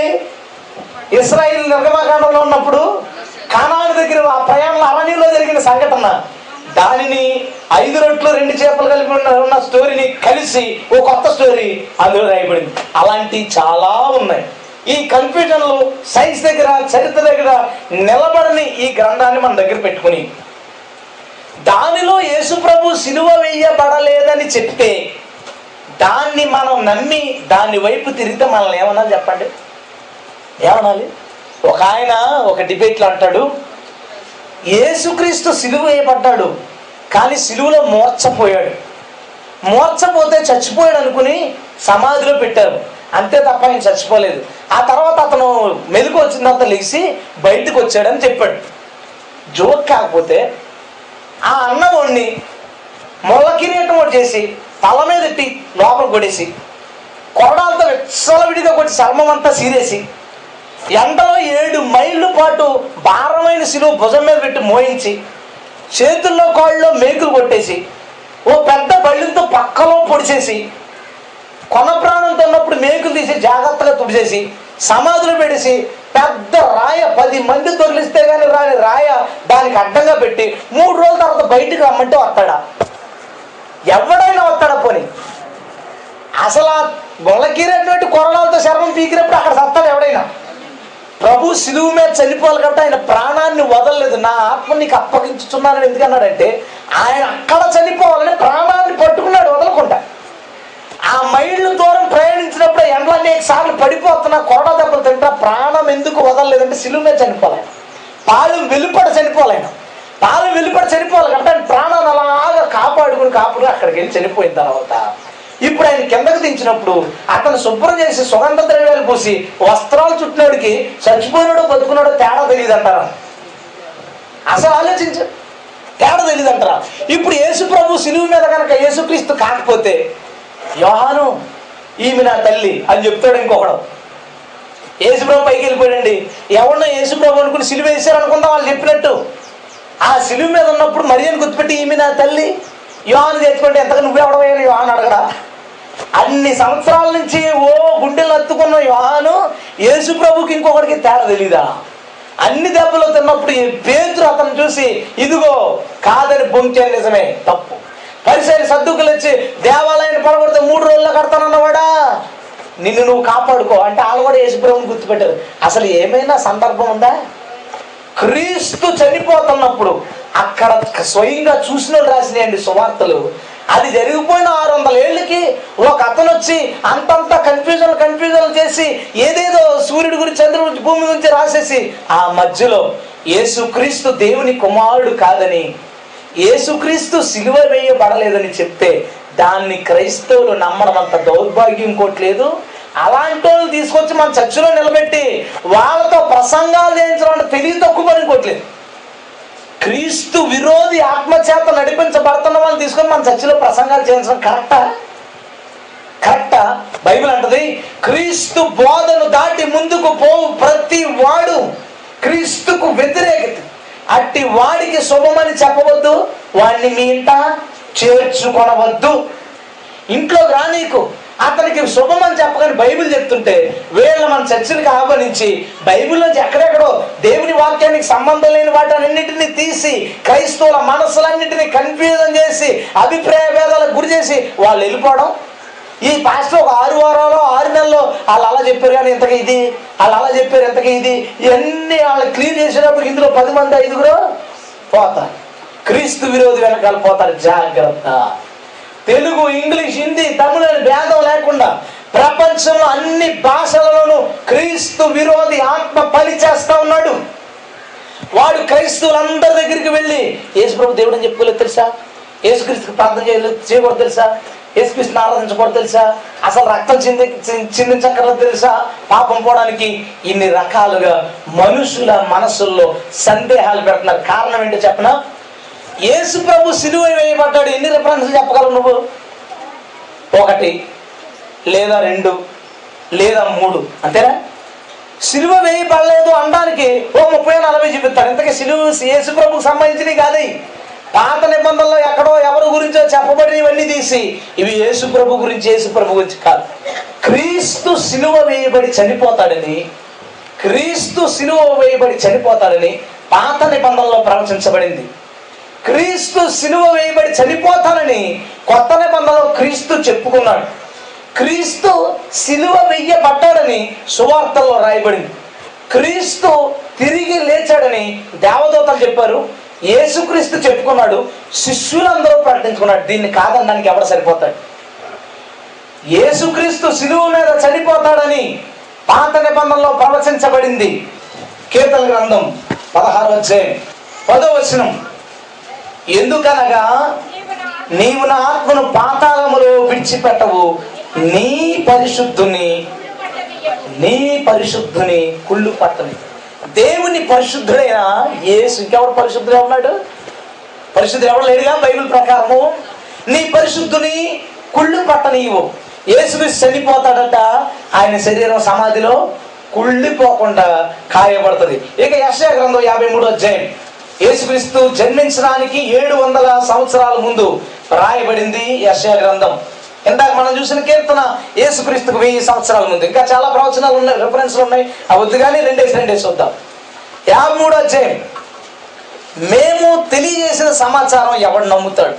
ఇస్రాయిల్ నిర్గమాకాండంలో ఉన్నప్పుడు కానాడు దగ్గర ఆ ప్రయాణంలో అరణ్యంలో జరిగిన సంఘటన. దానిని ఐదు రొట్లు రెండు చేపలు కలిపి ఉన్న స్టోరీని కలిసి ఓ కొత్త స్టోరీ అందులో రాయబడింది. అలాంటివి చాలా ఉన్నాయి. ఈ కన్ఫ్యూజన్లు సైన్స్ దగ్గర చరిత్ర దగ్గర నిలబడని ఈ గ్రంథాన్ని మన దగ్గర పెట్టుకుని దానిలో యేసుప్రభు సిలువ వేయబడలేదని చెప్తే దాన్ని మనం నమ్మి దాని వైపు తిరిగితే మనల్ని ఏమనాలి చెప్పండి? ఏమనాలి? ఒక ఆయన ఒక డిబేట్లో అంటాడు యేసుక్రీస్తు సిలువ వేయబడ్డాడు కానీ సిలువలో మోర్చపోయాడు మోర్చపోతే చచ్చిపోయాడు అనుకుని సమాధిలో పెట్టారు. అంతే తప్ప ఆయన చచ్చిపోలేదు. ఆ తర్వాత అతను మెలకు వచ్చిన తర్వాత లేచి బయటకు వచ్చాడని చెప్పాడు. జోక్ కాకపోతే ఆ అన్నవాడిని మొల్ల కిరీటం ఒకటి చేసి తల మీద ఎట్టి లోపల కొడేసి కొరడాలతో విచ్చలవిడిగా కొట్టి చర్మం అంతా సీరేసి ఎండలో ఏడు మైళ్ళ పాటు భారమైన శిలువ భుజం మీద పెట్టి మోయించి చేతుల్లో కాళ్ళలో మేకులు కొట్టేసి ఓ పెద్ద బళ్ళతో పక్కలో పొడిచేసి కొన ప్రాణంతో ఉన్నప్పుడు మేకులు తీసి జాగ్రత్తగా తుడిచేసి సమాధులు పెడిసి పెద్ద రాయ పది మంది తొలిస్తే కానీ రాని రాయ దానికి అడ్డంగా పెట్టి మూడు రోజుల తర్వాత బయటికి రమ్మంటే వస్తాడా? ఎవడైనా వస్తాడా పోని? అసలు ఆ మొలకీరటువంటి కొరడాలతో శర్మం పీకినప్పుడు అక్కడ సత్తాడు ఎవడైనా? ప్రభు సిలువు మీద చనిపోవాలి కాబట్టి ఆయన ప్రాణాన్ని వదలలేదు. నా ఆత్మ నీకు అప్పగించుతున్నానని ఎందుకన్నాడంటే ఆయన అక్కడ చనిపోవాలని ప్రాణాన్ని పట్టుకున్నాడు వదలకుండా. ఆ మైళ్ళు దూరం ప్రయాణించినప్పుడు ఎండలు అనేక సార్లు పడిపోతున్నా కొరడ దెబ్బలు తింటా ప్రాణం ఎందుకు వదలలేదంటే సిలువు మీద చనిపోవాలి. పాలు వెలుపడ చనిపోవాలి పాలు వెలుపడ చనిపోవాలి కాబట్టి ఆయన ప్రాణాన్ని అలాగా కాపాడుకుని కాపుడు అక్కడికి వెళ్ళి చనిపోయిన తర్వాత ఇప్పుడు ఆయన కిందకు దించినప్పుడు అతను శుభ్రం చేసి సుగంధ ద్రవ్యాలు పూసి వస్త్రాలు చుట్టినోడికి చచ్చిపోయినాడో బతుకున్నాడో తేడా తెలియదు అంటారా అసలు ఆలోచించు తేడా తెలియదు అంటారా ఇప్పుడు యేసు ప్రభు సిలువు మీద కనుక యేసుక్రీస్తు కాకపోతే యోహాను ఈమె నా తల్లి అని చెప్తాడు ఇంకొకడు. యేసుప్రభు పైకి వెళ్ళిపోయాడండి. ఎవరినో యేసుప్రభు అనుకుని సిలువ వేసారు అనుకుందాం వాళ్ళు చెప్పినట్టు. ఆ సిలువు మీద ఉన్నప్పుడు మరియని గుర్తుపెట్టి ఈమె నా తల్లి యోహాను తెచ్చుకుంటే ఎంతగా నువ్వెవడమయ్యని యోహాను అడగడా. అన్ని సంవత్సరాల నుంచి ఓ గుండెలు అత్తుకున్న యోహాను యేసు ప్రభుకి ఇంకొకటికి తేడా తెలీదా? అన్ని దెబ్బలు తిన్నప్పుడు ఈ పేతురు అతను చూసి ఇదిగో కాదని బొంకే నిజమే తప్పు. పరిసరి సర్దుకులు వచ్చి దేవాలయాన్ని పడగొడితే మూడు రోజుల్లో కడతానన్నవాడా? నిన్ను నువ్వు కాపాడుకో. అంటే వాళ్ళు కూడా యేసుప్రభుని గుర్తుపెట్టారు. అసలు ఏమైనా సందర్భం ఉందా? క్రీస్తు చనిపోతున్నప్పుడు అక్కడ స్వయంగా చూసిన వాళ్ళు రాసినాయండి సువార్తలు. అది జరిగిపోయిన ఆరు వందల ఏళ్ళకి ఒక అతను వచ్చి అంతంత కన్ఫ్యూజన్ కన్ఫ్యూజన్ చేసి ఏదేదో సూర్యుడి గురించి చంద్రుడి గురించి భూమి గురించి రాసేసి ఆ మధ్యలో యేసుక్రీస్తు దేవుని కుమారుడు కాదని యేసుక్రీస్తు సిలువ వేయబడలేదని చెప్తే దాన్ని క్రైస్తవులు నమ్మడం అంత దౌర్భాగ్యం కోట్లేదు అలాంటి వాళ్ళు తీసుకొచ్చి మన చర్చిలో నిలబెట్టి వాళ్ళతో ప్రసంగాలు చేయించడం అంటే తెలివి తక్కువ పని కోట్లేదు క్రీస్తు విరోధి ఆత్మచేత నడిపించబడుతున్న వాళ్ళని తీసుకొని మన చర్చిలో ప్రసంగాలు చేయించడం కరెక్టా? కరెక్టా? బైబిల్ అంటది క్రీస్తు బోధను దాటి ముందుకు పోవు ప్రతి వాడు క్రీస్తుకు వ్యతిరేకత. అట్టి వాడికి శుభమని చెప్పవద్దు వాడిని మీ ఇంట చేర్చుకొనవద్దు. ఇంట్లోకి రానీకు అతనికి శుభం అని చెప్పగానే బైబిల్ చెప్తుంటే వీళ్ళు మన చర్చిలకు ఆహ్వానించి బైబిల్ నుంచి ఎక్కడెక్కడో దేవుని వాక్యానికి సంబంధం లేని వాటన్నింటినీ తీసి క్రైస్తవుల మనసులన్నింటినీ కన్ఫ్యూజన్ చేసి అభిప్రాయ భేదాలకు గురి చేసి వాళ్ళు వెళ్ళిపోవడం. ఈ పాస్టర్ ఒక ఆరు వారాలు ఆరు నెలల్లో వాళ్ళు అలా చెప్పారు కానీ ఇంతకీ ఇది వాళ్ళు అలా చెప్పారు ఇంతకీ ఇది ఇవన్నీ వాళ్ళు క్లీన్ చేసేటప్పుడు ఇందులో పది మంది ఐదుగురు పోతారు. క్రీస్తు విరోధి వెనకాల పోతారు. జాగ్రత్త. తెలుగు ఇంగ్లీష్ హిందీ తమిళ భేదం లేకుండా ప్రపంచంలో అన్ని భాషలలోనూ క్రీస్తు విరోధి ఆత్మ పని చేస్తా ఉన్నాడు. వాడు క్రైస్తవులందరి దగ్గరికి వెళ్ళి యేసుప్రభు దేవుడు అని చెప్పుకోలేదు తెలుసా? యేసుక్రీస్తుకి ప్రార్థన చేయలేదు చేయకూడదు తెలుసా? యేసుక్రీస్తుని ఆరాధించకూడదు తెలుసా? అసలు రక్తం చింది చిందించకూడదు తెలుసా? పాపం పోవడానికి ఇన్ని రకాలుగా మనుషుల మనసుల్లో సందేహాలు పెడుతున్నారు. కారణం ఏంటో చెప్పనా? యేసు ప్రభు సిలువ వేయబడ్డాడు. ఎన్ని రిఫరెన్స్లు చెప్పగలవు నువ్వు? ఒకటి లేదా రెండు లేదా మూడు. అంతేనా? సిలువ వేయబడలేదు అనడానికి ఓ ముప్పై నలభై చూపిస్తాడు. ఇంతకీ సిలువ యేసు ప్రభుకు సంబంధించినవి కాదు పాత నిబంధనలో ఎక్కడో ఎవరి గురించో చెప్పబడినవన్నీ తీసి ఇవి యేసు ప్రభు గురించి యేసు ప్రభు గురించి కాదు. క్రీస్తు సిలువ వేయబడి చనిపోతాడని క్రీస్తు సిలువ వేయబడి చనిపోతాడని పాత నిబంధనలో ప్రవచించబడింది. క్రీస్తు సిలువ వేయబడి చనిపోతానని కొత్త నిబంధనలో క్రీస్తు చెప్పుకున్నాడు. క్రీస్తు సిలువ వెయ్యబడ్డాడని సువార్తల్లో రాయబడింది. క్రీస్తు తిరిగి లేచాడని దేవదూతలు చెప్పారు. యేసుక్రీస్తు చెప్పుకున్నాడు. శిష్యులందరూ ప్రకటించుకున్నాడు దీన్ని కాదనడానికి ఎవరు సరిపోతాడు యేసుక్రీస్తు సిలువ మీద చనిపోతాడని పాత నిబంధనలో ప్రవచించబడింది. కీర్తన గ్రంథం పదహారు వచ్చే పదో వచనం. ఎందుకనగా నీవు నా ఆత్మను పాతాళము విడిచిపెట్టవు. నీ పరిశుద్ధుని నీ పరిశుద్ధుని కుళ్ళు పట్టని దేవుని పరిశుద్ధుడైన యేసు ఇంకెవరు పరిశుద్ధుడే ఉన్నాడు? పరిశుద్ధుడు ఎవరు లేడుగా బైబిల్ ప్రకారము? నీ పరిశుద్ధుని కుళ్ళు పట్టనీయవు యేసుని చనిపోతాడట. ఆయన శరీరం సమాధిలో కుళ్ళిపోకుండా కాయబడుతుంది. ఇక యశ గ్రంథం యాభై మూడో అధ్యాయం. యేసుక్రీస్తు జన్మించడానికి ఏడు వందల సంవత్సరాల ముందు రాయబడింది యశయ గ్రంథం. ఇందాక మనం చూసిన కీర్తన యేసుక్రీస్తుకు వెయ్యి సంవత్సరాల ముందు. ఇంకా చాలా ప్రవచనాలు ఉన్నాయి రిఫరెన్స్లు ఉన్నాయి. అవి వద్దు కానీ రెండేసి రెండేసి చూద్దాం. యాభై మూడో అధ్యాయం. మేము తెలియజేసిన సమాచారం ఎవడు నమ్ముతాడు?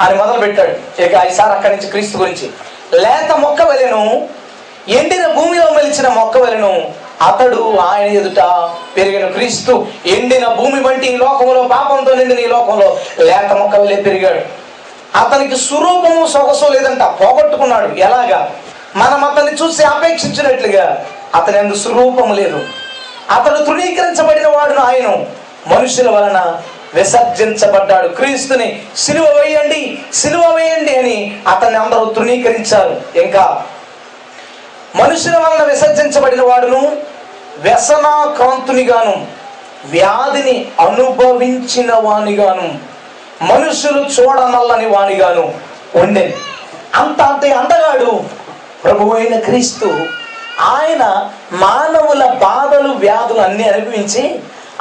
అని మొదలు పెట్టాడు ఇక ఈసారి అక్కడి నుంచి క్రీస్తు గురించి. లేత మొక్క వెలను ఎండిన భూమిలో మెలిచిన మొక్క వెలను అతడు ఆయన ఎదుట పెరిగిన క్రీస్తు ఎండిన భూమి వంటి ఈ లోకంలో పాపంతో నిండిన ఈ లోకంలో లేత మొక్క వెళ్ళి పెరిగాడు. అతనికి స్వరూపము సొగసు లేదంట పోగొట్టుకున్నాడు. ఎలాగా? మనం అతన్ని చూసి అపేక్షించినట్లుగా అతని ఎందుకు స్వరూపము లేదు. అతడు తృణీకరించబడిన వాడును ఆయన. మనుషుల వలన విసర్జించబడ్డాడు. క్రీస్తుని సిలువ వేయండి సిలువ వేయండి అని అతన్ని అందరూ తృణీకరించారు. ఇంకా మనుషుల వలన విసర్జించబడిన వాడును వ్యసనాకాంతునిగాను వ్యాధిని అనుభవించిన వానిగాను మనుషులు చూడనల్లని వానిగాను ఉండే అంత అంతే అందగాడు ప్రభు అయిన క్రీస్తు. ఆయన మానవుల బాధలు వ్యాధులు అన్ని అనుభవించి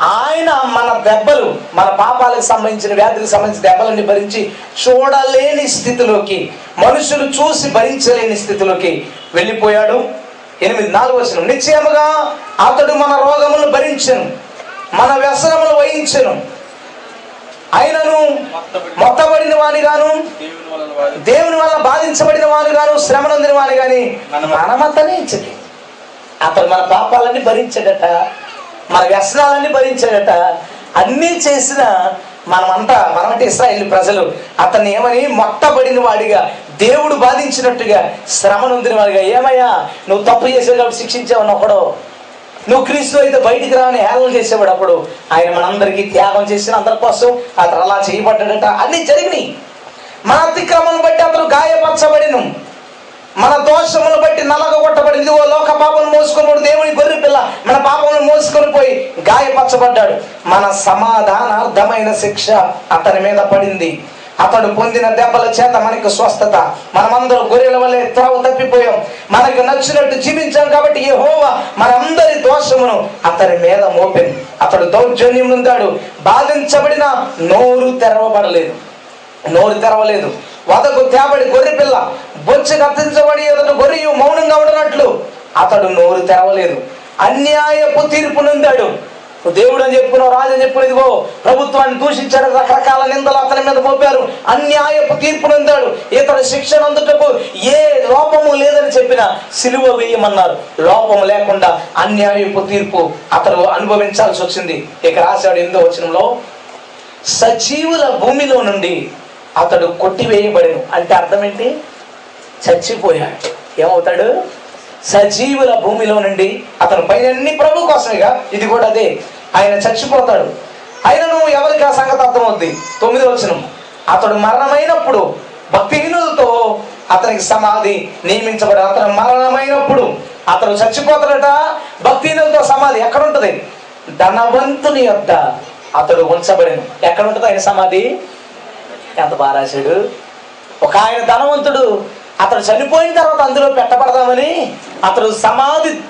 ఆయన మన దెబ్బలు మన పాపాలకు సంబంధించిన వ్యాధులకు సంబంధించిన దెబ్బలన్నీ భరించి చూడలేని స్థితిలోకి మనుషులు చూసి భరించలేని స్థితిలోకి వెళ్ళిపోయాడు. ఎనిమిది నాలుగు వచ్చిన నిశ్చయముగా అతడు మన రోగములు భరించను మన వ్యసనములు వహించను. ఆయనను మొత్తబడిన వాని గాను దేవుని వల్ల బాధించబడిన వాని గాను శ్రమ నొందిన వాని గాని మనమంతనే ఇచ్చది అతడు మన పాపాలన్నీ భరించాడట. మన వ్యసనాలన్నీ భరించాడట. అన్నీ చేసిన మనమంతా మనమంటే ఇస్రాయేల్ ప్రజలు అతన్ని ఏమని మొట్టబడిన వాడిగా దేవుడు బాధించినట్టుగా శ్రమ నొందిన వాడిగా. ఏమయ్యా నువ్వు తప్పు చేసావు కాబట్టి శిక్షించావు ఒకడు నువ్వు క్రీస్తు అయితే బయటికి రాని హేళన చేసేవాడు అప్పుడు? ఆయన మనందరికీ త్యాగం చేసిన అందరి కోసం అతను అలా చేయబడ్డాడట. అన్నీ జరిగినాయి. మన అతిక్రమను బట్టి అతను గాయపరచబడిను. మన దోషమును బట్టి నలగ ఓ లోక పాపను మోసుకొని పోడు దేవుని గొర్రె పిల్ల మన పాపమును మోసుకొని పోయి గాయపరచబడ్డాడు మన సమాధానార్థమైన శిక్ష అతని మీద పడింది. అతడు పొందిన దెబ్బల చేత మనకి స్వస్థత. మనమందరూ గొర్రెల వల్లే త్రావు తప్పిపోయాం. మనకు నచ్చినట్టు జీవించాం కాబట్టి ఏ హోవా మనందరి దోషమును అతని మీద మోపెన్ అతడు దౌర్జన్యం ఉందాడు బాధించబడిన నోరు తెరవబడలేదు. నోరు తెరవలేదు. వదకు తేబడి గొర్రె పిల్ల. బొచ్చు కత్తించబడి ఎదుట గొర్రెయు మౌనంగా ఉండనట్లు అతడు నోరు తెరవలేదు. అన్యాయపు తీర్పునుందాడు దేవుడు అని చెప్పుకున్నావు రాజు అని చెప్పుకునేదిగో ప్రభుత్వాన్ని దూషించాడు రకరకాల నిందలు అతని మీద మోపారు అన్యాయపు తీర్పు నొందాడు ఇతడు శిక్షణ అందుటకు ఏ లోపము లేదని చెప్పిన సిలువ వేయమన్నారు. లోపము లేకుండా అన్యాయపు తీర్పు అతడు అనుభవించాల్సి వచ్చింది. ఇక రాశాడు ఎందుకు వచనంలో సజీవుల భూమిలో నుండి అతడు కొట్టివేయబడిను. అంటే అర్థం ఏంటి? చచ్చిపోయాడు. ఏమవుతాడు? సజీవుల భూమిలో నుండి అతను పైన అన్ని ప్రభు కోసమేగా ఇది కూడా అదే. ఆయన చచ్చిపోతాడు. ఆయనను ఎవరికి ఆ సంగతి అర్థమవుద్ది? తొమ్మిది వచనం. అతడు మరణమైనప్పుడు భక్తిహీనులతో అతనికి సమాధి నియమించబడి అతను మరణమైనప్పుడు అతడు చచ్చిపోతాడట. భక్తిహీనులతో సమాధి ఎక్కడ ఉంటుంది ధనవంతుని యొక్క అతడు ఉంచబడిను. ఎక్కడ ఉంటుంది ఆయన సమాధి? ఎంత బాగా రాశాడు. ఒక ఆయన ధనవంతుడు. అతడు చనిపోయిన తర్వాత అందులో పెట్టబడదామని అతడు సమాధి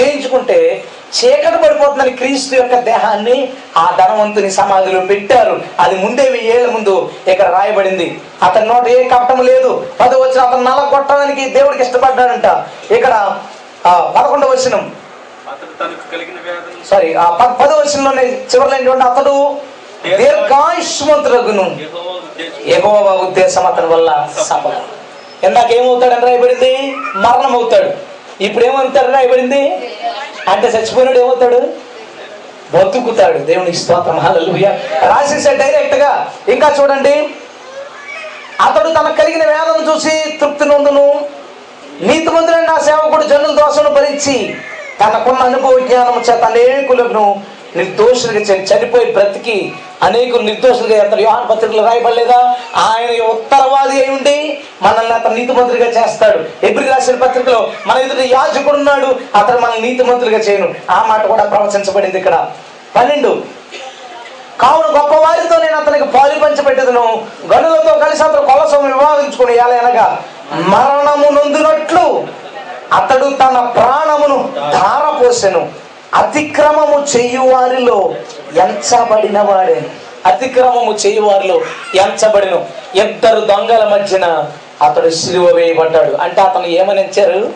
చేయించుకుంటే చీకటి పడిపోతుందని క్రీస్తు యొక్క దేహాన్ని ఆ ధనవంతుని సమాధిలో పెట్టారు. అది ముందే వెయ్యేళ్ళ ముందు ఇక్కడ రాయబడింది. అతని నోట ఏ కపటం లేదు. పది వచ్చిన అతను నల్ల కొట్టడానికి దేవుడికి ఇష్టపడ్డాడంట. ఇక్కడ పదకొండవ వ్యాధులను సారీ ఆ ప- పదవ వచనంలోనే చివరిలో ఏంటంటే అతడు ఉద్దేశం ఎగోవా ఉద్దేశం అతని వల్ల సఫలం ఇందాక ఏమవుతాడని రాయబడింది మరణం అవుతాడు ఇప్పుడు ఏమవుతాడు రాయబడింది అంటే చచ్చిపోయినాడు ఏమవుతాడు బతుకుతాడు. దేవునికి స్తోత్రం. హల్లెలూయా. రాసేసాడు డైరెక్ట్గా ఇంకా చూడండి. అతడు తనకు కలిగిన వేదను చూసి తృప్తి నొందును. నీతిమంతుడైన నా సేవకుడు జనుల దోషను భరించి తనకున్న అనుభవ జ్ఞానం చేత అనేకులను నిర్దోషులుగా చనిపోయి బ్రతికి అనేకులు నిర్దోషులుగా అతను యోహాన్ పత్రికలు రాయబడలేదా? ఆయన ఉత్తరవాది అయి ఉండి మనల్ని అతను నీతిమంతులుగా చేస్తాడు. ఎబ్రి రాసిన పత్రికలో మన ఎదుట యాజకుడు ఉన్నాడు అతను మనల్ని నీతిమంతులుగా చేయను. ఆ మాట కూడా ప్రవచించబడింది ఇక్కడ. పన్నెండు. కావున గొప్పవారితో నేను అతనికి పాలు పంచబెట్టదును గనులతో కలిసి అతను కొలసం వివాహించుకుని అనగా మరణము నొందినట్లు అతడు తన ప్రాణమును ధారపోసెను. అతిక్రమము చేయువారిలో వారిలో ఎంచబడిన వాడే అతిక్రమము చేయువారిలో వారిలో ఎంచబడిను. ఇద్దరు దొంగల మధ్యన అతడు సిలువ వేయబడ్డాడు. అంటే అతను ఏమని ఎంచారు?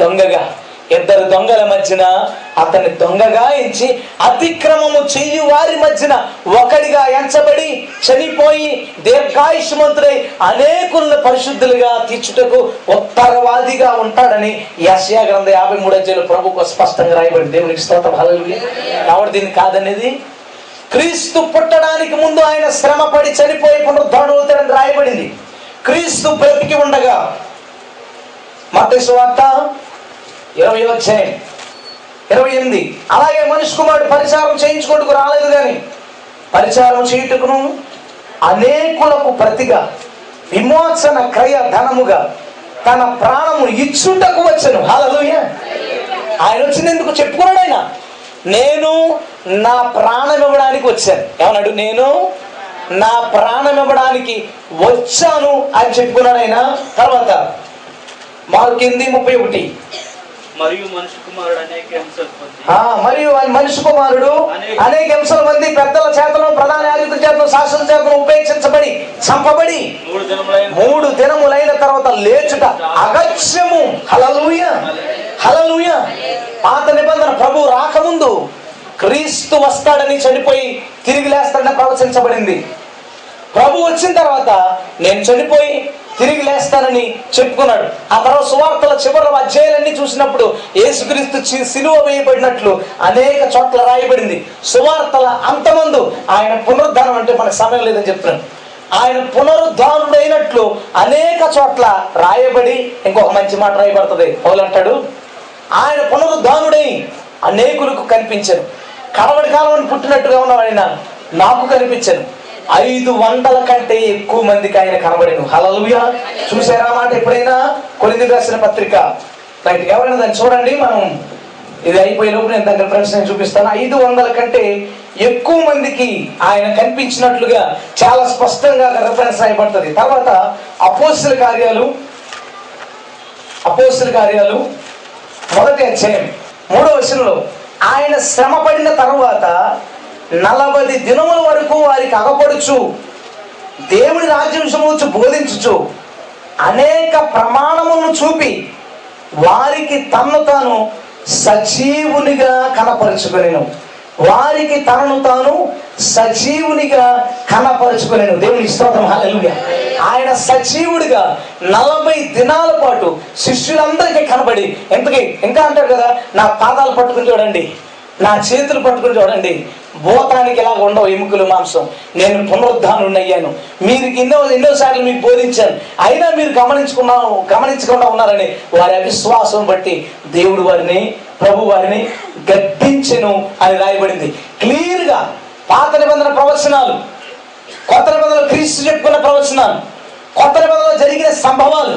దొంగగా. ఇద్దరు దొంగల మధ్యన అతన్ని దొంగగా ఎంచి అతిక్రమము చెయ్యి వారి మధ్యన ఒకడిగా ఎంచబడి చనిపోయి దీర్ఘాయుష్మంతుడై అనేకులను పరిశుద్ధులుగా తీర్చుటకు ఉత్తరవాదిగా ఉంటాడని యశ్యా గ్రంథ యాభై మూడు అధ్యాయులు ప్రభుకు స్పష్టంగా రాయబడి దేవునికి స్తోత్రం. హల్లెలూయా. కాబట్టి దీన్ని కాదనేది? క్రీస్తు పుట్టడానికి ముందు ఆయన శ్రమపడి చనిపోయి పునరుద్ధరణవుతాడని రాయబడింది. క్రీస్తు బ్రతికి ఉండగా మత వార్త ఇరవై వచ్చాయి ఇరవై ఎనిమిది. అలాగే మనిషి కుమారుడు పరిచారం చేయించుకుంటూ రాలేదు కానీ పరిచారం చేయుటకును అనేకులకు ప్రతిగా విమోచన క్రయ ధనముగా తన ప్రాణము ఇచ్చుటకు వచ్చను. హాలలోయ ఆయన వచ్చినందుకు చెప్పుకున్నాడు ఆయన? నేను నా ప్రాణం ఇవ్వడానికి వచ్చాను. ఏమన్నాడు? నేను నా ప్రాణం ఇవ్వడానికి వచ్చాను అని చెప్పుకున్నాడు ఆయన. తర్వాత మార్క్ ముప్పై ఒకటి. మరియు మనిషి కుమారుడు అనేక మరియు మనిషి కుమారుడు అనేక హింసల మంది పెద్దల చేతను ప్రధాన యాజకుల చేతను శాసన చేతను ఉపేక్షించబడి చంపబడి మూడు దినములైన మూడు దినములైన తర్వాత లేచుట అగత్యము. హలలుయ హలలుయ పాత నిబంధన ప్రభు రాకముందు క్రీస్తు వస్తాడని చనిపోయి తిరిగి లేస్తాడని ప్రవచించబడింది. ప్రభు వచ్చిన తర్వాత నేను చనిపోయి తిరిగి లేస్తానని చెప్పుకున్నాడు. ఆ తర్వాత సువార్తల చివరి అధ్యాయులన్నీ చూసినప్పుడు యేసుక్రీస్తు సిలువ వేయబడినట్లు అనేక చోట్ల రాయబడింది. సువార్తల అంతమందు ఆయన పునరుద్ధానం అంటే మనకు సమయం లేదని చెప్తున్నాను ఆయన పునరుద్ధానుడైనట్లు అనేక చోట్ల రాయబడి ఇంకొక మంచి మాట రాయబడుతుంది. పౌలు ఆయన పునరుద్ధానుడై అనేకులకు కనిపించను. కడవడి కాలం పుట్టినట్టుగా ఉన్నాడు ఆయన నాకు కనిపించను. ఐదు వందల కంటే ఎక్కువ మందికి ఆయన కనబడిను. హలలుయా చూసారా మాట ఎప్పుడైనా? కొరింది రాసిన పత్రిక. రైట్ ఎవరైనా దాన్ని చూడండి మనం ఇది అయిపోయే లోపు నేను దగ్గర ఫ్రెండ్స్ నేను చూపిస్తాను. ఐదు వందల కంటే ఎక్కువ మందికి ఆయన కనిపించినట్లుగా చాలా స్పష్టంగా రెఫరెన్స్ రాయబడుతుంది. తర్వాత అపోస్తుల కార్యాలు అపోస్తుల కార్యాలు మొదటి అధ్యాయం మూడో వచనంలో ఆయన శ్రమ పడిన నలభై దినముల వరకు వారికి అగపడుచు దేవుని రాజ్యం విషయముచ్చు బోధించుచు అనేక ప్రమాణములను చూపి వారికి తన్ను తాను సజీవునిగా కనపరుచుకునేను. వారికి తనను తాను సజీవునిగా కనపరుచుకునేను. దేవుని ఇష్టం ఆయన సజీవుడిగా నలభై దినాల పాటు శిష్యులందరికీ కనబడి ఎంతకి ఇంకా అంటారు కదా నా పాదాలు పట్టుకుని చూడండి. నా చేతులు పట్టుకుని చూడండి. భూతానికి ఇలాగ ఉండవు ఎముకలు మాంసం. నేను పునరుద్ధానం అయ్యాను. మీరు ఎన్నో ఎన్నోసార్లు మీకు బోధించాను. అయినా మీరు గమనించుకున్నా గమనించకుండా ఉన్నారని వారి అవిశ్వాసం బట్టి దేవుడు వారిని ప్రభు వారిని గద్దించెను అని రాయబడింది. క్లియర్గా పాత నిబంధన ప్రవచనాలు కొత్త నిబంధనలు క్రీస్తు చెప్పుకున్న ప్రవచనాలు కొత్త నిబంధనలో జరిగిన సంభవాలు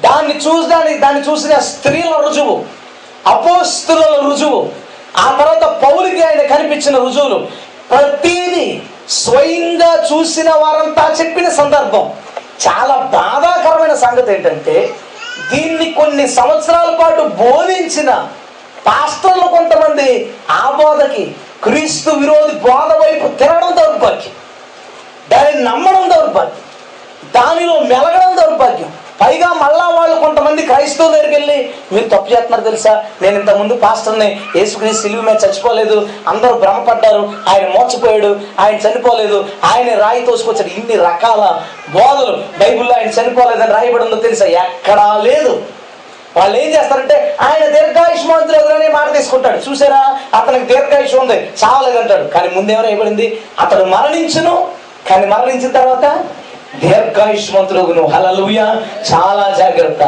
దాన్ని చూసి దాన్ని దాన్ని చూసిన స్త్రీల రుజువు అపోస్తుల రుజువు ఆ తర్వాత పౌలికి ఆయన కనిపించిన రుజువులు. ప్రతీది స్వయంగా చూసిన వారంతా చెప్పిన సందర్భం. చాలా బాధాకరమైన సంగతి ఏంటంటే దీన్ని కొన్ని సంవత్సరాల పాటు బోధించిన పాస్టర్లు కొంతమంది ఆ బోధకి క్రీస్తు విరోధి బోధ వైపు తినడం దౌర్భాగ్యం. దానిని నమ్మడం దౌర్భాగ్యం. దానిలో మెలగడం దౌర్భాగ్యం. పైగా మళ్ళా వాళ్ళు కొంతమంది క్రైస్తవుల దగ్గరికి వెళ్ళి మీరు తప్పు చేస్తున్నారు తెలుసా? నేను ఇంత ముందు పాస్టర్ని యేసుక్రీస్తు సిలువ మీద చచ్చిపోలేదు. అందరూ భ్రమపడ్డారు. ఆయన మోసపోయాడు. ఆయన చనిపోలేదు. ఆయన రాయి తోసుకొచ్చాడు. ఇన్ని రకాల బోధలు బైబిల్లో ఆయన చనిపోలేదని రాయబడి ఉందో తెలుసా? ఎక్కడా లేదు. వాళ్ళు ఏం చేస్తారంటే ఆయన దీర్ఘాయుష్మంతులు ఎదురనే మాట తీసుకుంటాడు. చూసారా? అతనికి దీర్ఘాయుష్ ఉంది. చావలేదంటాడు. కానీ ముందేమో రాయబడింది? అతడు మరణించును. కానీ మరణించిన తర్వాత దీర్ఘాయుష్మంతుడు హలలుయ చాలా జాగ్రత్త.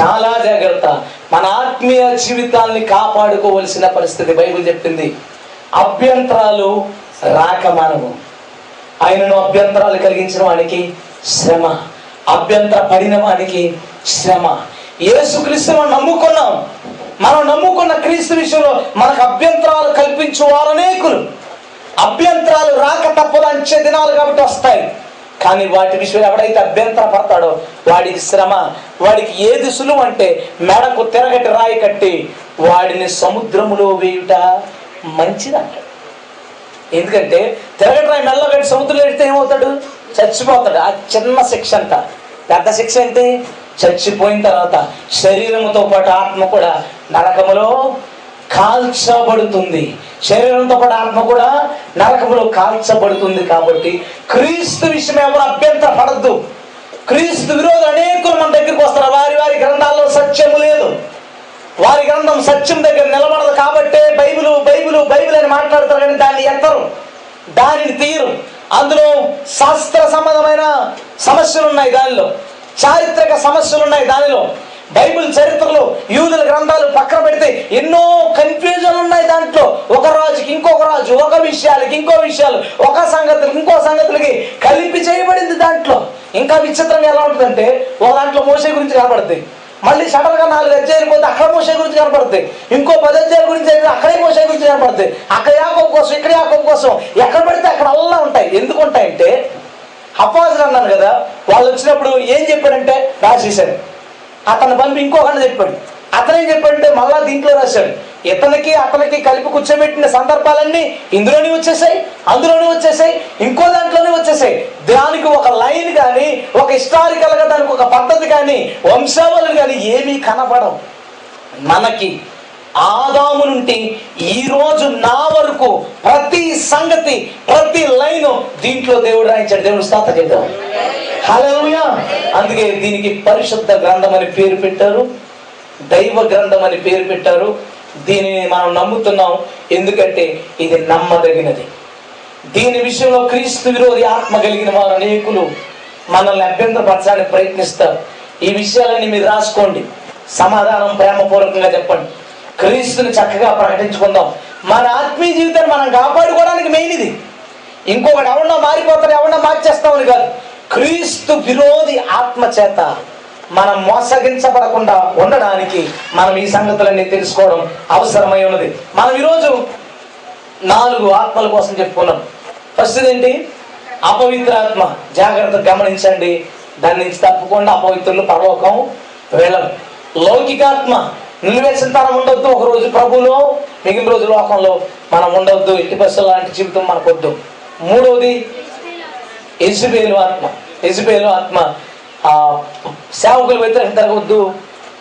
చాలా జాగ్రత్త. మన ఆత్మీయ జీవితాల్ని కాపాడుకోవలసిన పరిస్థితి బైబిల్ చెప్పింది. అభ్యంతరాలు రాక మనము ఆయనను అభ్యంతరాలు కలిగించిన వానికి శ్రమ. అభ్యంతర పడిన వానికి శ్రమ. యేసుక్రీస్తు మనం నమ్ముకున్నాం. మనం నమ్ముకున్న క్రీస్తు విషయంలో మనకు అభ్యంతరాలు కల్పించు వారు అనేకులు. అభ్యంతరాలు రాక తప్పదు అంచే దినాలు కాబట్టి వస్తాయి. కానీ వాటి విషయంలో ఎవడైతే అభ్యంతర పడతాడో వాడికి శ్రమ వాడికి ఏది సులువు అంటే మెడకు తిరగటి రాయి కట్టి వాడిని సముద్రములో వేయుట మంచిదంట. ఎందుకంటే తిరగటి రాయి మెల్ల కట్టి సముద్రంలో వేస్తే ఏమవుతాడు? చచ్చిపోతాడు. ఆ చిన్న శిక్ష అంట. పెద్ద శిక్ష ఏంటి చచ్చిపోయిన తర్వాత శరీరముతో పాటు ఆత్మ కూడా నరకములో కాల్చబడుతుంది. శరీరంతో పాటు ఆత్మ కూడా నరకములో కాల్చబడుతుంది కాబట్టి క్రీస్తు విషయం ఎవరు అభ్యంతర పడద్దు క్రీస్తు విరోధులు అనేకులు మన దగ్గరికి వస్తారు. వారి వారి గ్రంథాల్లో సత్యము లేదు. వారి గ్రంథం సత్యం దగ్గర నిలబడదు కాబట్టే బైబిల్ బైబిల్ బైబిల్ అని మాట్లాడతారు కానీ దాన్ని ఎత్తరు. దానిని తీయరు. అందులో శాస్త్ర సంబంధమైన సమస్యలు ఉన్నాయి దానిలో. చారిత్రక సమస్యలు ఉన్నాయి దానిలో. బైబిల్ చరిత్రలో యూదుల గ్రంథాలు పక్కన పెడితే ఎన్నో కన్ఫ్యూజన్ ఉన్నాయి దాంట్లో. ఒక రాజుకి ఇంకొక రాజు ఒక విషయాలకి ఇంకో విషయాలు ఒక సంగతులకి ఇంకో సంగతులకి కలిపి చేయబడింది దాంట్లో. ఇంకా విచిత్రంగా ఎలా ఉంటుందంటే ఒక దాంట్లో మోసే గురించి కనబడుతుంది మళ్ళీ సడన్గా నాలుగు అధ్యాయులు పోతే అక్కడ మోసే గురించి కనపడుతుంది ఇంకో పది అధ్యాయుల గురించి అయితే అక్కడే మోసే గురించి కనపడుతుంది అక్కడ యాకం కోసం ఇక్కడ యాకం కోసం ఎక్కడ పడితే అక్కడ అల్లా ఉంటాయి. ఎందుకు ఉంటాయంటే అప్పాజులు అన్నాను కదా వాళ్ళు వచ్చినప్పుడు ఏం చెప్పాడంటే రాసేశారు అతని పంపి ఇంకొకరిని చెప్పాడు అతనే చెప్పాడంటే మళ్ళా దీంట్లో రాశాడు. ఇతనికి అతనికి కలిపి కూర్చోబెట్టిన సందర్భాలన్నీ ఇందులోనే వచ్చేసాయి అందులోనే వచ్చేసాయి ఇంకో దాంట్లోనే వచ్చేసాయి దానికి ఒక లైన్ కానీ ఒక హిస్టారికల్గా దానికి ఒక పద్ధతి కానీ వంశావళులు కానీ ఏమీ కనపడవు మనకి ఆదాము నుండి ఈరోజు నా వరకు ప్రతి సంగతి ప్రతి లైన్ దీంట్లో దేవుడు రాయించాడు. దేవుడు స్థాత చేద్దాం. హల్లెలూయా. అందుకే దీనికి పరిశుద్ధ గ్రంథం అని పేరు పెట్టారు. దైవ గ్రంథం అని పేరు పెట్టారు. దీనిని మనం నమ్ముతున్నాం. ఎందుకంటే ఇది నమ్మదగినది. దీని విషయంలో క్రీస్తు విరోధి ఆత్మ కలిగిన వారు అనేకులు మనల్ని అభ్యంతరపరచడానికి ప్రయత్నిస్తారు. ఈ విషయాలన్నీ మీరు రాసుకోండి. సమాధానం ప్రేమపూర్వకంగా చెప్పండి. క్రీస్తుని చక్కగా ప్రకటించుకుందాం. మన ఆత్మీయ జీవితాన్ని మనం కాపాడుకోవడానికి మెయిన్ ఇది. ఇంకొకటి ఎవరన్నా మారిపోతాడు ఎవరన్నా మార్చేస్తామని కాదు. క్రీస్తు విరోధి ఆత్మ చేత మనం మోసగించబడకుండా ఉండడానికి మనం ఈ సంగతులన్నీ తెలుసుకోవడం అవసరమై ఉన్నది. మనం ఈరోజు నాలుగు ఆత్మల కోసం చెప్పుకున్నాం. ఫస్ట్ ఏంటి? అపవిత్ర ఆత్మ. జాగ్రత్తగా గమనించండి. దాని నుంచి తప్పకుండా అపవిత్రులు పరలోకం వెళ్ళరు. లౌకికాత్మ నిలివేసిన తరం ఉండొద్దు. ఒక రోజు ప్రభులో మిగిలిన రోజు లోకంలో మనం ఉండొద్దు. ఇంటి బస్సు లాంటి జీవితం మనకొద్దు. మూడవది ఎజుబేలు ఆత్మ. ఎజుబేలు ఆత్మ ఆ సేవకులు వ్యతిరేకం జరగవద్దు.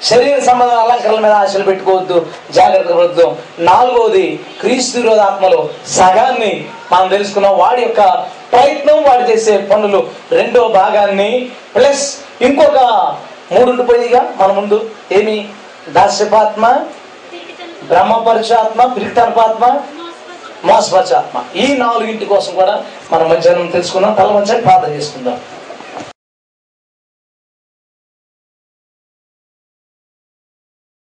శరీర సంబంధ అలంకరణ మీద ఆశలు పెట్టుకోవద్దు. జాగ్రత్త పడద్దు నాలుగవది క్రీస్తు విరోధ ఆత్మలో. సగాన్ని మనం తెలుసుకున్నాం. వాడి యొక్క ప్రయత్నం వాడు చేసే పనులు. రెండో భాగాన్ని ప్లస్ ఇంకొక మూడు ఉండిపోయిగా మన ముందు. ఏమి? దాస్యపాత్మ బ్రహ్మపరుచాత్మ ప్రీతర్పాత్మ మోసపరచాత్మ ఈ నాలుగింటి కోసం కూడా మనం మధ్యాహ్నం తెలుసుకుందాం. తల వంచని ప్రార్థన చేసుకుందాం.